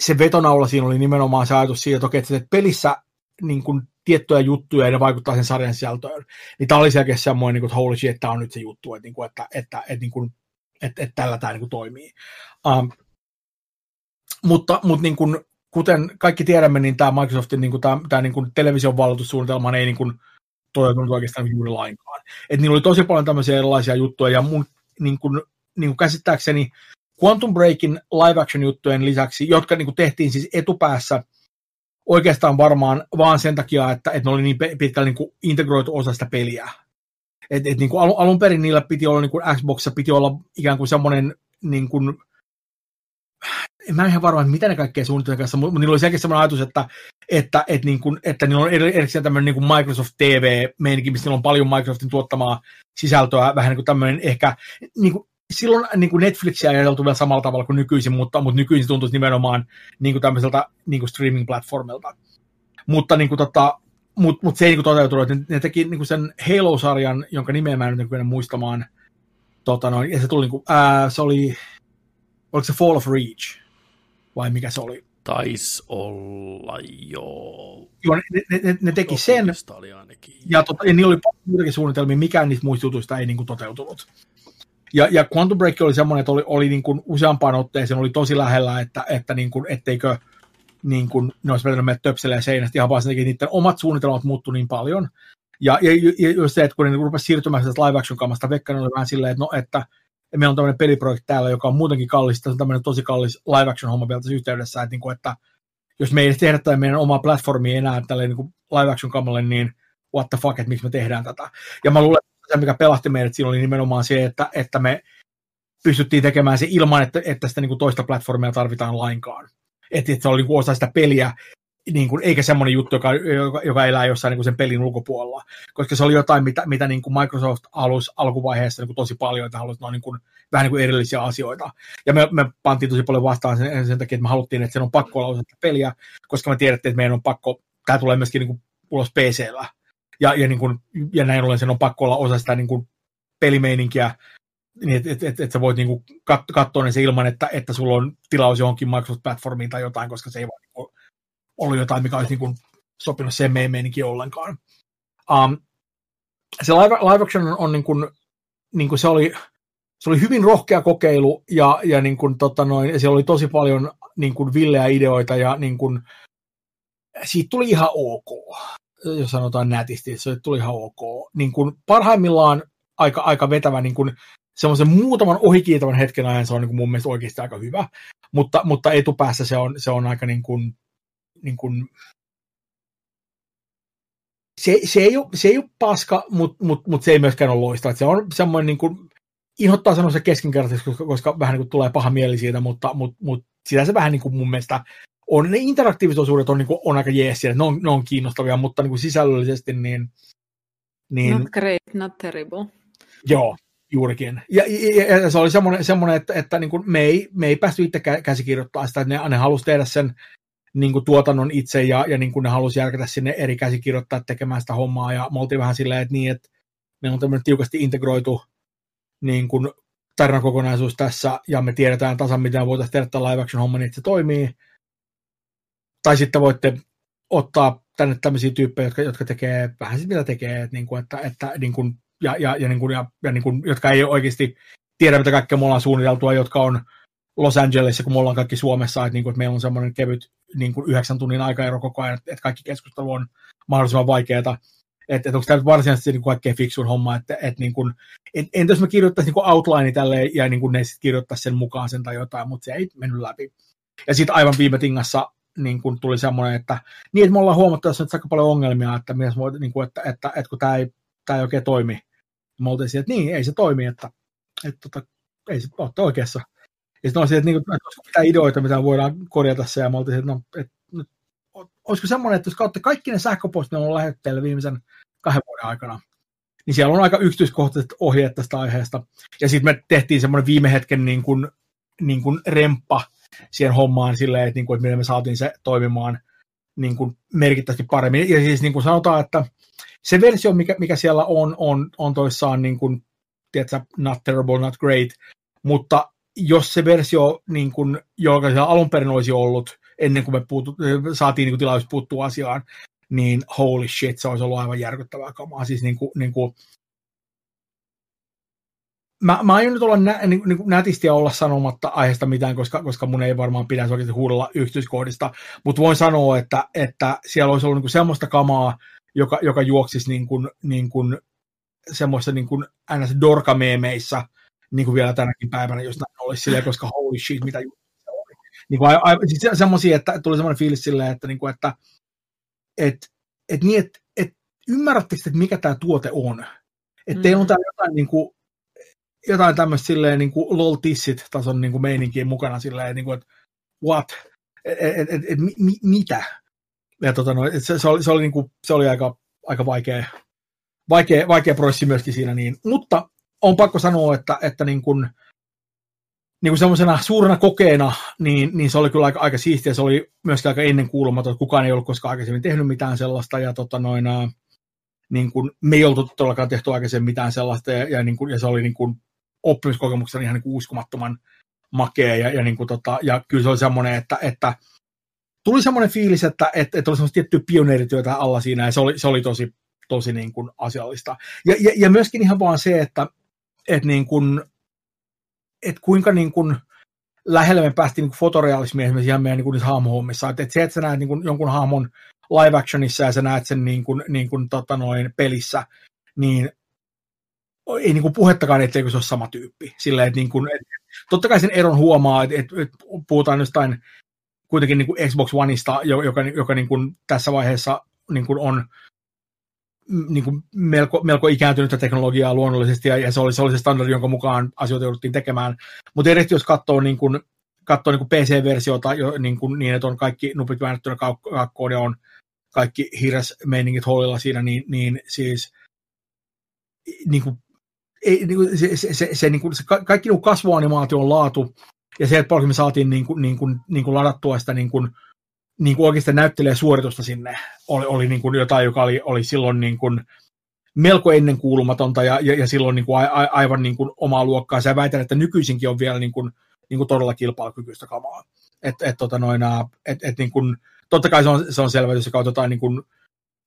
se vetonaula siinä oli nimenomaan se ajatus siitä, että, okei, että pelissä niin kuin, tiettyjä juttuja ja ne vaikuttaa sen sarjan sisältöön. Niin tämä oli selkeästi semmoinen, niin kuin, että holy shit, tämä on nyt se juttu, että, niin kuin, että, että, että, niin kuin, että, että tällä tämä niin kuin, toimii. Um, mutta mutta niin kuin, kuten kaikki tiedämme, niin tämä Microsoftin niin kuin, tämä, tämä niin kuin, television valloitussuunnitelma ei niin kuin, toteutunut oikeastaan juuri lainkaan. Et niillä oli tosi paljon tämmöisiä erilaisia juttuja, ja mun niin kuin, niin kuin käsittääkseni Quantum Breakin live action juttujen lisäksi, jotka niin kuin tehtiin siis etupäässä oikeastaan varmaan vaan sen takia, että, että ne oli niin pitkälle niin kuin integroitu osa sitä peliä. Et, et niin kuin alun, alun perin niillä piti olla, niin kuin Xboxissa piti olla ikään kuin semmoinen, niin kuin, en mä ihan varma, mitä ne kaikkea suunnitelmia kanssa, mutta niillä oli selkeästi semmoinen ajatus, että, että, että, niin kuin, että niillä on erikseen tämmöinen niin Microsoft TV-meininki, missä niillä on paljon Microsoftin tuottamaa sisältöä, vähän niin kuin tämmöinen ehkä, niin kuin, silloin niin kuin Netflixiä ei ajateltu vielä samalla tavalla kuin nykyisin, mutta, mutta nykyisin tuntuisi nimenomaan niin kuin tämmöiseltä niin kuin streaming-platformilta. Mutta niin kuin, tota, mut, mut se ei niin toteutunut, että ne teki niin kuin sen Halo-sarjan, jonka nimeä mä en nyt niin muistamaan, tota noin, ja se tuli, niin kuin, ää, se oli, oliko se Fall of Reach, vai mikä se oli? Taisi olla, joo. Joo, ne, ne, ne, ne teki sen, oli ainakin. ja, tota, ja niillä oli muitakin suunnitelmia, mikään niistä muista jutuista ei niin kuin, toteutunut. Ja, ja Quantum Break oli semmoinen, että oli, oli niin kuin useampaan otteeseen oli tosi lähellä, että, että niin kuin, etteikö niin kuin, ne olisi vetänyt meidät töpseleen seinästä ihan vaan sen takia, niiden omat suunnitelmat muuttu niin paljon. Ja, ja, ja just se, että kun ne rupesivat siirtymään sieltä live action kamasta, Vekkanen oli vähän silleen, että no, että, meillä on tämmöinen peliprojekti täällä, joka on muutenkin kallis, tässä on tämmöinen tosi kallis live action homma vielä tässä yhteydessä, että, niin kuin, että jos me ei tehdä tätä meidän omaa platformia enää tälle niin live action kamalle, niin what the fuck, että miksi me tehdään tätä. Ja mä luulen, että se, mikä pelasti meidät siinä oli nimenomaan se, että, että me pystyttiin tekemään se ilman, että, että sitä niin kuin toista platformia tarvitaan lainkaan. Että, että se oli niin kuin osa sitä peliä, niin kuin, eikä semmoinen juttu, joka, joka, joka elää jossain niin kuin sen pelin ulkopuolella. Koska se oli jotain, mitä, mitä niin kuin Microsoft halusi alkuvaiheessa niin kuin tosi paljon, että halusi niin kuin, vähän niin kuin erillisiä asioita. Ja me, me pantiin tosi paljon vastaan sen, sen takia, että me haluttiin, että sen on pakko olla osa peliä, koska me tiedettiin, että meidän on pakko, tämä tulee myöskin niin kuin ulos PCllä. Ja, ja, niin kuin, ja näin ollen sen on pakko olla osa sitä niin kuin pelimeininkiä, niin että et, et, et sä voit niinku kat- katsoa ne se ilman, että, että sulla on tilaus johonkin Microsoft-platformiin tai jotain, koska se ei vaan niinku ollut jotain, mikä olisi niinku sopinut sen meidän meininkin ollenkaan. Um, se live, live action on, on niin kuin, niin kuin se, oli, se oli hyvin rohkea kokeilu ja, ja niin kuin, tota noin, siellä oli tosi paljon niin kuin villeä ideoita ja niin kuin, siitä tuli ihan ok, jos sanotaan nätisti, se tuli ihan ok. Niin kuin parhaimmillaan aika, aika vetävä niin kuin, semmoisen muutaman ohikiitävän hetken ajan se on niin kuin mun mielestä oikeasti aika hyvä, mutta, mutta etupäässä se on, se on aika niin kuin, niin kuin se, se, ei ole, se ei ole paska, mutta mut, mut se ei myöskään ole loistava. Se on semmoinen, niin kuin, inhottaa sanoa se keskinkertaisesti, koska, koska vähän niin kuin tulee paha mieli siitä, mutta, mutta, mutta sitä se vähän niin kuin mun mielestä on. Ne interaktiiviset osuudet on, niin kuin, on aika jeesiä, ne on, ne on kiinnostavia, mutta niin kuin sisällöllisesti niin, niin... Not great, not terrible. Joo, juurikin. Ja, ja, ja se oli semmoinen, semmoinen että, että niin kuin me, ei, me ei päästy itse käsikirjoittamaan sitä, että ne, ne halusi tehdä sen niin kuin tuotannon itse ja, ja niin kuin ne halusi järkätä sinne eri käsikirjoittaa tekemään sitä hommaa ja me oltiin vähän silleen, että niin, että meillä on tämmöinen tiukasti integroitu niin kuin tarinakokonaisuus tässä ja me tiedetään tasan, miten voitaisiin tehdä tämä live action homma, niin että se toimii. Tai sitten voitte ottaa tänne tämmöisiä tyyppejä, jotka, jotka tekee vähän sitä, mitä tekee, että, niin kuin, että, niin kuin, ja, ja, ja, niin kuin, ja, ja niin kuin, jotka ei oikeasti tiedä, mitä kaikkea me ollaan suunniteltua, jotka on Los Angelesissa, kun me ollaan kaikki Suomessa, että, niin kuin, että meillä on semmoinen kevyt niin kuin yhdeksän tunnin aikaero koko ajan, että, kaikki keskustelu on mahdollisimman vaikeaa. Että, että onko tämä nyt varsinaisesti niin kaikkein fiksuin homma, että, että niin kuin, et, entä jos mä kirjoittaisin niin outline tälle ja niin kuin ne sitten kirjoittaisi sen mukaan sen tai jotain, mutta se ei mennyt läpi. Ja sitten aivan viime tingassa niin kuin tuli semmoinen, että niin, että me ollaan huomattu, että on aika paljon ongelmia, että, mies niin kuin, että, että, että, kun tämä ei, tämä ei oikein toimi. Me oltiin siihen, että niin, ei se toimi, että, että, että ei se ole oikeassa. Ja sitten se, että, niin kuin, että olisiko mitään ideoita, mitä voidaan korjata se, ja me oltiin, että, no, että, että olisiko semmoinen, että jos katsotte kaikki ne sähköpostit, ne on lähetetty viimeisen kahden vuoden aikana, niin siellä on aika yksityiskohtaiset ohjeet tästä aiheesta. Ja sitten me tehtiin semmoinen viime hetken niin kuin, niin kuin remppa siihen hommaan silleen, että, niin kuin, että miten me saatiin se toimimaan niin kuin merkittävästi paremmin. Ja siis niin kuin sanotaan, että se versio, mikä, mikä siellä on, on, on toissaan niin kuin, tiedätkö, not terrible, not great, mutta jos se versio, niin kuin, joka siellä alun perin olisi ollut, ennen kuin me puutu, saatiin niin kuin tilaus puuttua asiaan, niin holy shit, se olisi ollut aivan järkyttävää kamaa. Siis niin kuin, niin kuin, mä, mä aion nyt olla nä, niin, niin nätisti olla sanomatta aiheesta mitään, koska, koska mun ei varmaan pitäisi oikeasti huudella yksityiskohdista, mutta voin sanoa, että, että siellä olisi ollut niin kuin semmoista kamaa, joka, joka juoksisi niin kuin, niin kuin semmoista niin kuin ns. dorkameemeissä, niin kuin vielä tänäkin päivänä, jos näin olisi silleen, koska holy shit, mitä oli. Niin kuin, a, a, siis semmoisia, että tuli semmoinen fiilis silleen, että, niin kuin, että et, et niin, että et, ymmärrättekö, että mikä tämä tuote on? Että mm. teillä on täällä jotain, niin kuin, jotain tämmöistä silleen niin kuin lol tissit tason niin kuin meininkiä mukana silleen, niin kuin, että what? Et, et, et, et, mi, mitä? Ja tota, no, se, se, oli, se, oli, niin kuin, se oli aika, aika vaikea, vaikea, vaikea prosessi myöskin siinä. Niin. Mutta on pakko sanoa, että, että niin kuin, niin kuin semmoisena suurena kokeena, niin, niin se oli kyllä aika, aika siistiä. Se oli myöskin aika ennenkuulumaton, että kukaan ei ollut koskaan aikaisemmin tehnyt mitään sellaista. Ja, tota noin, niin kuin, me ei oltu todellakaan tehty aikaisemmin mitään sellaista. Ja, ja, niin kuin, ja se oli niin kuin, oppimiskokemuksena ihan niin kuin uskomattoman makea. Ja, ja, niin kuin, tota, ja kyllä se oli semmoinen, että, että tuli semmoinen fiilis, että, että, että oli semmoista tiettyä pioneerityötä alla siinä. Ja se oli, se oli tosi, tosi niin kuin asiallista. Ja, ja, ja myöskin ihan vaan se, että, että niin kuin, että kuinka niin kuin lähelle me päästiin niin fotorealismia esimerkiksi ihan meidän niin kuin hahmohommissa. Että, että se, että sä näet niin kuin jonkun hahmon live actionissa ja sä näet sen niin kuin, niin kuin, tota noin, pelissä, niin ei niin kuin puhettakaan, etteikö se ole sama tyyppi. Silleen, että niin kuin, et, totta kai sen eron huomaa, että, että, että puhutaan jostain kuitenkin niin kuin Xbox Oneista, joka, joka niin kuin tässä vaiheessa niin kuin on niin kuin melko, melko ikääntynyttä teknologiaa luonnollisesti, ja, ja se, oli, se oli se standardi, jonka mukaan asioita jouduttiin tekemään. Mutta erityisesti jos katsoo, niin kuin, katsoo niin kuin PC-versiota jo, niin, kuin, niin, että on kaikki nupit väännettynä kakkoon ja on kaikki hiiresmeiningit hollilla siinä, niin, niin siis niin kuin, ei, niin kuin, se, se, se, se, niin kuin, se kaikki niin kasvuanimaation laatu ja se, että paljon me saatiin niin kuin, niin kuin, niin kuin ladattua sitä niin kuin, niin kuin oikeasti näyttelee suoritusta sinne, oli, oli niin kuin jotain, joka oli, oli silloin niin kuin melko ennenkuulumatonta ja, ja, ja silloin niin kuin a, a, aivan niin kuin omaa luokkaa. Sä väitän, että nykyisinkin on vielä niin kuin, niin kuin todella kilpailukykyistä kamaa. Et, et, tota noin, et, et niin kuin, totta kai se on, se on selvä, jos katsotaan niin kuin,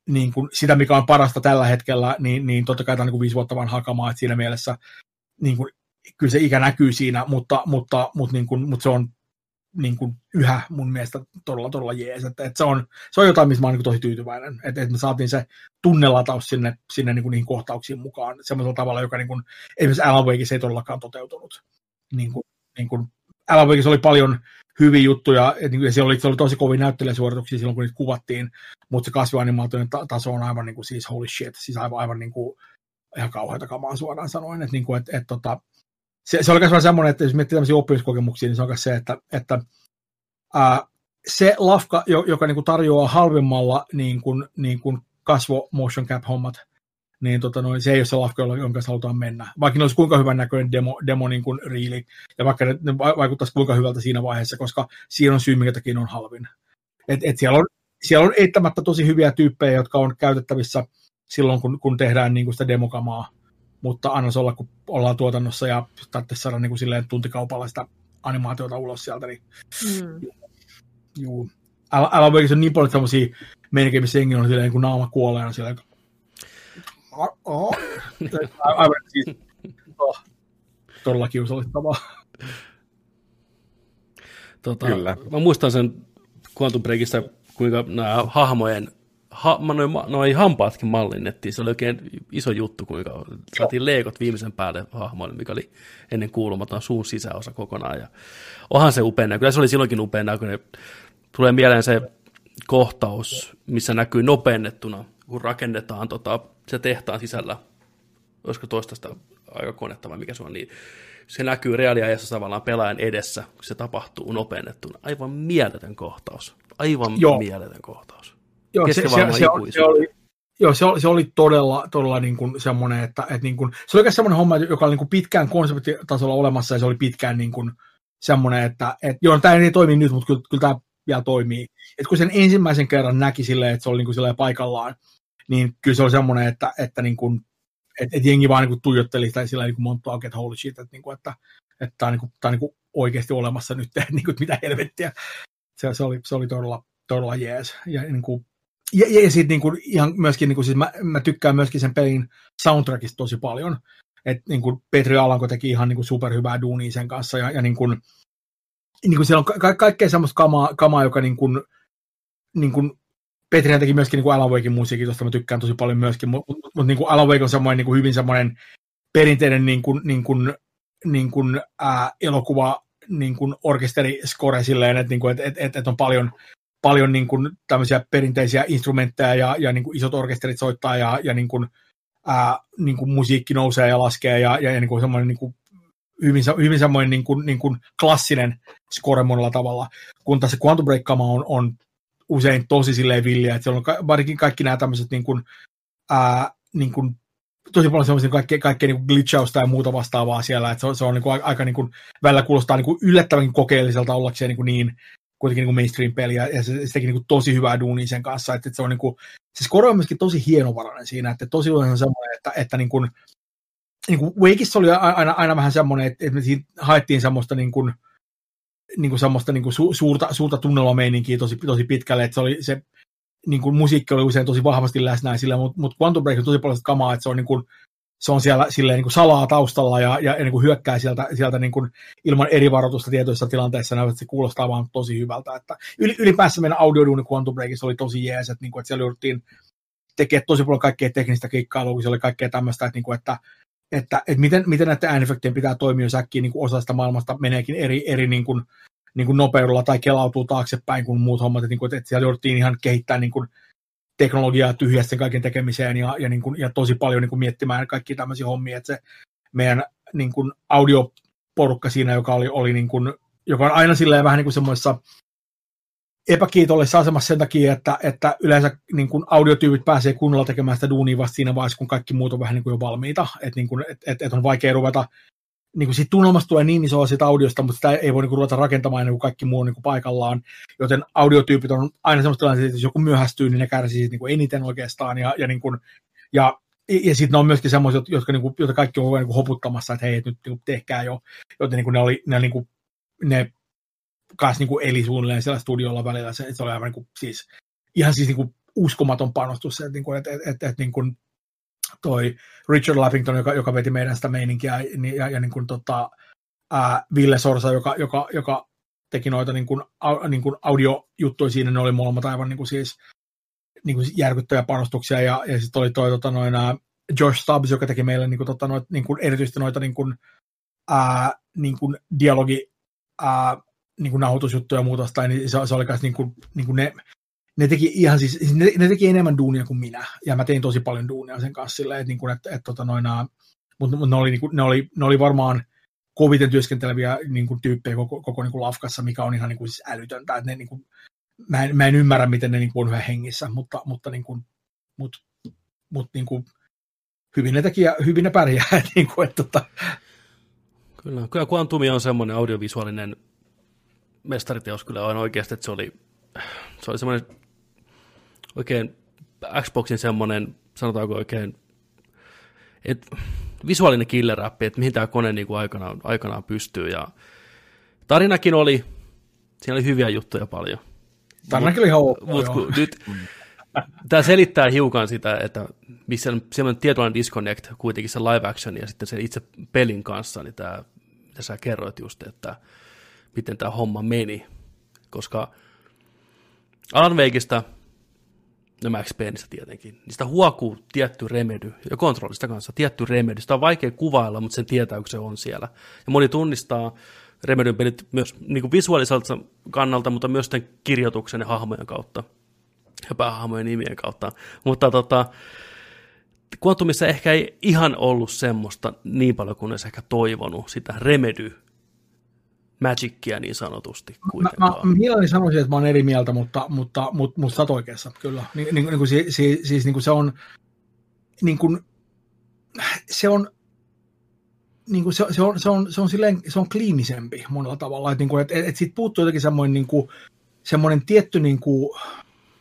niin kuin sitä, mikä on parasta tällä hetkellä, niin, niin totta kai tämä on niin kuin viisi vuotta vanhaa kamaa, että siinä mielessä niin kuin, kyllä se ikä näkyy siinä, mutta, mutta, mutta, niin kuin, mutta se on niin kuin yhä mun mielestä todella, todella jees. Että, että se, on, se on jotain, missä mä oon niin tosi tyytyväinen. Että, että me saatiin se tunnelataus sinne, sinne niin kuin niihin kohtauksiin mukaan semmoisella tavalla, joka niin kuin, esimerkiksi Alan Wakeissa ei todellakaan toteutunut. Niin kuin, niin kuin, Alan Wakeissa oli paljon hyviä juttuja, niin ja se oli, se oli tosi kovin näyttelijäsuorituksia silloin, kun niitä kuvattiin, mutta se kasvianimaatioiden taso on aivan niin kuin, siis holy shit, siis aivan, aivan niin kuin, ihan kauheita kamaa suoraan sanoen, että, niin kuin, että, että, että se, se oli myös semmoinen, että jos miettii tämmöisiä oppimiskokemuksia, niin se on myös se, että, että ää, se lafka, joka niin kuin tarjoaa halvemmalla niin kuin, niin kuin kasvo motion cap hommat, niin tota noin, se ei ole se lafka, jonka kanssa halutaan mennä. Vaikka ne olisi kuinka hyvän näköinen demo, demo niin kuin riili, ja vaikka ne, ne vaikuttaisi kuinka hyvältä siinä vaiheessa, koska siinä on syy, minkä takia on halvin. Et, et siellä, on, siellä on eittämättä tosi hyviä tyyppejä, jotka on käytettävissä silloin, kun, kun tehdään niin kuin sitä demokamaa, mutta anna olla, kun ollaan tuotannossa ja tarvitsisi saada niin kuin silleen tuntikaupalla sitä animaatiota ulos sieltä, niin mm. juu. Älä, älä on niin paljon tämmöisiä meininkiä, missä jengi on silleen, kun naama kuolee, on silleen, oh, oh. aivan siis, oh, todella kiusallistavaa. Tota, Kyllä. Mä muistan sen Quantum Breakissa, kuinka nämä hahmojen ha, noin, noin hampaatkin mallinnettiin. Se oli oikein iso juttu, kuinka saatiin leikot viimeisen päälle hahmoille, mikä oli ennen kuulumaton suun sisäosa kokonaan. Ja onhan se upeana. Kyllä se oli silloinkin upeana, kun tulee mieleen se kohtaus, missä näkyy nopennettuna, kun rakennetaan tota, se tehtaan sisällä, olisiko toista sitä aikakonetta vai mikä se on, niin se näkyy reaaliajassa tavallaan pelaajan edessä, kun se tapahtuu nopennettuna. Aivan mieletön kohtaus. Aivan Joo. mieletön kohtaus. Joo, se, se, se, se, oli, joo, se, oli, se oli todella, todella niin kuin semmoinen, että, että niin kuin, se oli oikein semmoinen homma, joka oli niin kuin pitkään konseptitasolla olemassa ja se oli pitkään niin kuin semmoinen, että, että joo, tämä ei toimi nyt, mutta kyllä, kyllä tämä vielä toimii. Että kun sen ensimmäisen kerran näki silleen, että se oli niin kuin paikallaan, niin kyllä se oli semmoinen, että, että, niin kuin, että, että jengi vaan niin kuin tuijotteli sitä sillä niin kuin monta että holy shit, että, niin kuin, että, että tämä on, niin kuin, tämä on niin kuin oikeasti olemassa nyt, niin kuin, mitä helvettiä. Se, se, oli, se oli todella, todella jees. Ja niin kuin, ja, ja, sitten niinku, ihan myöskin, niinku, siis mä, mä, tykkään myöskin sen pelin soundtrackista tosi paljon. Et, niinku, Petri Alanko teki ihan niinku, superhyvää duunia sen kanssa. Ja, ja niinku, niinku, siellä on ka- kaikkea semmoista kamaa, kamaa joka niinku, niinku, Petri teki myöskin niinku Alan Wakein musiikin, josta mä tykkään tosi paljon myöskin, mutta mut, mut, niinku Alan Wake on semmoinen niinku, hyvin semmoinen perinteinen niinku, niinku, niinku, ää, elokuva niin kuin orkesteriskore silleen, että, niin kuin, että, että, että on paljon paljon niin kuin tämmöisiä perinteisiä instrumentteja ja, ja niin kuin isot orkesterit soittaa ja, ja niin kuin, ää, niin kuin musiikki nousee ja laskee ja, ja, ja niin kuin semmoinen niin kuin hyvin, hyvin semmoinen niin kuin, niin kuin klassinen score monella tavalla, kun tässä Quantum break on, on usein tosi silleen villiä, että siellä on varsinkin kaikki nämä tämmöiset niin kuin, ää, niin kuin tosi paljon semmoisia kaikkea, kaikkea niin glitchausta ja muuta vastaavaa siellä, että se on, se on niin kuin, aika niin kuin, välillä kuulostaa niin kuin yllättävänkin kokeelliselta ollakseen niin, kuin niin kuitenkin niin mainstream-peli, ja, ja se, se teki niin kuin tosi hyvää duunia sen kanssa, että, että se on niin kuin, se score on myöskin tosi hienovarainen siinä, että tosi on semmoinen, että, että niin kuin, niin kuin Wakeissa oli aina, aina vähän semmoinen, että, että me siinä haettiin semmoista niin kuin, niin kuin semmoista niin kuin su, suurta, suurta tunnelmameininkiä tosi, tosi pitkälle, että se oli se niin kuin musiikki oli usein tosi vahvasti läsnä sillä, mutta, mutta Quantum Break on tosi paljon kamaa, että se on niin kuin, se on siellä silleen niin kuin salaa taustalla ja, ja niin kuin hyökkää sieltä, sieltä niin kuin ilman eri varoitusta tietyissä tilanteissa, että se kuulostaa vaan tosi hyvältä. Että ylipäänsä meidän audioduuni Quantum Breakissa oli tosi jees, että, niin kuin, että siellä jouduttiin tekemään tosi paljon kaikkea teknistä kikkailua, kun siellä oli kaikkea tämmöistä, että, niin kuin, että että, että miten, miten näiden äänefektien pitää toimia, jos äkkiä niin osa sitä maailmasta meneekin eri, eri niin kuin, niin kuin nopeudella tai kelautuu taaksepäin kuin muut hommat, että, niin kuin, että siellä jouduttiin ihan kehittämään niin teknologiaa tyhjästä sen kaiken tekemiseen ja, ja, niin kuin, ja tosi paljon niin kuin miettimään kaikki tämmöisiä hommia, että se meidän niin kuin audioporukka siinä, joka oli, oli niin kuin, joka on aina silleen vähän niin kuin semmoisessa epäkiitollisessa asemassa sen takia, että, että yleensä niin kuin audiotyypit pääsee kunnolla tekemään sitä duunia vasta siinä vaiheessa, kun kaikki muut on vähän niin kuin jo valmiita. Että niin kuin, et, et, et on vaikea ruveta, niin kuin siitä tunnelmasta tulee niin iso siitä audiosta, mutta sitä ei voi niin kuin ruveta rakentamaan ennen kuin kaikki muu on niin kuin paikallaan. Joten audiotyypit on aina semmoista tilanteita, että jos joku myöhästyy, niin ne kärsii siitä niin kuin eniten oikeastaan. Ja, ja, niin kuin, ja ja sitten ne on myöskin semmoisia, jotka, niinku, joita kaikki on niinku hoputtamassa, että hei, nyt niinku, tehkää jo. Joten niinku, ne, oli, ne, niinku, ne kanssa niin kuin eli suunnilleen siellä studiolla välillä. Se, se oli aivan niin kuin, siis, ihan siis niin kuin uskomaton panostus, että, että, että, että, että niin kuin toi Richard Lappington, joka, joka veti meidän sitä meininkiä, ja, ja, ja niin kuin, tota, ää, Ville Sorsa, joka, joka, joka teki noita niin kuin, a, niin kuin audiojuttuja siinä, ne oli molemmat aivan niin kuin siis niin kuin järkyttäviä panostuksia, ja, ja sitten oli toi tota, noin, ää, Josh Stubbs, joka teki meille niin kuin, tota, noit, niin kuin, erityisesti noita niin kuin, ää, niin kuin dialogi ää, niin kuin nauhoitusjuttuja ja muuta, tai niin se, se oli myös niin kuin, niin kuin ne, ne teki ihan siis, siis, ne, ne teki enemmän duunia kuin minä, ja mä tein tosi paljon duunia sen kanssa silleen, että, niin kuin, että, että tota noin, mutta ne oli, niin kuin, ne, oli, ne oli varmaan koviten työskenteleviä niin kuin, tyyppejä koko, koko niin kuin lafkassa, mikä on ihan niin kuin, siis älytöntä, että ne niin kuin, mä, en, mä en ymmärrä, miten ne niin kuin, on hyvä hengissä, mutta, mutta niin kuin, mut, mut, niin kuin, hyvin ne teki ja hyvin ne pärjää, niin kuin, että, tota- Kyllä, kyllä Quantumi on semmoinen audiovisuaalinen mestariteos kyllä on oikeasti, että se oli, se oli semmoinen oikein Xboxin semmoinen, sanotaanko oikein, että visuaalinen killer-appi, että mihin tämä kone niin kuin aikanaan, aikanaan pystyy. Ja tarinakin oli, siinä oli hyviä juttuja paljon. Tarinakin oli ihan ok, mut, nyt, Tämä selittää hiukan sitä, että missä on, on tietynlainen disconnect kuitenkin se live action ja sitten sen itse pelin kanssa, niin tämä, mitä sä kerroit just, että miten tämä homma meni, koska Alan Wakeista, no Max Payneista tietenkin, niistä huokuu tietty remedy, ja kontrollista kanssa tietty remedy. Sitä on vaikea kuvailla, mutta sen tietää, kun se on siellä. Ja moni tunnistaa Remedyn pelit myös niin kuin visuaaliselta kannalta, mutta myös tämän kirjoituksen ja hahmojen kautta ja päähahmojen nimien kautta. Mutta tota, Quantumissa ehkä ei ihan ollut semmoista niin paljon kuin olisi ehkä toivonut sitä Remedy magicia niin sanotusti kuitenkaan. Mä, mä mielelläni sanoisin, että mä oon eri mieltä, mutta, mutta, mutta, mutta sä oot oikeassa, kyllä. Niin, niin, niin kuin, siis, siis niin kuin se on, niin kuin, se on, niin kuin se, se, on, se, on, se, on silleen, se on kliinisempi monella tavalla, että, niin kuin, että, että siitä puuttuu jotenkin semmoinen, niin kuin, semmoinen tietty, niin kuin,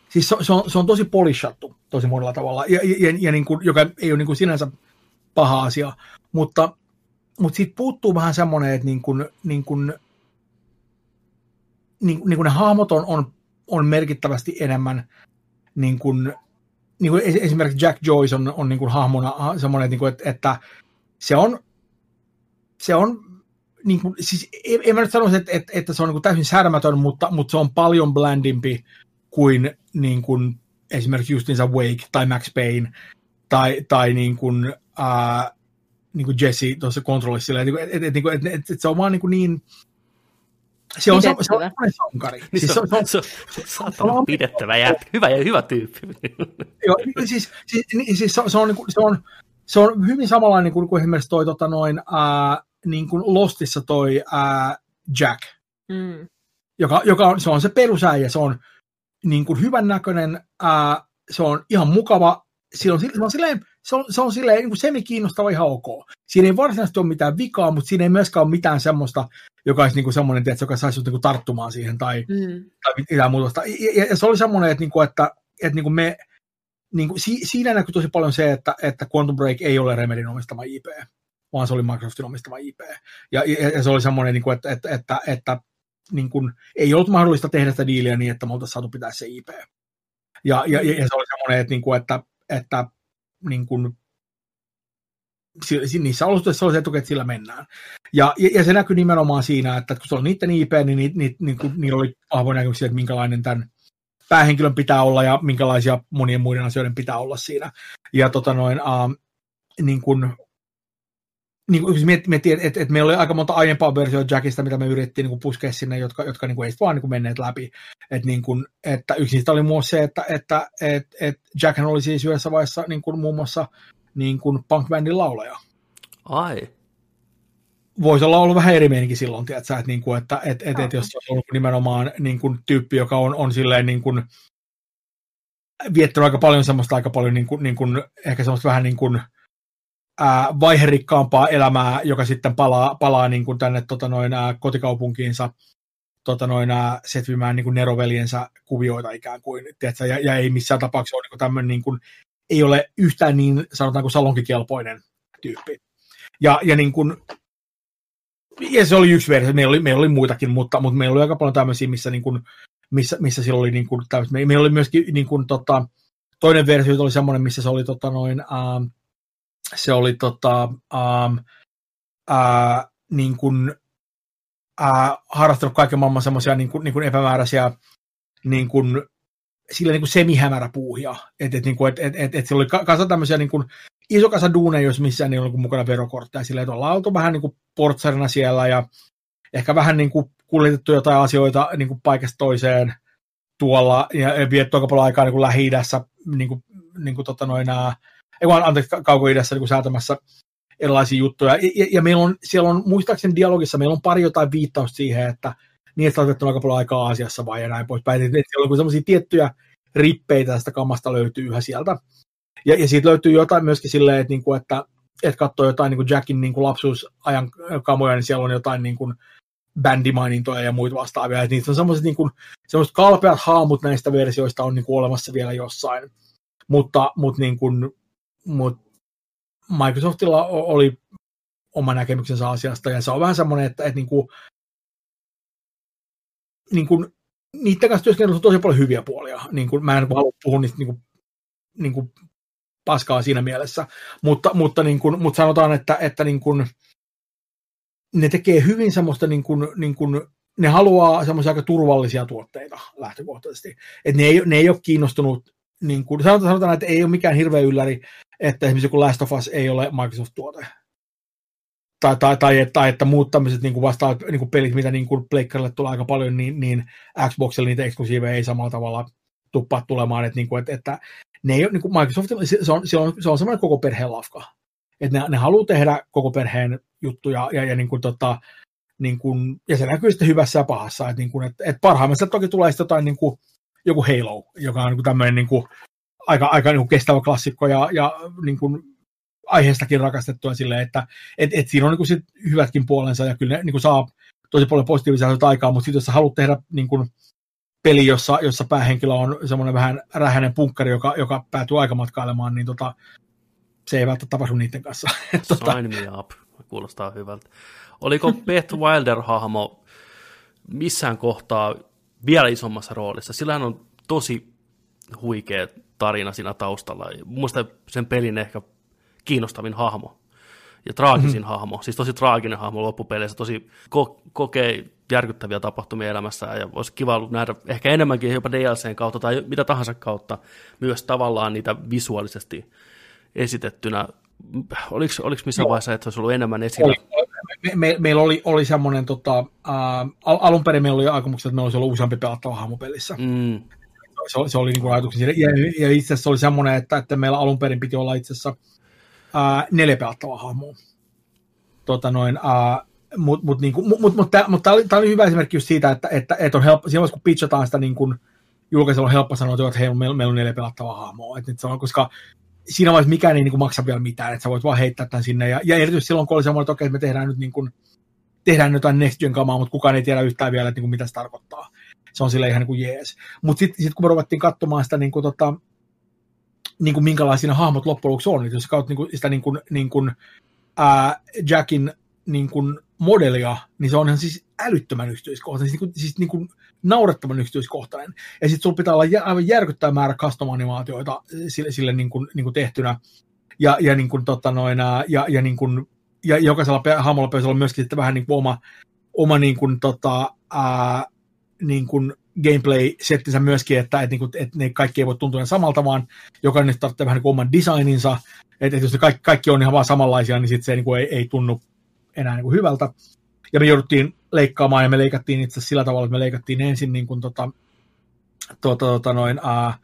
siis se, se, on, se on tosi polishattu tosi monella tavalla, ja, ja, ja niin kuin, joka ei ole niin kuin sinänsä paha asia, mutta, mutta siitä puuttuu vähän semmoinen, että niin kuin, niin kuin, niin, niin kuin ne hahmot on, on, on merkittävästi enemmän niin kuin, niin kuin esimerkiksi Jack Joyce on, on niin kuin hahmona semmoinen, niin kuin, että, että se on se on niin kuin, siis en mä nyt sanoisi, että, että, että se on niin kuin täysin särmätön, mutta, mutta se on paljon blandimpi kuin, niin kuin esimerkiksi justiinsa Wake tai Max Payne tai, tai niin kuin, ää, niin kuin Jesse tuossa kontrollissa. Että, että, että, että, että, että se on vaan niin, kuin niin se on, se, on, se on sankari. Niin siis se, on, se, on, se, on, se on pidettävä ja hyvä ja hyvä tyyppi. Joo, siis, siis, niin, siis se, on, se, on, se, on, se on hyvin samanlainen kuin, kuin esimerkiksi toi tota noin, ää, niin kuin Lostissa toi ää, Jack, mm. joka, joka on, se on se perusäijä, se on niin kuin hyvän näköinen, ää, se on ihan mukava, se on, se on silleen, se on, se on silleen niin kuin semi-kiinnostava ihan ok. Siinä ei varsinaisesti ole mitään vikaa, mutta siinä ei myöskään ole mitään semmoista, joka olisi niin kuin semmoinen, tiedätkö, joka saisi niin tarttumaan siihen tai, mm. tai mitään muuta. Ja, ja, ja, se oli semmoinen, että, niin kuin, että, että niin kuin me, niin kuin, si, siinä näkyy tosi paljon se, että, että Quantum Break ei ole Remedin omistama IP, vaan se oli Microsoftin omistama IP. Ja, ja, ja se oli semmoinen, niin kuin, että, että, että, että niin kuin, ei ollut mahdollista tehdä sitä diiliä niin, että me oltaisiin saatu pitää se IP. Ja, ja, ja se oli semmoinen, että, niin kuin, että, että niin kuin, niissä olosuhteissa oli etukäteen, että sillä mennään. Ja, ja, ja, se näkyy nimenomaan siinä, että kun se on niiden IP, niin, niin, niin, niin kuin, niillä oli vahvoja näkemyksiä, että minkälainen tämän päähenkilön pitää olla ja minkälaisia monien muiden asioiden pitää olla siinä. Ja tota noin, uh, niin kuin, niin kuin, jos miettii, että, että, että meillä oli aika monta aiempaa versioita Jackista, mitä me yritettiin niin kuin puskea sinne, jotka, jotka niin kuin, ei vaan niin kuin menneet läpi. Että, niin kuin, että yksi niistä oli myös se, että, että, että, että Jackhan oli siis yhdessä vaiheessa niin kuin, muun muassa niin kuin punk-bändin laulaja. Ai. Voisi olla ollut vähän eri meininki silloin, tiedätkö, että, niin kuin, että, että, että, että jos on ollut nimenomaan niin kuin, tyyppi, joka on, on silleen niin kuin, viettänyt aika paljon semmoista aika paljon niin kuin, niin kuin, ehkä semmoista vähän niin kuin, ää, vaiherikkaampaa elämää, joka sitten palaa, palaa niin kuin tänne tota noin, ää, kotikaupunkiinsa tota noin, ää, setvimään niin kuin neroveljensä kuvioita ikään kuin, tiedätkö, ja, ja, ei missään tapauksessa ole niin kuin tämmöinen, niin kuin, ei ole yhtään niin sanotaanko salonkikelpoinen tyyppi. Ja, ja niin kuin, ja se oli yksi versio, meillä oli, meillä oli muitakin, mutta, mutta meillä oli aika paljon tämmöisiä, missä, niin kuin, missä, missä silloin oli niin kuin, tämmöistä, meillä oli myöskin niin kuin, tota, toinen versio oli semmoinen, missä se oli tota, noin, ähm, se oli tota, ähm, äh, niin kuin, äh, harrastanut kaiken maailman semmoisia niin kuin, niin kuin epämääräisiä niin kuin, sillä niin kuin semihämärä puuhia. Että et, niin et, et, et, et, oli kasa tämmöisiä niin kuin, iso kasa duuneja, jos missään niin oli mukana verokortteja. Sillä että ollaan oltu vähän niin kuin portsarina siellä ja ehkä vähän niin kuin kuljetettu jotain asioita niin kuin paikasta toiseen tuolla ja vietty aika paljon aikaa niin kuin Lähi-idässä niin kuin, niin kuin, tota noin, ää, ei vaan, anteeksi, kauko-idässä niin säätämässä erilaisia juttuja. Ja, ja, ja meillä on, siellä on, muistaakseni dialogissa, meillä on pari jotain viittausta siihen, että että olet aika paljon aikaa Aasiassa vai ja näin poispäin. Että siellä on sellaisia tiettyjä rippeitä tästä kamasta löytyy yhä sieltä. Ja, ja siitä löytyy jotain myöskin silleen, että, niin kuin, että, että katsoo jotain niin kuin Jackin niin kuin lapsuusajan kamoja, niin siellä on jotain niin kuin bändimainintoja ja muita vastaavia. Että niitä on semmoiset, niin kuin, semmoiset kalpeat haamut näistä versioista on niin kuin olemassa vielä jossain. Mutta, mutta, niin kuin, mutta Microsoftilla oli oma näkemyksensä asiasta, ja se on vähän semmoinen, että, että niin kuin, niin kuin, niiden kanssa työskennellä on tosi paljon hyviä puolia. Niin kuin, mä en halua puhua niistä niin kuin, niin kuin paskaa siinä mielessä, mutta, mutta, niin kuin, mutta sanotaan, että, että niin kuin, ne tekee hyvin semmoista, niin kuin, niin kuin, ne haluaa semmoisia aika turvallisia tuotteita lähtökohtaisesti. Että ne ei, ne ei ole kiinnostunut, niin kuin, sanotaan, sanotaan, että ei ole mikään hirveä ylläri, että esimerkiksi joku Last of Us ei ole Microsoft-tuote. Tai, tai, tai, tai että muut tämmöiset niin vastaavat niin pelit, mitä niin kuin Pleikkarille tulee aika paljon, niin, niin Xboxille niitä eksklusiiveja ei samalla tavalla tuppaa tulemaan, että, niin kuin, että, että ne ei ole, niin kuin Microsoftilla, se on, se on, se on semmoinen koko perheen lafka. Että ne, ne haluaa tehdä koko perheen juttuja ja, ja, niin kuin, tota, niin kuin, ja se näkyy sitten hyvässä ja pahassa. Että, niin kuin, että, että parhaimmassa toki tulee sitten jotain niin kuin, joku Halo, joka on niin tämmöinen niin kuin, aika, aika niin kuin kestävä klassikko ja, ja niin kuin, aiheestakin rakastettua silleen, että et, et siinä on niin kuin sit hyvätkin puolensa ja kyllä ne niin kuin saa tosi paljon positiivisia aikaa, mutta sitten jos sä haluat tehdä niin kuin, peli, jossa, jossa päähenkilö on semmoinen vähän rähäinen punkkari, joka, joka päätyy aikamatkailemaan, niin tota, se ei välttämättä tapahdu niiden kanssa. tota. Sign me up. Kuulostaa hyvältä. Oliko Beth Wilder-hahmo missään kohtaa vielä isommassa roolissa? Sillähän on tosi huikea tarina siinä taustalla. Muista sen pelin ehkä kiinnostavin hahmo ja traagisin mm-hmm. hahmo, siis tosi traaginen hahmo loppupeleissä, tosi ko- kokee järkyttäviä tapahtumia elämässä ja olisi kiva ollut nähdä ehkä enemmänkin jopa DLCn kautta tai mitä tahansa kautta myös tavallaan niitä visuaalisesti esitettynä. Oliko, oliko missään Joo. vaiheessa, että se olisi ollut enemmän esillä? Oli. Me, me, meillä oli, oli semmoinen, tota, äh, alun perin meillä oli aikomukset, että meillä olisi ollut useampi pelattava hahmo pelissä. Mm. Se, se oli niin kuin ajatuksia. Ja, ja itse asiassa oli semmoinen, että, että meillä alun perin piti olla itse asiassa äh, neljä pelattavaa hahmoa. Tota noin, äh, mutta mut, niinku, mut, mut, mut, mut tämä oli, oli, hyvä esimerkki just siitä, että, että, että on helppo, siinä kun pitchataan sitä niin kuin, julkaisella on helppo sanoa, että hei, meillä, meillä on neljä pelattavaa hahmoa. Et, et se on, koska siinä vaiheessa mikään ei niin kuin, maksa vielä mitään, että sä voit vaan heittää tämän sinne. Ja, ja erityisesti silloin, kun oli semmoinen, että okei, me tehdään nyt niin kuin, tehdään jotain next gen kamaa, mutta kukaan ei tiedä yhtään vielä, että niin kuin, mitä se tarkoittaa. Se on sille ihan niin kuin jees. Mutta sitten sit, kun me ruvettiin katsomaan sitä, niin kuin, tota, niin kuin minkälaisia hahmot loppujen lopuksi on, niin jos katsot niin kuin, sitä niin kuin, niin kuin, ää, Jackin niin kuin, modelia, niin se on ihan siis älyttömän yksityiskohtainen, siis, niin kuin, siis niin kuin naurettavan yksityiskohtainen. Ja sitten sulla pitää olla aivan järkyttävä määrä custom-animaatioita sille, sille niin kuin, niin kuin tehtynä. Ja, ja, niin kuin, tota noin, ja, ja, niin kuin, ja jokaisella hahmolla pitäisi olla myöskin sitten vähän niin kuin oma, oma niin kuin, tota, ää, niin kuin gameplay-settinsä myöskin, että, että, että, että ne kaikki ei voi tuntua samalta, vaan jokainen tarvitsee vähän niin oman designinsa, että, että jos ne kaikki, kaikki on ihan vaan samanlaisia, niin sitten se niin kuin ei, ei tunnu enää niin kuin hyvältä. Ja me jouduttiin leikkaamaan, ja me leikattiin itse sillä tavalla, että me leikattiin ensin niin kuin, tota, tuota, tota, noin, uh,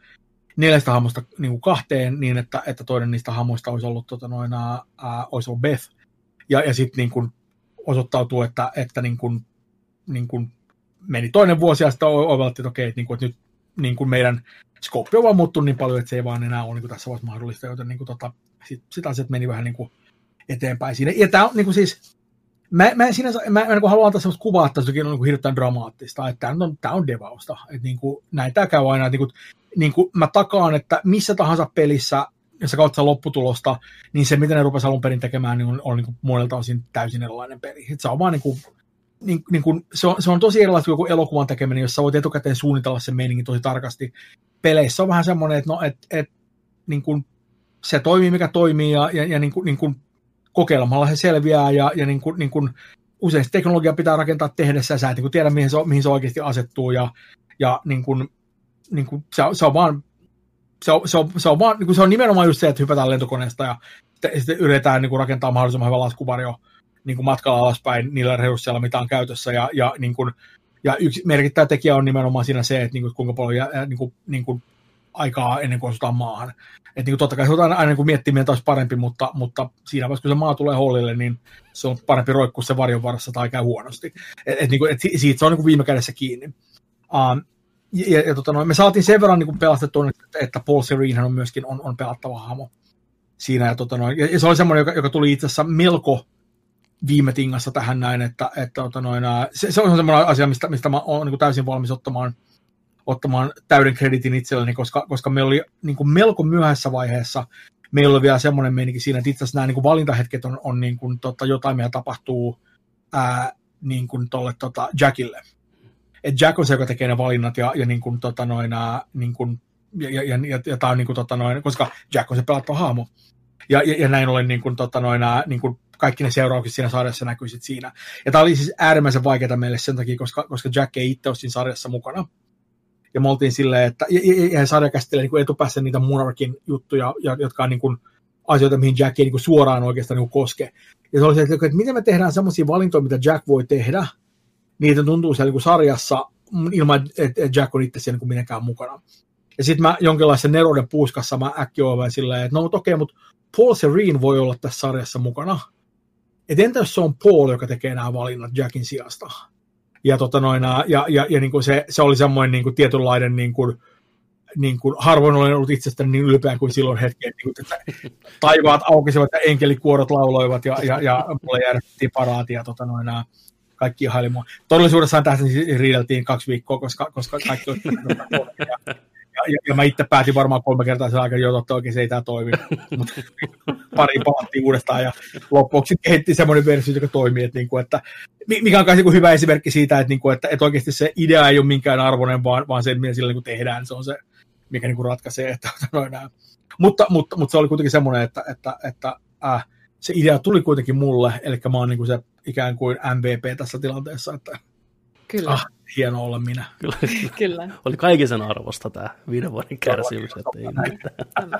neljästä hahmosta niin kuin kahteen, niin että, että toinen niistä hahmoista olisi ollut, tota, noin, uh, olisi ollut Beth. Ja, ja sitten niin kuin, osoittautuu, että, että niin kuin, niin kuin meni toinen vuosi ja sitten oivallettiin, että okei, että, niin kuin, että nyt niin kuin meidän skooppi on vaan muuttunut niin paljon, että se ei vaan enää ole niin kuin tässä vaiheessa mahdollista, joten niin kuin, tota, sitten sit asiat meni vähän niin kuin eteenpäin siinä. Ja tämä on niin kuin siis, mä, mä, siinä, mä, mä niin haluan antaa sellaista kuvaa, että tässäkin on niin hirveän dramaattista, että tämä on, tämä on devausta. Että niin kuin, näin tämä käy aina, että niin kuin, niin kuin mä takaan, että missä tahansa pelissä, jos sä katsot lopputulosta, niin se, mitä ne rupesivat alun perin tekemään, niin on, on niin kuin monelta osin täysin erilainen peli. Että se on vaan niin kuin, niin, niin kuin, se, on, se on tosi erilaista kuin elokuvan tekeminen, jossa voit etukäteen suunnitella sen meiningin tosi tarkasti. Peleissä on vähän semmoinen, että no, et, et, niin kuin, se toimii, mikä toimii, ja, ja, ja niin kuin, niin kuin kokeilemalla se selviää, ja, ja niin kuin, niin kuin, usein teknologia pitää rakentaa tehdessä, ja sä et niin tiedä, mihin se, mihin se oikeasti asettuu, ja, ja niin kuin, niin kuin, se, se on vaan se on, se on, se on, vaan, niin kuin se on nimenomaan just se, että hypätään lentokoneesta ja sitten, sitten yritetään niin kuin rakentaa mahdollisimman hyvä laskuvarjo niin kuin matkalla alaspäin niillä resursseilla, mitä on käytössä. Ja, ja, niin kuin, ja yksi merkittävä tekijä on nimenomaan siinä se, että niin kuin, kuinka paljon niin kuin, niin kuin, aikaa ennen kuin asutaan maahan. Että niin kuin, totta kai se on aina, aina niin miettiä, että olisi parempi, mutta, mutta siinä vaiheessa, kun se maa tulee hollille, niin se on parempi roikkua se varjon varassa tai käy huonosti. Et, et, niin kuin, et siitä se on niin kuin viime kädessä kiinni. Um, ja, ja, ja tota, no, me saatiin sen verran niin pelastettua, että, että Paul Serene on myöskin on, on pelattava hahmo siinä. Ja, tota, no, ja, ja se oli semmoinen, joka, joka tuli itse asiassa melko viime tingassa tähän näin, että, että tota, noin, se, se on semmoinen asia, mistä, mistä mä olen niin täysin valmis ottamaan, ottamaan täyden kreditin itselleni, koska, koska me oli niin kuin melko myöhässä vaiheessa, meillä oli vielä semmoinen meininki siinä, että itse asiassa nämä niin kuin valintahetket on, on niin kuin, tota, jotain, mitä tapahtuu ää, niin kuin tolle, tota, Jackille että Jack on se, joka tekee ne valinnat ja, ja niin kuin, tota noin, niin kuin, ja, ja, ja, ja, ja tämä on niin kuin, tota noin, koska Jack on se pelattava hahmo. Ja, ja, ja näin ollen niin kuin, tota noin, niin kuin, kaikki ne seuraukset siinä sarjassa näkyy sit siinä. Ja tämä oli siis äärimmäisen vaikeaa meille sen takia, koska, koska Jack ei itse ole siinä sarjassa mukana. Ja me oltiin silleen, että ja, ja, ja sarja käsittelee niin etupäässä niitä Monarkin juttuja, jotka on niin kuin, asioita, mihin Jack ei niin kuin suoraan oikeastaan niin kuin koske. Ja se oli se, että, että miten me tehdään sellaisia valintoja, mitä Jack voi tehdä, niitä tuntuu siellä niin sarjassa ilman, että Jack on itse siellä niin minäkään mukana. Ja sitten mä jonkinlaisen nerouden puuskassa mä äkkiä olen silleen, että no okei, mutta Paul Serene voi olla tässä sarjassa mukana. Et entä jos se on Paul, joka tekee nämä valinnat Jackin sijasta? Ja, tota noin, ja, ja, ja niin kuin se, se, oli semmoinen niin kuin tietynlainen, niin kuin, niin kuin, harvoin olen ollut itsestäni niin ylpeä kuin silloin hetken, niin kuin, että taivaat aukesivat ja enkelikuorot lauloivat ja, ja, ja mulle järjestettiin paraatia tota noin, kaikki ihaili mua. Todellisuudessaan siis riideltiin kaksi viikkoa, koska, koska kaikki oli ja, ja, mä itse päätin varmaan kolme kertaa sen aikana, että oikein se ei tämä toimi. Mutta pari palattiin uudestaan ja loppuksi kehitti semmoinen versio, joka toimii. Että, niin kuin, että, mikä on niin kuin hyvä esimerkki siitä, että, niin kuin, että, että oikeasti se idea ei ole minkään arvoinen, vaan, vaan se, mitä sillä niin kuin tehdään, se on se, mikä niin kuin ratkaisee. Että, no, mutta, mutta, mutta, se oli kuitenkin semmoinen, että, että, että äh, se idea tuli kuitenkin mulle, eli mä oon niin kuin se ikään kuin MVP tässä tilanteessa, että Kyllä. Ah, hieno olla minä. Kyllä. Kyllä. Oli kaiken sen arvosta tämä viiden vuoden kärsimys. Että ei mitään.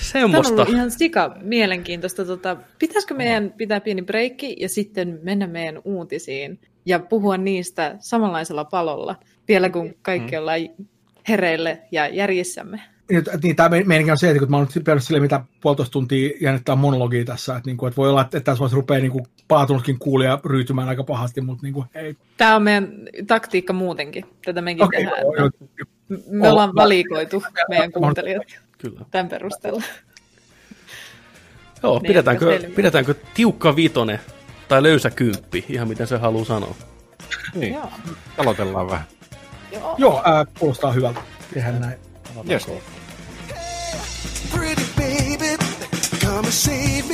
Semmosta. Tämä on ihan sika mielenkiintoista. Tota, pitäisikö meidän pitää pieni breikki ja sitten mennä meidän uutisiin ja puhua niistä samanlaisella palolla, vielä kun kaikki mm. ollaan hereille ja järjissämme? Niin, niin tämä meininki on se, että kun mä oon nyt perus sille, mitä puolitoista tuntia jännittää monologia tässä, että, niin kuin, että voi olla, että tässä voisi rupeaa niin kuin, paatunutkin kuulija ryytymään aika pahasti, mutta niin kuin, hei. Tämä on meidän taktiikka muutenkin, tätä mekin okay, tehdään. Joo, joo, joo. Me ollaan valikoitu meidän kuuntelijat Kyllä. tämän perusteella. Joo, niin, pidetäänkö, pidetäänkö tiukka viitonen tai löysä kymppi, ihan miten se haluaa sanoa. Niin, aloitellaan vähän. Joo, Joo äh, kuulostaa hyvältä. Tehdään näin. Yes. Save.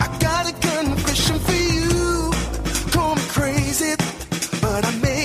I got a confession for you. Call me crazy, but I made